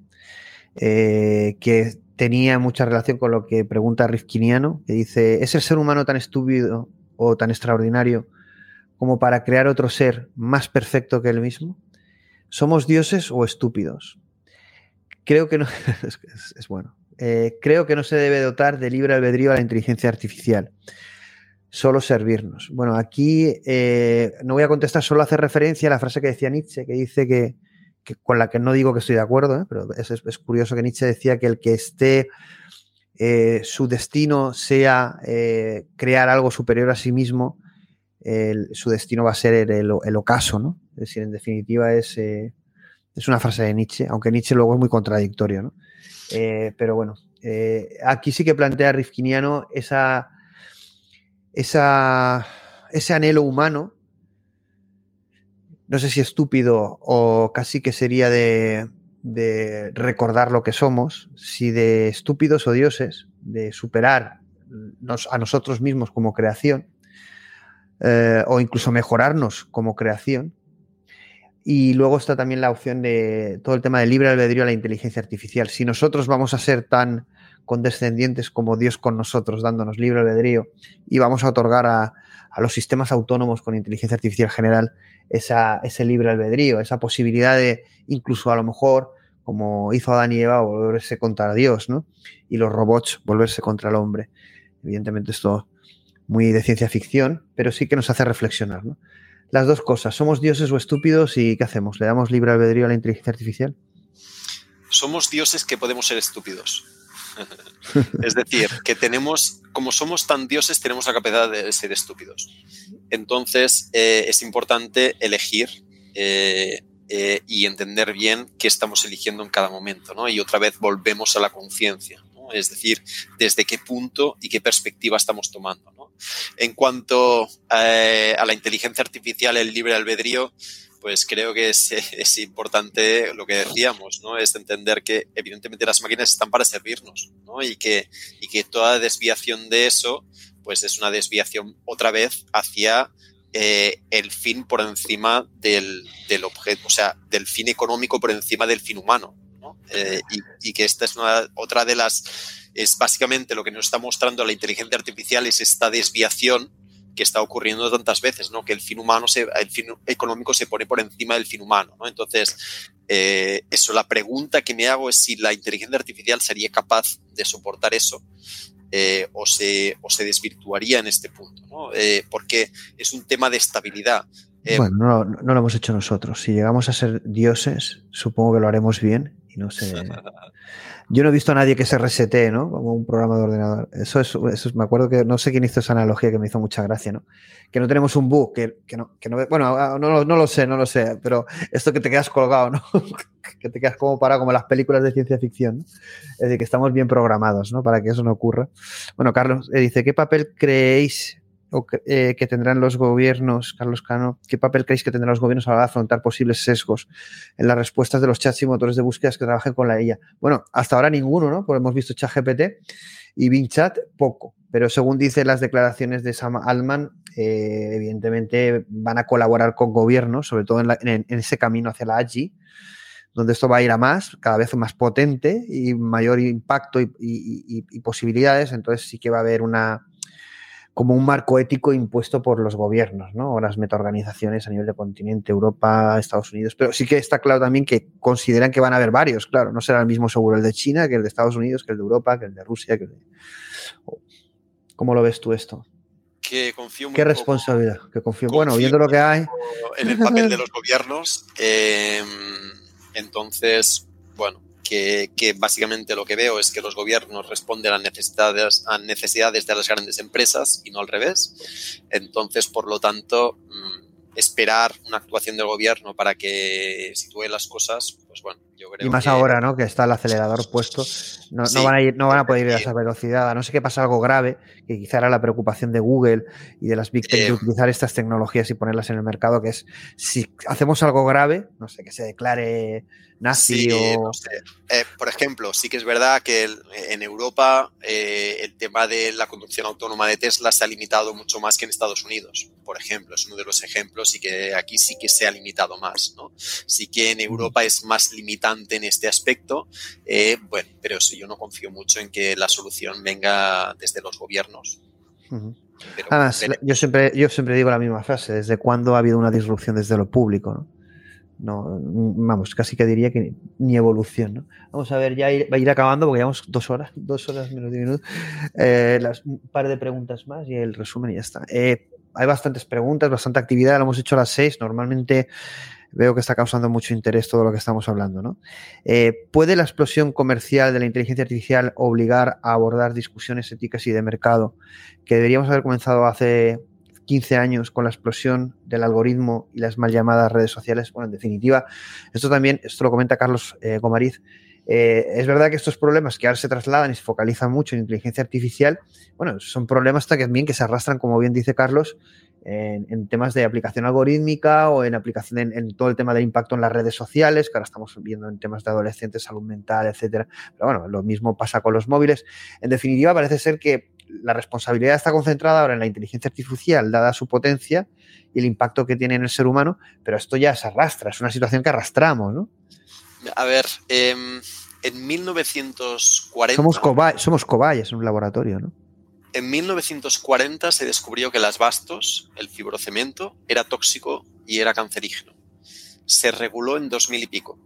eh, que tenía mucha relación con lo que pregunta Rifkiniano, que dice, ¿es el ser humano tan estúpido o tan extraordinario como para crear otro ser más perfecto que él mismo? ¿Somos dioses o estúpidos? Creo que no. es, bueno. Eh, creo que no se debe dotar de libre albedrío a la inteligencia artificial. Solo servirnos. Bueno, aquí eh, no voy a contestar, solo hacer referencia a la frase que decía Nietzsche, que dice que, con la que no digo que estoy de acuerdo, ¿eh? pero es, curioso que Nietzsche decía que el que esté su destino sea crear algo superior a sí mismo, su destino va a ser el, ocaso, ¿no? Es decir, en definitiva es, eh, es una frase de Nietzsche, aunque Nietzsche luego es muy contradictorio, ¿no? Eh, pero bueno, eh, aquí sí que plantea Rifkiniano esa, esa, ese anhelo humano, no sé si estúpido o casi que sería de, de recordar lo que somos, si de estúpidos o dioses, de superar a nosotros mismos como creación, eh, o incluso mejorarnos como creación. Y luego está también la opción de todo el tema del libre albedrío a la inteligencia artificial. Si nosotros vamos a ser tan condescendientes como Dios con nosotros, dándonos libre albedrío, y vamos a otorgar a, los sistemas autónomos con inteligencia artificial general esa, ese libre albedrío, esa posibilidad de incluso a lo mejor, como hizo Adán y Eva, volverse contra Dios, ¿no? Y los robots volverse contra el hombre. Evidentemente esto muy de ciencia ficción, pero sí que nos hace reflexionar. ¿no? Las dos cosas, ¿somos dioses o estúpidos y qué hacemos? ¿Le damos libre albedrío a la inteligencia artificial? Somos dioses que podemos ser estúpidos. es decir, que tenemos, como somos tan dioses, tenemos la capacidad de ser estúpidos. Entonces, eh, es importante elegir eh, eh, y entender bien qué estamos eligiendo en cada momento, ¿no? Y otra vez volvemos a la conciencia. Es decir, desde qué punto y qué perspectiva estamos tomando. En cuanto eh, a la inteligencia artificial, el libre albedrío, pues creo que es, importante lo que decíamos, ¿no? Es entender que evidentemente las máquinas están para servirnos, ¿no? Y que, y que toda desviación de eso, pues es una desviación otra vez hacia eh, el fin por encima del, del, objeto, o sea, del fin económico por encima del fin humano. ¿No? Eh, y, y, que esta es una, otra de las, es básicamente lo que nos está mostrando la inteligencia artificial, es esta desviación que está ocurriendo tantas veces, ¿no? Que el fin humano, se, el fin económico se pone por encima del fin humano, ¿no? Entonces, eh, eso, la pregunta que me hago es si la inteligencia artificial sería capaz de soportar eso eh, o, se, o se desvirtuaría en este punto, ¿no? Eh, porque es un tema de estabilidad. Eh, bueno, no, no, lo hemos hecho nosotros. Si llegamos a ser dioses, supongo que lo haremos bien y no sé. Yo no he visto a nadie que se resete, ¿no? Como un programa de ordenador. Eso es, eso es, me acuerdo que no sé quién hizo esa analogía que me hizo mucha gracia, ¿no? Que no tenemos un bug, que, que no, que no, bueno, ah, no, no, lo sé, no lo sé, pero esto que te quedas colgado, ¿no? que te quedas como parado, como las películas de ciencia ficción, ¿no? Es decir, que estamos bien programados, ¿no? Para que eso no ocurra. Bueno, Carlos eh, dice, ¿qué papel creéis eh, que, tendrán los gobiernos, Carlos Cano, ¿qué papel creéis que tendrán los gobiernos a la hora de afrontar posibles sesgos en las respuestas de los chats y motores de búsqueda que trabajen con la IA? Bueno, hasta ahora ninguno, ¿no? Porque hemos visto ChatGPT y Bing Chat, poco. Pero según dicen las declaraciones de Sam Altman, eh, evidentemente van a colaborar con gobiernos, sobre todo en, ese camino hacia la AGI, donde esto va a ir a más, cada vez más potente y mayor impacto y, y posibilidades. Entonces sí que va a haber una como un marco ético impuesto por los gobiernos, ¿no? O las metaorganizaciones a nivel de continente, Europa, Estados Unidos. Pero sí que está claro también que consideran que van a haber varios, claro. No será el mismo seguro el de China que el de Estados Unidos, que el de Europa, que el de Rusia, que el de... ¿Cómo lo ves tú esto? Que confío ¿Qué responsabilidad? Que confío, confío, bueno, viendo lo que hay. En el papel de los gobiernos. Eh, entonces, bueno, que, básicamente lo que veo es que los gobiernos responden a necesidades, a necesidades de las grandes empresas y no al revés. Entonces, por lo tanto, esperar una actuación del gobierno para que sitúe las cosas, pues bueno, yo creo Y más que... ahora, ¿no? Que está el acelerador puesto, no, sí, no, van, a ir, no van a poder ir a esa velocidad, a no sé que pasa algo grave, que quizá era la preocupación de Google y de las Big Tech eh, de utilizar estas tecnologías y ponerlas en el mercado, que es si hacemos algo grave, no sé, que se declare nazi sí, o... No sé. eh, por ejemplo, sí que es verdad que el, en Europa eh, el tema de la conducción autónoma de Tesla se ha limitado mucho más que en Estados Unidos, por ejemplo, es uno de los ejemplos y que aquí sí que se ha limitado más, ¿no? Sí que en Europa es más limitante en este aspecto, eh, bueno, pero eso yo no confío mucho en que la solución venga desde los gobiernos. Uh -huh. Pero, Además, pero... yo, siempre, yo siempre digo la misma frase, ¿desde cuándo ha habido una disrupción desde lo público? ¿no? no, vamos, casi que diría que ni evolución, ¿no? Vamos a ver, ya ir, va a ir acabando porque llevamos dos horas, dos horas menos de minutos. Eh, las, un par de preguntas más y el resumen y ya está. Eh, hay bastantes preguntas, bastante actividad, lo hemos hecho a las seis. Normalmente veo que está causando mucho interés todo lo que estamos hablando, ¿no? Eh, ¿Puede la explosión comercial de la inteligencia artificial obligar a abordar discusiones éticas y de mercado que deberíamos haber comenzado hace 15 años con la explosión del algoritmo y las mal llamadas redes sociales. Bueno, en definitiva, esto también, esto lo comenta Carlos eh, Gomariz, eh, es verdad que estos problemas que ahora se trasladan y se focalizan mucho en inteligencia artificial, bueno, son problemas también que se arrastran, como bien dice Carlos, en, en temas de aplicación algorítmica o en aplicación en, en, todo el tema del impacto en las redes sociales, que ahora estamos viendo en temas de adolescentes, salud mental, etcétera. Pero bueno, lo mismo pasa con los móviles. En definitiva, parece ser que la responsabilidad está concentrada ahora en la inteligencia artificial, dada su potencia y el impacto que tiene en el ser humano, pero esto ya se arrastra, es una situación que arrastramos, ¿no? A ver, eh, en 1940... Somos, somos cobayas en un laboratorio, ¿no? En 1940 se descubrió que el asbestos, el fibrocemento, era tóxico y era cancerígeno. Se reguló en 2000 y pico.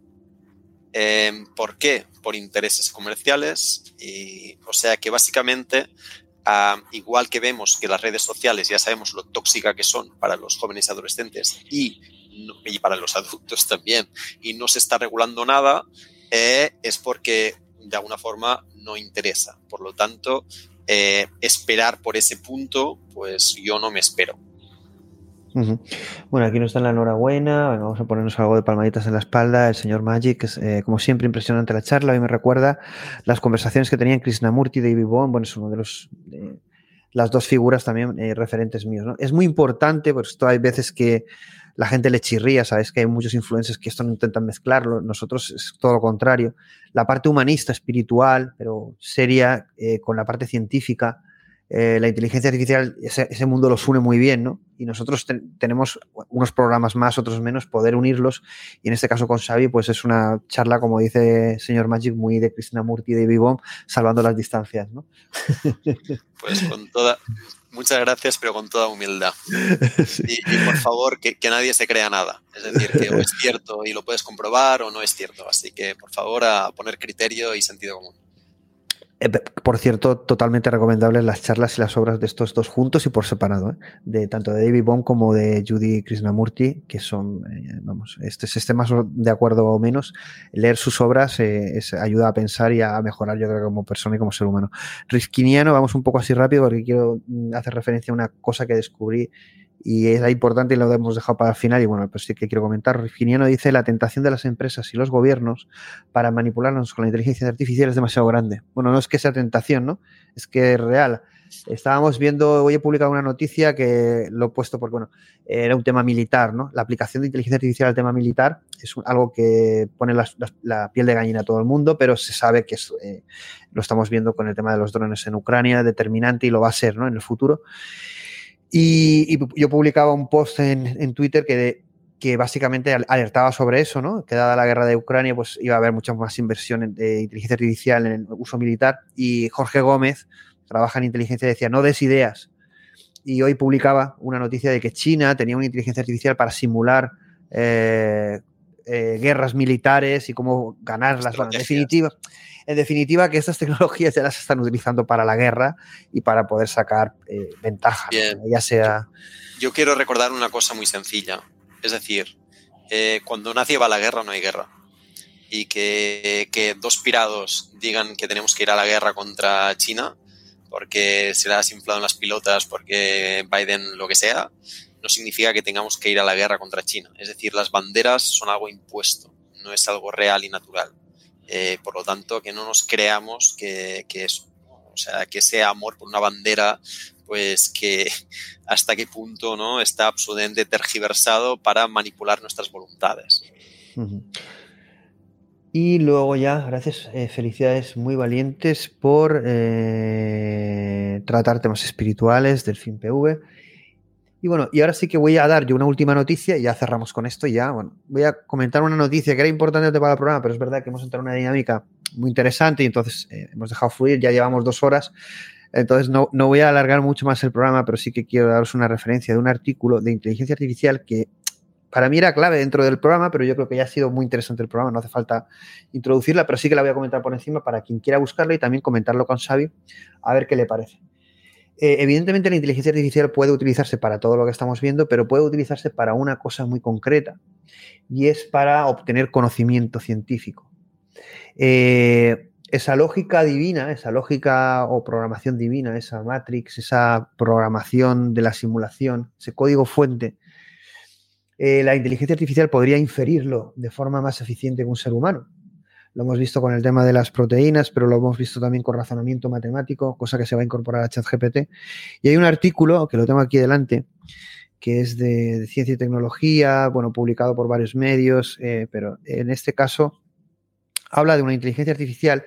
Eh, ¿Por qué? Por intereses comerciales. O sea que básicamente igual que vemos que las redes sociales ya sabemos lo tóxica que son para los jóvenes y adolescentes y, y para los adultos también, y no se está regulando nada, eh, es porque de alguna forma no interesa. Por lo tanto, eh, esperar por ese punto, pues yo no me espero. Bueno, aquí nos dan la enhorabuena. vamos a ponernos algo de palmaditas en la espalda. El señor Magic, eh, como siempre, impresionante la charla. Hoy me recuerda las conversaciones que tenían Krishnamurti y David Bond. Bueno, es uno de los. las dos figuras también eh, referentes míos. Es muy importante, porque esto hay veces que la gente le chirría, sabes que hay muchos influencers que esto no intentan mezclarlo. Nosotros es todo lo contrario. La parte humanista, espiritual, pero seria, eh, con la parte científica eh, la inteligencia artificial, ese, mundo los une muy bien, ¿no? Y nosotros tenemos unos programas más, otros menos, poder unirlos. Y en este caso con Xavi, pues es una charla, como dice señor Magic, muy de Cristina Murti y de Vivón, salvando las distancias, ¿no? Pues con toda, muchas gracias, pero con toda humildad. Y, por favor, que, que, nadie se crea nada. Es decir, que o es cierto y lo puedes comprobar o no es cierto. Así que, por favor, a poner criterio y sentido común. Eh, por cierto, totalmente recomendables las charlas y las obras de estos dos juntos y por separado, ¿eh? de tanto de David Bond como de Judy Krishnamurti, que son, eh, vamos, este, esté más de acuerdo o menos, leer sus obras ayuda a pensar y a mejorar, yo creo, como persona y como ser humano. Riskiniano, vamos un poco así rápido porque quiero mm, hacer referencia a una cosa que descubrí y es importante y lo hemos dejado para el final y bueno, pues sí que quiero comentar. Riginiano dice la tentación de las empresas y los gobiernos para manipularnos con la inteligencia artificial es demasiado grande. Bueno, no es que sea tentación, ¿no? Es que es real. Estábamos viendo, hoy he publicado una noticia que lo he puesto porque, bueno, era un tema militar, ¿no? La aplicación de inteligencia artificial al tema militar es algo que pone la, piel de gallina a todo el mundo, pero se sabe que eh, lo estamos viendo con el tema de los drones en Ucrania, determinante y lo va a ser, ¿no? En el futuro. Y, yo publicaba un post en, Twitter que, que básicamente alertaba sobre eso, ¿no? Que dada la guerra de Ucrania, pues iba a haber mucha más inversión de inteligencia artificial en el uso militar. Y Jorge Gómez, trabaja en inteligencia, decía, no des ideas. Y hoy publicaba una noticia de que China tenía una inteligencia artificial para simular eh, eh, guerras militares y cómo ganarlas. en definitiva, en definitiva, que estas tecnologías ya las están utilizando para la guerra y para poder sacar eh, ventaja, ya sea... Yo, quiero recordar una cosa muy sencilla, es decir, eh, cuando nadie va a la guerra no hay guerra. Y que, que dos pirados digan que tenemos que ir a la guerra contra China porque se le ha inflado en las pilotas, porque Biden lo que sea, no significa que tengamos que ir a la guerra contra China. Es decir, las banderas son algo impuesto, no es algo real y natural. Eh, por lo tanto, que no nos creamos que, que eso, o sea, que ese amor por una bandera, pues que hasta qué punto no está absolutamente tergiversado para manipular nuestras voluntades. Y luego ya, gracias, eh, felicidades muy valientes por eh, tratar temas espirituales del fin PV. Y bueno, y ahora sí que voy a dar yo una última noticia y ya cerramos con esto. ya, bueno, voy a comentar una noticia que era importante para el programa, pero es verdad que hemos entrado en una dinámica muy interesante y entonces eh, hemos dejado fluir, ya llevamos dos horas. Entonces no, no, voy a alargar mucho más el programa, pero sí que quiero daros una referencia de un artículo de inteligencia artificial que para mí era clave dentro del programa, pero yo creo que ya ha sido muy interesante el programa, no hace falta introducirla, pero sí que la voy a comentar por encima para quien quiera buscarla y también comentarlo con Xavi, a ver qué le parece. Eh, evidentemente la inteligencia artificial puede utilizarse para todo lo que estamos viendo, pero puede utilizarse para una cosa muy concreta y es para obtener conocimiento científico. Eh, esa lógica divina, esa lógica o programación divina, esa matrix, esa programación de la simulación, ese código fuente, eh, la inteligencia artificial podría inferirlo de forma más eficiente que un ser humano. Lo hemos visto con el tema de las proteínas, pero lo hemos visto también con razonamiento matemático, cosa que se va a incorporar a ChatGPT. Y hay un artículo, que lo tengo aquí delante, que es de, ciencia y tecnología, bueno, publicado por varios medios, eh, pero en este caso habla de una inteligencia artificial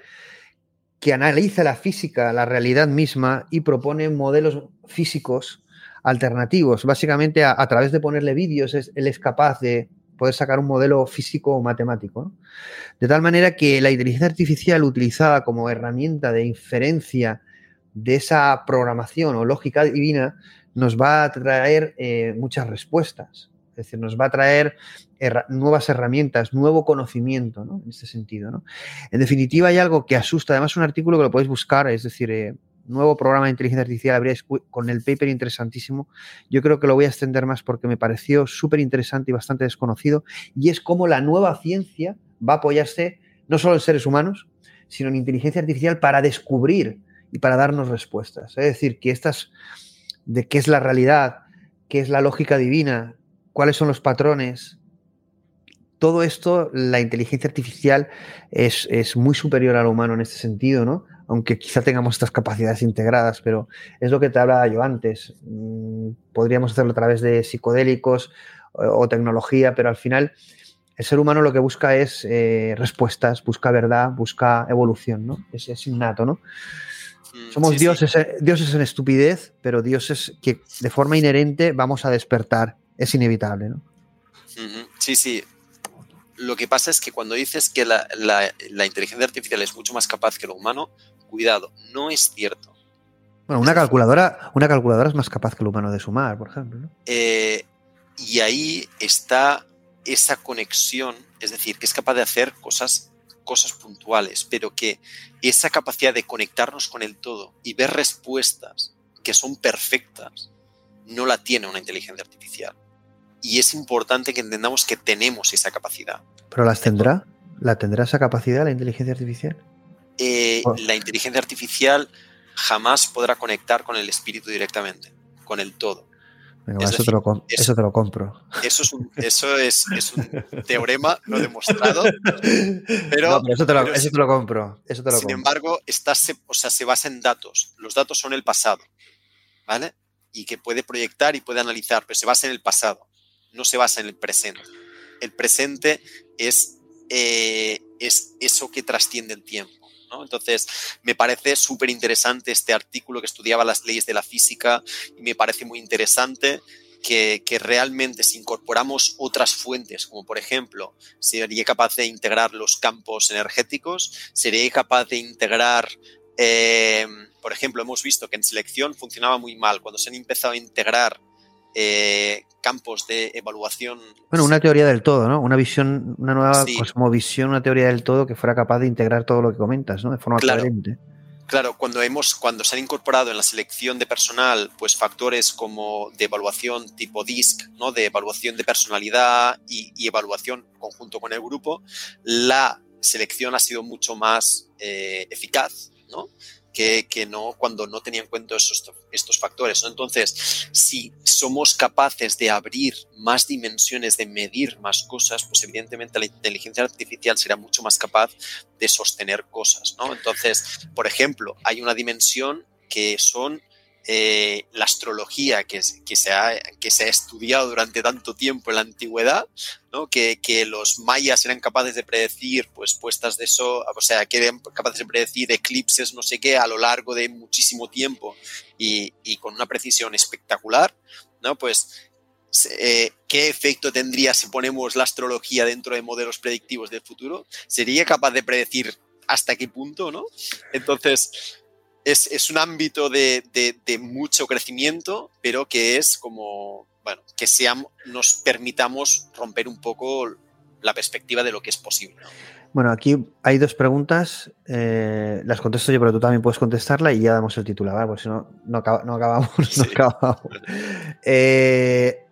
que analiza la física, la realidad misma y propone modelos físicos alternativos. Básicamente, a, a través de ponerle vídeos, él es capaz de poder sacar un modelo físico o matemático. De tal manera que la inteligencia artificial utilizada como herramienta de inferencia de esa programación o lógica divina nos va a traer eh, muchas respuestas. Es decir, nos va a traer nuevas herramientas, nuevo conocimiento, ¿no? En este sentido, En definitiva, hay algo que asusta. Además, un artículo que lo podéis buscar, es decir, eh, nuevo programa de inteligencia artificial, con el paper interesantísimo. Yo creo que lo voy a extender más porque me pareció súper interesante y bastante desconocido. Y es cómo la nueva ciencia va a apoyarse no solo en seres humanos, sino en inteligencia artificial para descubrir y para darnos respuestas. Es decir, que estas de qué es la realidad, qué es la lógica divina, cuáles son los patrones. Todo esto, la inteligencia artificial es, es muy superior al humano en este sentido, ¿no? Aunque quizá tengamos estas capacidades integradas, pero es lo que te hablaba yo antes. Mm, podríamos hacerlo a través de psicodélicos o, o tecnología, pero al final el ser humano lo que busca es eh, respuestas, busca verdad, busca evolución, ¿no? Es, es innato, ¿no? Mm, Somos sí, dioses, sí. eh, dioses en estupidez, pero dioses que de forma inherente vamos a despertar. Es inevitable, ¿no? Sí, sí. Lo que pasa es que cuando dices que la, la- la inteligencia artificial es mucho más capaz que lo humano, cuidado, no es cierto. Bueno, una calculadora, una calculadora es más capaz que el humano de sumar, por ejemplo. ¿no? Eh, y ahí está esa conexión, es decir, que es capaz de hacer cosas, cosas puntuales, pero que esa capacidad de conectarnos con el todo y ver respuestas que son perfectas, no la tiene una inteligencia artificial. Y es importante que entendamos que tenemos esa capacidad. Pero las tendrá. ¿La tendrá esa capacidad la inteligencia artificial? Eh, Oh. La inteligencia artificial jamás podrá conectar con el espíritu directamente, con el todo. Venga, Es va, eso, decir, te lo, com- es- eso te lo compro. Eso es un, eso es, es un teorema no demostrado, pero, No, pero eso te lo, pero eso sin- te lo compro. Eso te lo sin compro. embargo, está, se, o sea, se basa en datos. Los datos son el pasado, ¿vale? Y que puede proyectar y puede analizar, pero se basa en el pasado, no se basa en el presente. El presente es, eh, es eso que trasciende el tiempo. ¿No? Entonces, me parece súper interesante este artículo que estudiaba las leyes de la física y me parece muy interesante que, que realmente si incorporamos otras fuentes, como por ejemplo, sería capaz de integrar los campos energéticos, sería capaz de integrar, eh, por ejemplo, hemos visto que en selección funcionaba muy mal, cuando se han empezado a integrar eh, campos de evaluación. Bueno, una teoría del todo, ¿no? Una visión, una nueva Sí. cosmovisión, una teoría del todo que fuera capaz de integrar todo lo que comentas, ¿no? De forma Claro. coherente. Claro, cuando hemos, cuando se han incorporado en la selección de personal, pues factores como de evaluación tipo DISC, ¿no? De evaluación de personalidad y, y evaluación conjunto con el grupo, la selección ha sido mucho más eh, eficaz, ¿no? Que, no cuando no tenía en cuenta esos, estos factores. Entonces, si somos capaces de abrir más dimensiones, de medir más cosas, pues evidentemente la inteligencia artificial será mucho más capaz de sostener cosas. ¿no? Entonces, por ejemplo, hay una dimensión que son eh, la astrología que, que, se ha, que se ha estudiado durante tanto tiempo en la antigüedad, ¿no? que, que los mayas eran capaces de predecir pues puestas de sol, o sea, que eran capaces de predecir eclipses, no sé qué, a lo largo de muchísimo tiempo y, y con una precisión espectacular, ¿no? Pues eh, ¿qué efecto tendría si ponemos la astrología dentro de modelos predictivos del futuro? ¿Sería capaz de predecir hasta qué punto, no? Entonces, es, es un ámbito de, de, de, mucho crecimiento, pero que es como, bueno, que seamos, nos permitamos romper un poco la perspectiva de lo que es posible. ¿no? Bueno, aquí hay dos preguntas, eh, las contesto yo, pero tú también puedes contestarla y ya damos el titular, ¿vale? porque si no, no, acaba, no acabamos. Sí. No acabamos. Eh,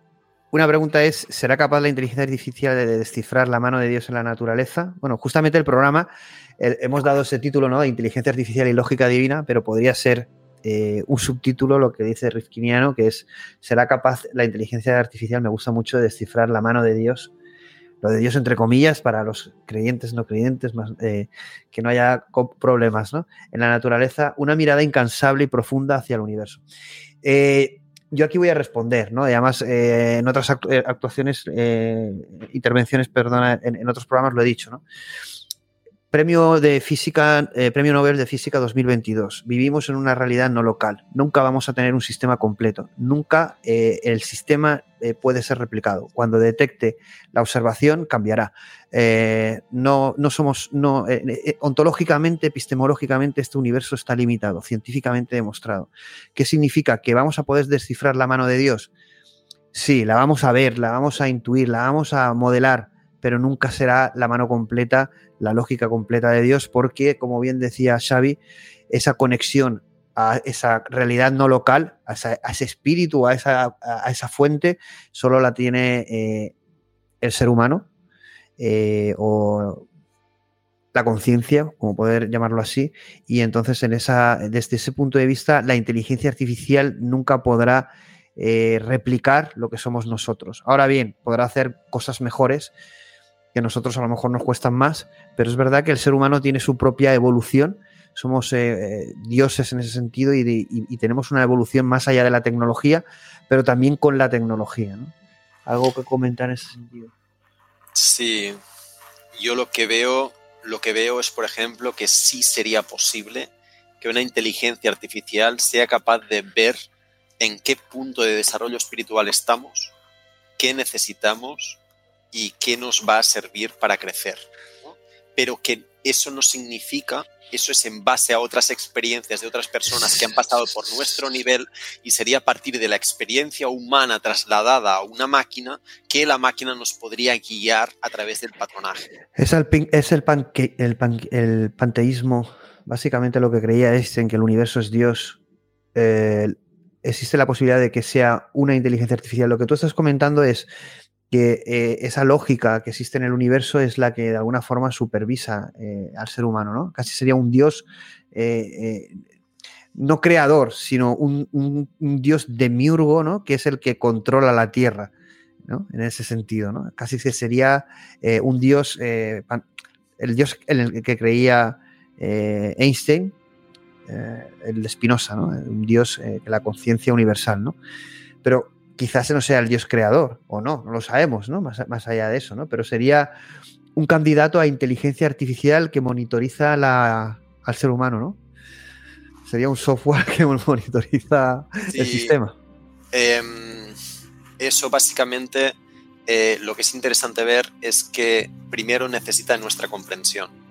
una pregunta es, ¿será capaz la inteligencia artificial de descifrar la mano de Dios en la naturaleza? Bueno, justamente el programa, hemos dado ese título, ¿no? De inteligencia artificial y lógica divina, pero podría ser eh, un subtítulo, lo que dice Rifkiniano, que es, ¿será capaz la inteligencia artificial, me gusta mucho, de descifrar la mano de Dios? Lo de Dios entre comillas para los creyentes, no creyentes, más, eh, que no haya problemas, ¿no? En la naturaleza, una mirada incansable y profunda hacia el universo. Eh, yo aquí voy a responder, ¿no? Y además, eh, en otras actu actuaciones, eh, intervenciones, perdona, en, en, otros programas lo he dicho, ¿no? Premio de física, eh, Premio Nobel de Física 2022. Vivimos en una realidad no local. Nunca vamos a tener un sistema completo. Nunca eh, el sistema eh, puede ser replicado. Cuando detecte la observación, cambiará. No, no somos, no, ontológicamente, epistemológicamente, este universo está limitado, científicamente demostrado. ¿Qué significa? Que vamos a poder descifrar la mano de Dios. Sí, la vamos a ver, la vamos a intuir, la vamos a modelar, pero nunca será la mano completa, la lógica completa de Dios, porque, como bien decía Xavi, esa conexión a esa realidad no local, a, ese espíritu, a esa, a esa, fuente, solo la tiene eh, el ser humano eh, o la conciencia, como poder llamarlo así, y entonces en esa, desde ese punto de vista la inteligencia artificial nunca podrá eh, replicar lo que somos nosotros. Ahora bien, podrá hacer cosas mejores que nosotros a lo mejor nos cuestan más, pero es verdad que el ser humano tiene su propia evolución, somos eh, eh, dioses en ese sentido y, tenemos una evolución más allá de la tecnología, pero también con la tecnología. ¿no? ¿Algo que comentar en ese sentido? Sí, yo lo que veo, lo que veo es, por ejemplo, que sí sería posible que una inteligencia artificial sea capaz de ver en qué punto de desarrollo espiritual estamos, qué necesitamos y qué nos va a servir para crecer. Pero que eso no significa, eso es en base a otras experiencias de otras personas que han pasado por nuestro nivel y sería a partir de la experiencia humana trasladada a una máquina que la máquina nos podría guiar a través del patronaje. Es el, es el, el, panteísmo, básicamente lo que creía es en que el universo es Dios. Eh, existe la posibilidad de que sea una inteligencia artificial. Lo que tú estás comentando es que eh, esa lógica que existe en el universo es la que de alguna forma supervisa eh, al ser humano, ¿no? Casi sería un dios eh, no creador, sino un, dios demiurgo, ¿no? Que es el que controla la tierra, ¿no? En ese sentido, ¿no? Casi que sería un dios, el dios en el que creía Einstein, el de Spinoza, ¿no? Un dios de la conciencia universal, ¿no? Pero quizás no sea el Dios creador, o no, no lo sabemos, ¿no? Más, más allá de eso, ¿no? Pero sería un candidato a inteligencia artificial que monitoriza al ser humano, ¿no? Sería un software que monitoriza el sistema. Em, eso básicamente eh, lo que es interesante ver es que primero necesita nuestra comprensión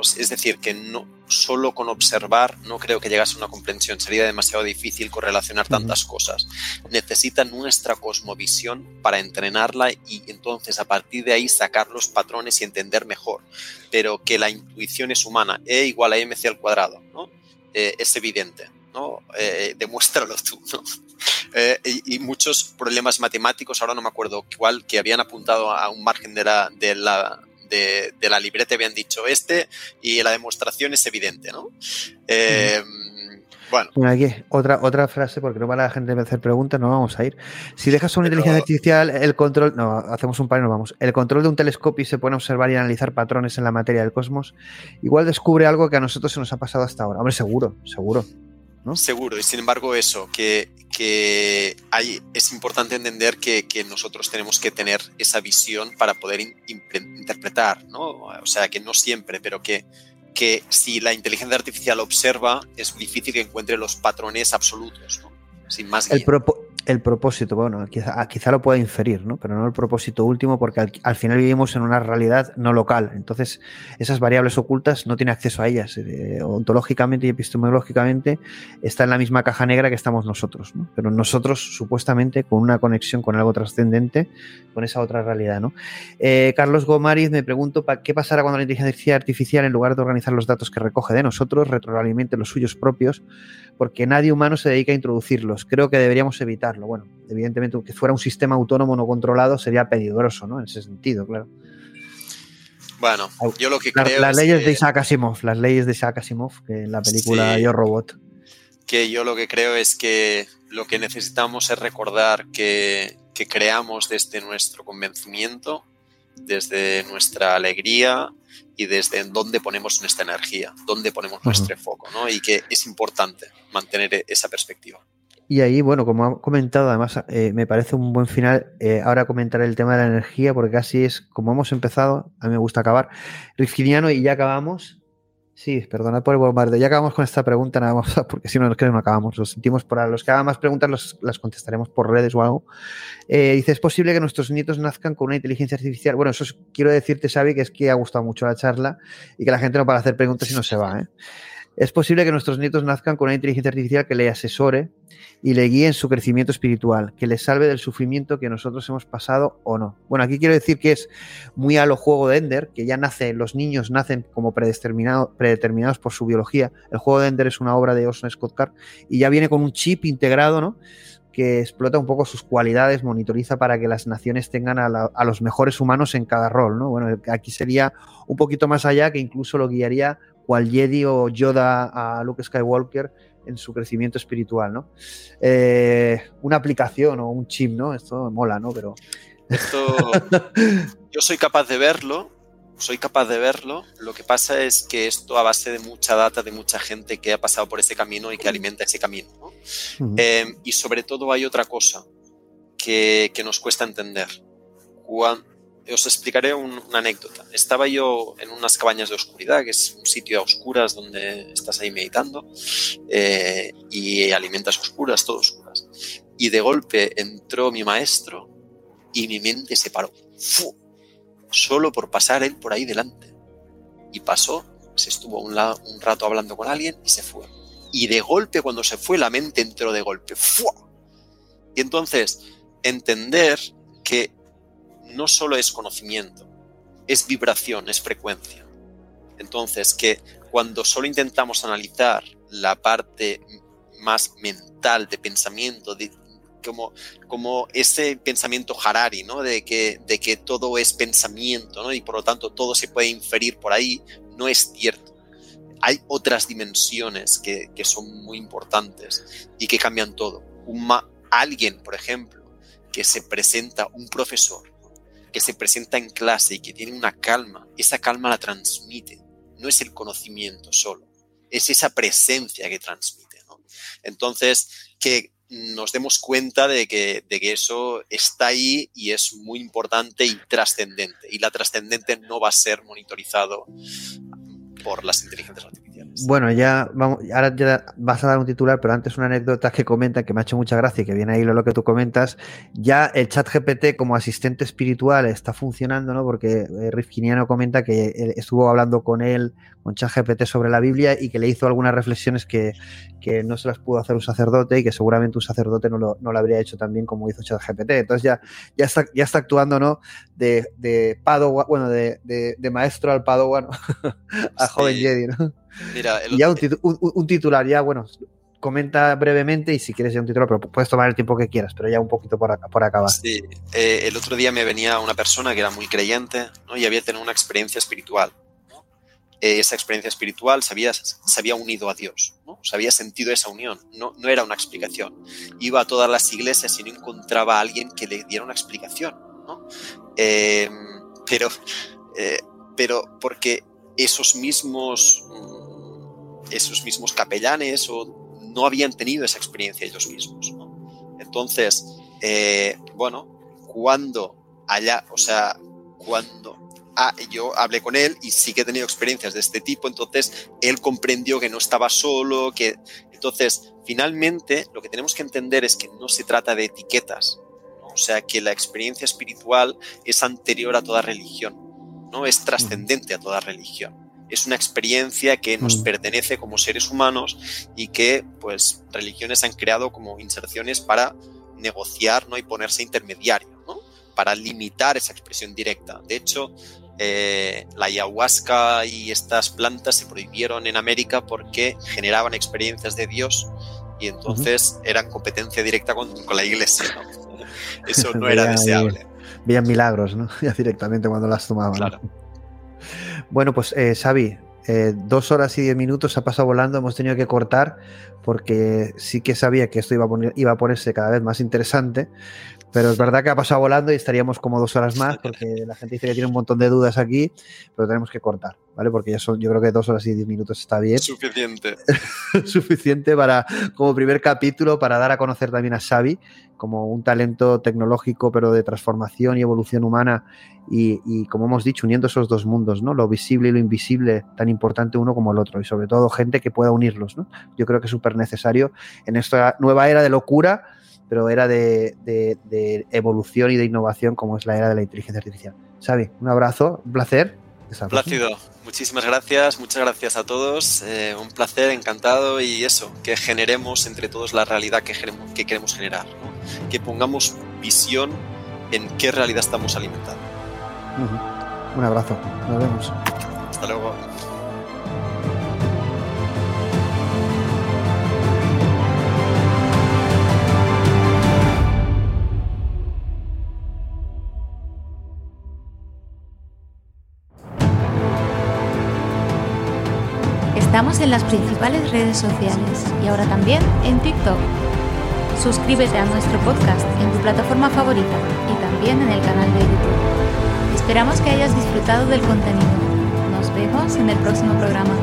es decir, que no solo con observar no creo que llegase a una comprensión, sería demasiado difícil correlacionar tantas cosas. Necesita nuestra cosmovisión para entrenarla y entonces a partir de ahí sacar los patrones y entender mejor. Pero que la intuición es humana, E igual a mc al cuadrado, ¿no? Eh, es evidente. ¿no? Eh, demuéstralo tú, ¿no? Eh, y, muchos problemas matemáticos, ahora no me acuerdo cuál, que habían apuntado a un margen de la, de la, de, la libreta habían dicho este y la demostración es evidente, ¿no? Eh, bueno. aquí, otra, otra frase, porque no va la gente a hacer preguntas, no vamos a ir. Si dejas a una inteligencia artificial el control, no, hacemos un par y nos vamos. El control de un telescopio y se pone a observar y analizar patrones en la materia del cosmos, igual descubre algo que a nosotros se nos ha pasado hasta ahora. Hombre, seguro, seguro. Seguro, y sin embargo eso, que, que hay, es importante entender que, que, nosotros tenemos que tener esa visión para poder interpretar, ¿no? O sea, que no siempre, pero que, que si la inteligencia artificial observa, es difícil que encuentre los patrones absolutos, ¿no? Sin más guía el propósito, bueno, quizá, quizá, lo pueda inferir, ¿no? pero no el propósito último, porque al, final vivimos en una realidad no local. Entonces, esas variables ocultas no tiene acceso a ellas. Eh, ontológicamente y epistemológicamente está en la misma caja negra que estamos nosotros, ¿no? pero nosotros, supuestamente, con una conexión con algo trascendente, con esa otra realidad. ¿no? Eh, Carlos Gomariz me pregunto, ¿qué pasará cuando la inteligencia artificial, en lugar de organizar los datos que recoge de nosotros, retroalimente los suyos propios? Porque nadie humano se dedica a introducirlos. Creo que deberíamos evitar bueno, evidentemente que fuera un sistema autónomo no controlado sería peligroso, ¿no? En ese sentido, claro. Bueno, yo lo que creo las leyes de Isaac Asimov, las leyes de Isaac Asimov, que en la película Yo Robot. Que yo lo que creo es que lo que necesitamos es recordar que, que creamos desde nuestro convencimiento, desde nuestra alegría y desde dónde ponemos nuestra energía, dónde ponemos nuestro foco, ¿no? Y que es importante mantener esa perspectiva. Y ahí, bueno, como ha comentado, además eh, me parece un buen final eh, ahora comentar el tema de la energía, porque casi es como hemos empezado, a mí me gusta acabar. Rifkiniano, y ya acabamos. Sí, perdonad por el bombardeo. Ya acabamos con esta pregunta, nada más, porque si no, es que no acabamos. Lo sentimos por los que hagan más preguntas, las contestaremos por redes o algo. Eh, dice: ¿Es posible que nuestros nietos nazcan con una inteligencia artificial? Bueno, eso quiero decirte, Xavi, que es que ha gustado mucho la charla y que la gente no para hacer preguntas y no se va. ¿eh? Es posible que nuestros nietos nazcan con una inteligencia artificial que le asesore y le guíe en su crecimiento espiritual, que le salve del sufrimiento que nosotros hemos pasado o no. Bueno, aquí quiero decir que es muy a lo juego de Ender, que ya nace, los niños nacen como predeterminados por su biología. El juego de Ender es una obra de Orson Scott Card y ya viene con un chip integrado, ¿no? que explota un poco sus cualidades, monitoriza para que las naciones tengan a, los mejores humanos en cada rol, ¿no? Bueno, aquí sería un poquito más allá, que incluso lo guiaría cual Jedi o Yoda a Luke Skywalker en su crecimiento espiritual, ¿no? Eh, una aplicación o un chip, ¿no? Esto mola, ¿no? Pero... Esto, yo soy capaz de verlo, soy capaz de verlo. Lo que pasa es que esto a base de mucha data de mucha gente que ha pasado por ese camino y que alimenta ese camino. ¿no? eh, y sobre todo hay otra cosa que, que nos cuesta entender. Cuando, os explicaré un, una anécdota. Estaba yo en unas cabañas de oscuridad, que es un sitio a oscuras donde estás ahí meditando eh, y alimentas oscuras, todo oscuras. Y de golpe entró mi maestro y mi mente se paró. ¡Fu! Solo por pasar él por ahí delante. Y pasó, se estuvo un, lado, un rato hablando con alguien y se fue. Y de golpe, cuando se fue, la mente entró de golpe. ¡Fua! Y entonces, entender que no solo es conocimiento, es vibración, es frecuencia. Entonces, que cuando solo intentamos analizar la parte más mental de pensamiento, de, como, como ese pensamiento Harari, ¿no? De que, de que todo es pensamiento, ¿no? Y por lo tanto todo se puede inferir por ahí, no es cierto. Hay otras dimensiones que, que son muy importantes y que cambian todo. Uma, alguien, por ejemplo, que se presenta, un profesor, que se presenta en clase y que tiene una calma, esa calma la transmite. No es el conocimiento solo, es esa presencia que transmite. Entonces, que nos demos cuenta de que, de que eso está ahí y es muy importante y trascendente. Y la trascendente no va a ser monitorizado por las inteligencias artificiales. Bueno, ya vamos, ahora ya vas a dar un titular, pero antes una anécdota que comenta que me ha hecho mucha gracia y que viene ahí lo que tú comentas. Ya el chat GPT como asistente espiritual está funcionando, ¿no? Porque eh, Rifkiniano comenta que estuvo hablando con él, con chat GPT sobre la Biblia y que le hizo algunas reflexiones que, que no se las pudo hacer un sacerdote y que seguramente un sacerdote no lo, no lo habría hecho tan bien como hizo chat GPT. Entonces ya, ya, está, ya está actuando, ¿no? De, de Padawan, bueno, de, de, de maestro al Padawan, a sí. joven Jedi, ¿no? Mira, el... ya un, titu un, un, titular, ya bueno, comenta brevemente y si quieres ya un titular, pero puedes tomar el tiempo que quieras, pero ya un poquito por, por acabar. Sí, eh, el otro día me venía una persona que era muy creyente ¿no? y había tenido una experiencia espiritual. ¿no? Eh, esa experiencia espiritual se había, se había unido a Dios, ¿no? se había sentido esa unión, no, no era una explicación. Iba a todas las iglesias y no encontraba a alguien que le diera una explicación. ¿no? Eh, pero, pero porque esos mismos esos mismos capellanes o no habían tenido esa experiencia ellos mismos. ¿no? Entonces, eh, bueno, cuando allá, o sea, cuando ah, yo hablé con él y sí que he tenido experiencias de este tipo, entonces él comprendió que no estaba solo, que entonces finalmente lo que tenemos que entender es que no se trata de etiquetas, ¿no? o sea, que la experiencia espiritual es anterior a toda religión, no es trascendente a toda religión es una experiencia que nos mm. pertenece como seres humanos y que pues religiones han creado como inserciones para negociar ¿no? y ponerse intermediario, ¿no? para limitar esa expresión directa. De hecho, eh, la ayahuasca y estas plantas se prohibieron en América porque generaban experiencias de Dios y entonces uh -huh. eran competencia directa con, con la iglesia. ¿no? Eso no era deseable. Veían milagros, ¿no? Ya directamente cuando las tomaban. Claro. Bueno, pues eh, Xavi, eh, dos horas y diez minutos ha pasado volando, hemos tenido que cortar porque sí que sabía que esto iba a, poner, iba a ponerse cada vez más interesante, pero es verdad que ha pasado volando y estaríamos como dos horas más porque la gente dice que tiene un montón de dudas aquí, pero tenemos que cortar, ¿vale? Porque ya son, yo creo que dos horas y diez minutos está bien. Suficiente. Suficiente para, como primer capítulo, para dar a conocer también a Xavi como un talento tecnológico, pero de transformación y evolución humana y, y, como hemos dicho, uniendo esos dos mundos, ¿no? Lo visible y lo invisible, tan importante uno como el otro, y sobre todo gente que pueda unirlos, ¿no? Yo creo que es súper necesario en esta nueva era de locura, pero era de, de, de, evolución y de innovación como es la era de la inteligencia artificial. Xavi, un abrazo, un placer. Plácido, muchísimas gracias, muchas gracias a todos, eh, un placer, encantado y eso, que generemos entre todos la realidad que, queremos, que queremos generar, ¿no? que pongamos visión en qué realidad estamos alimentando. Uh -huh. Un abrazo, nos vemos. Hasta luego. En las principales redes sociales y ahora también en TikTok. Suscríbete a nuestro podcast en tu plataforma favorita y también en el canal de YouTube. Esperamos que hayas disfrutado del contenido. Nos vemos en el próximo programa.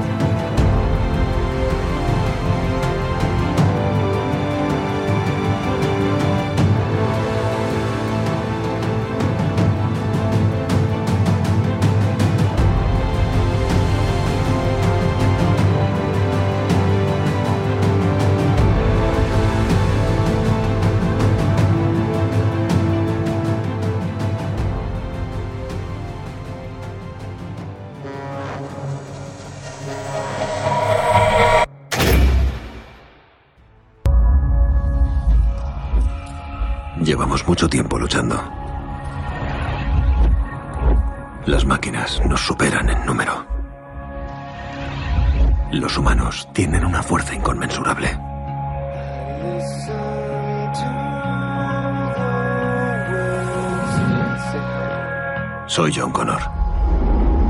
Soy John Connor.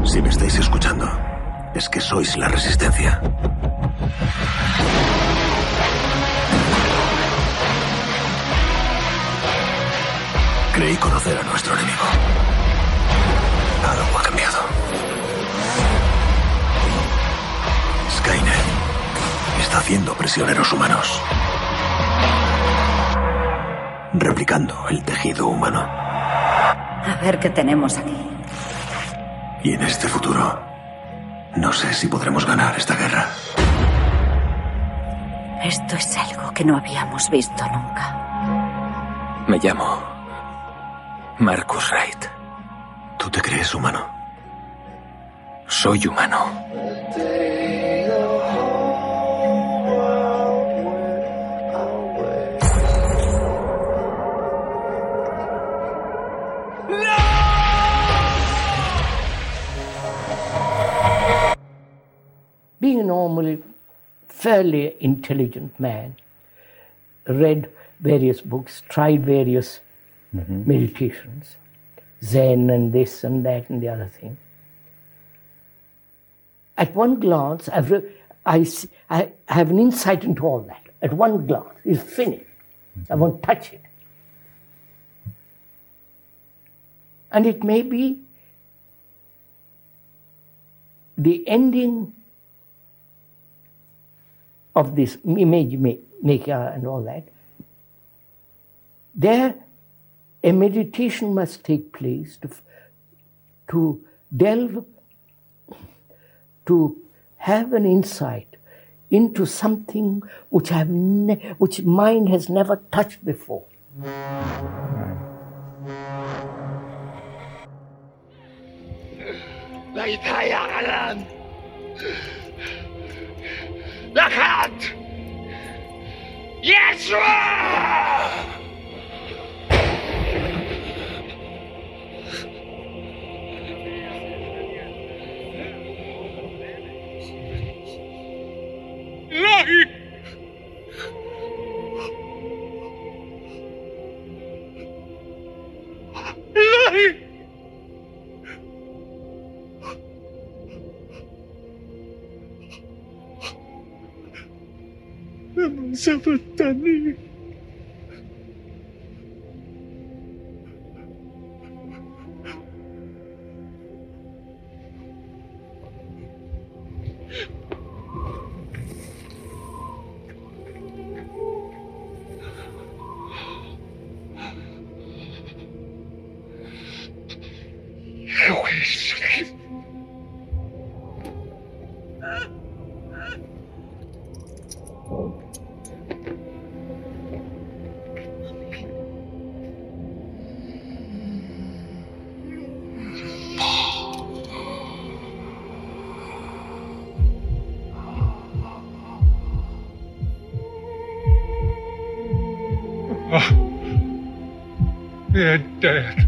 Si me estáis escuchando, es que sois la resistencia. Creí conocer a nuestro enemigo. Algo ha cambiado. Skynet está haciendo prisioneros humanos. Replicando el tejido humano. A ver qué tenemos aquí. Y en este futuro, no sé si podremos ganar esta guerra. Esto es algo que no habíamos visto nunca. Me llamo Marcus Wright. ¿Tú te crees humano? Soy humano. Normally fairly intelligent man, read various books, tried various mm-hmm. meditations, Zen and this and that and the other thing. At one glance, I've re- I, see, I have an insight into all that. At one glance, it's finished. Mm-hmm. I won't touch it. And it may be the ending of this image maker and all that, there a meditation must take place to, to delve, to have an insight into something which, I have which mind has never touched before. Right. Look out! Yes! Nein! Nein! Sabatanin. dead.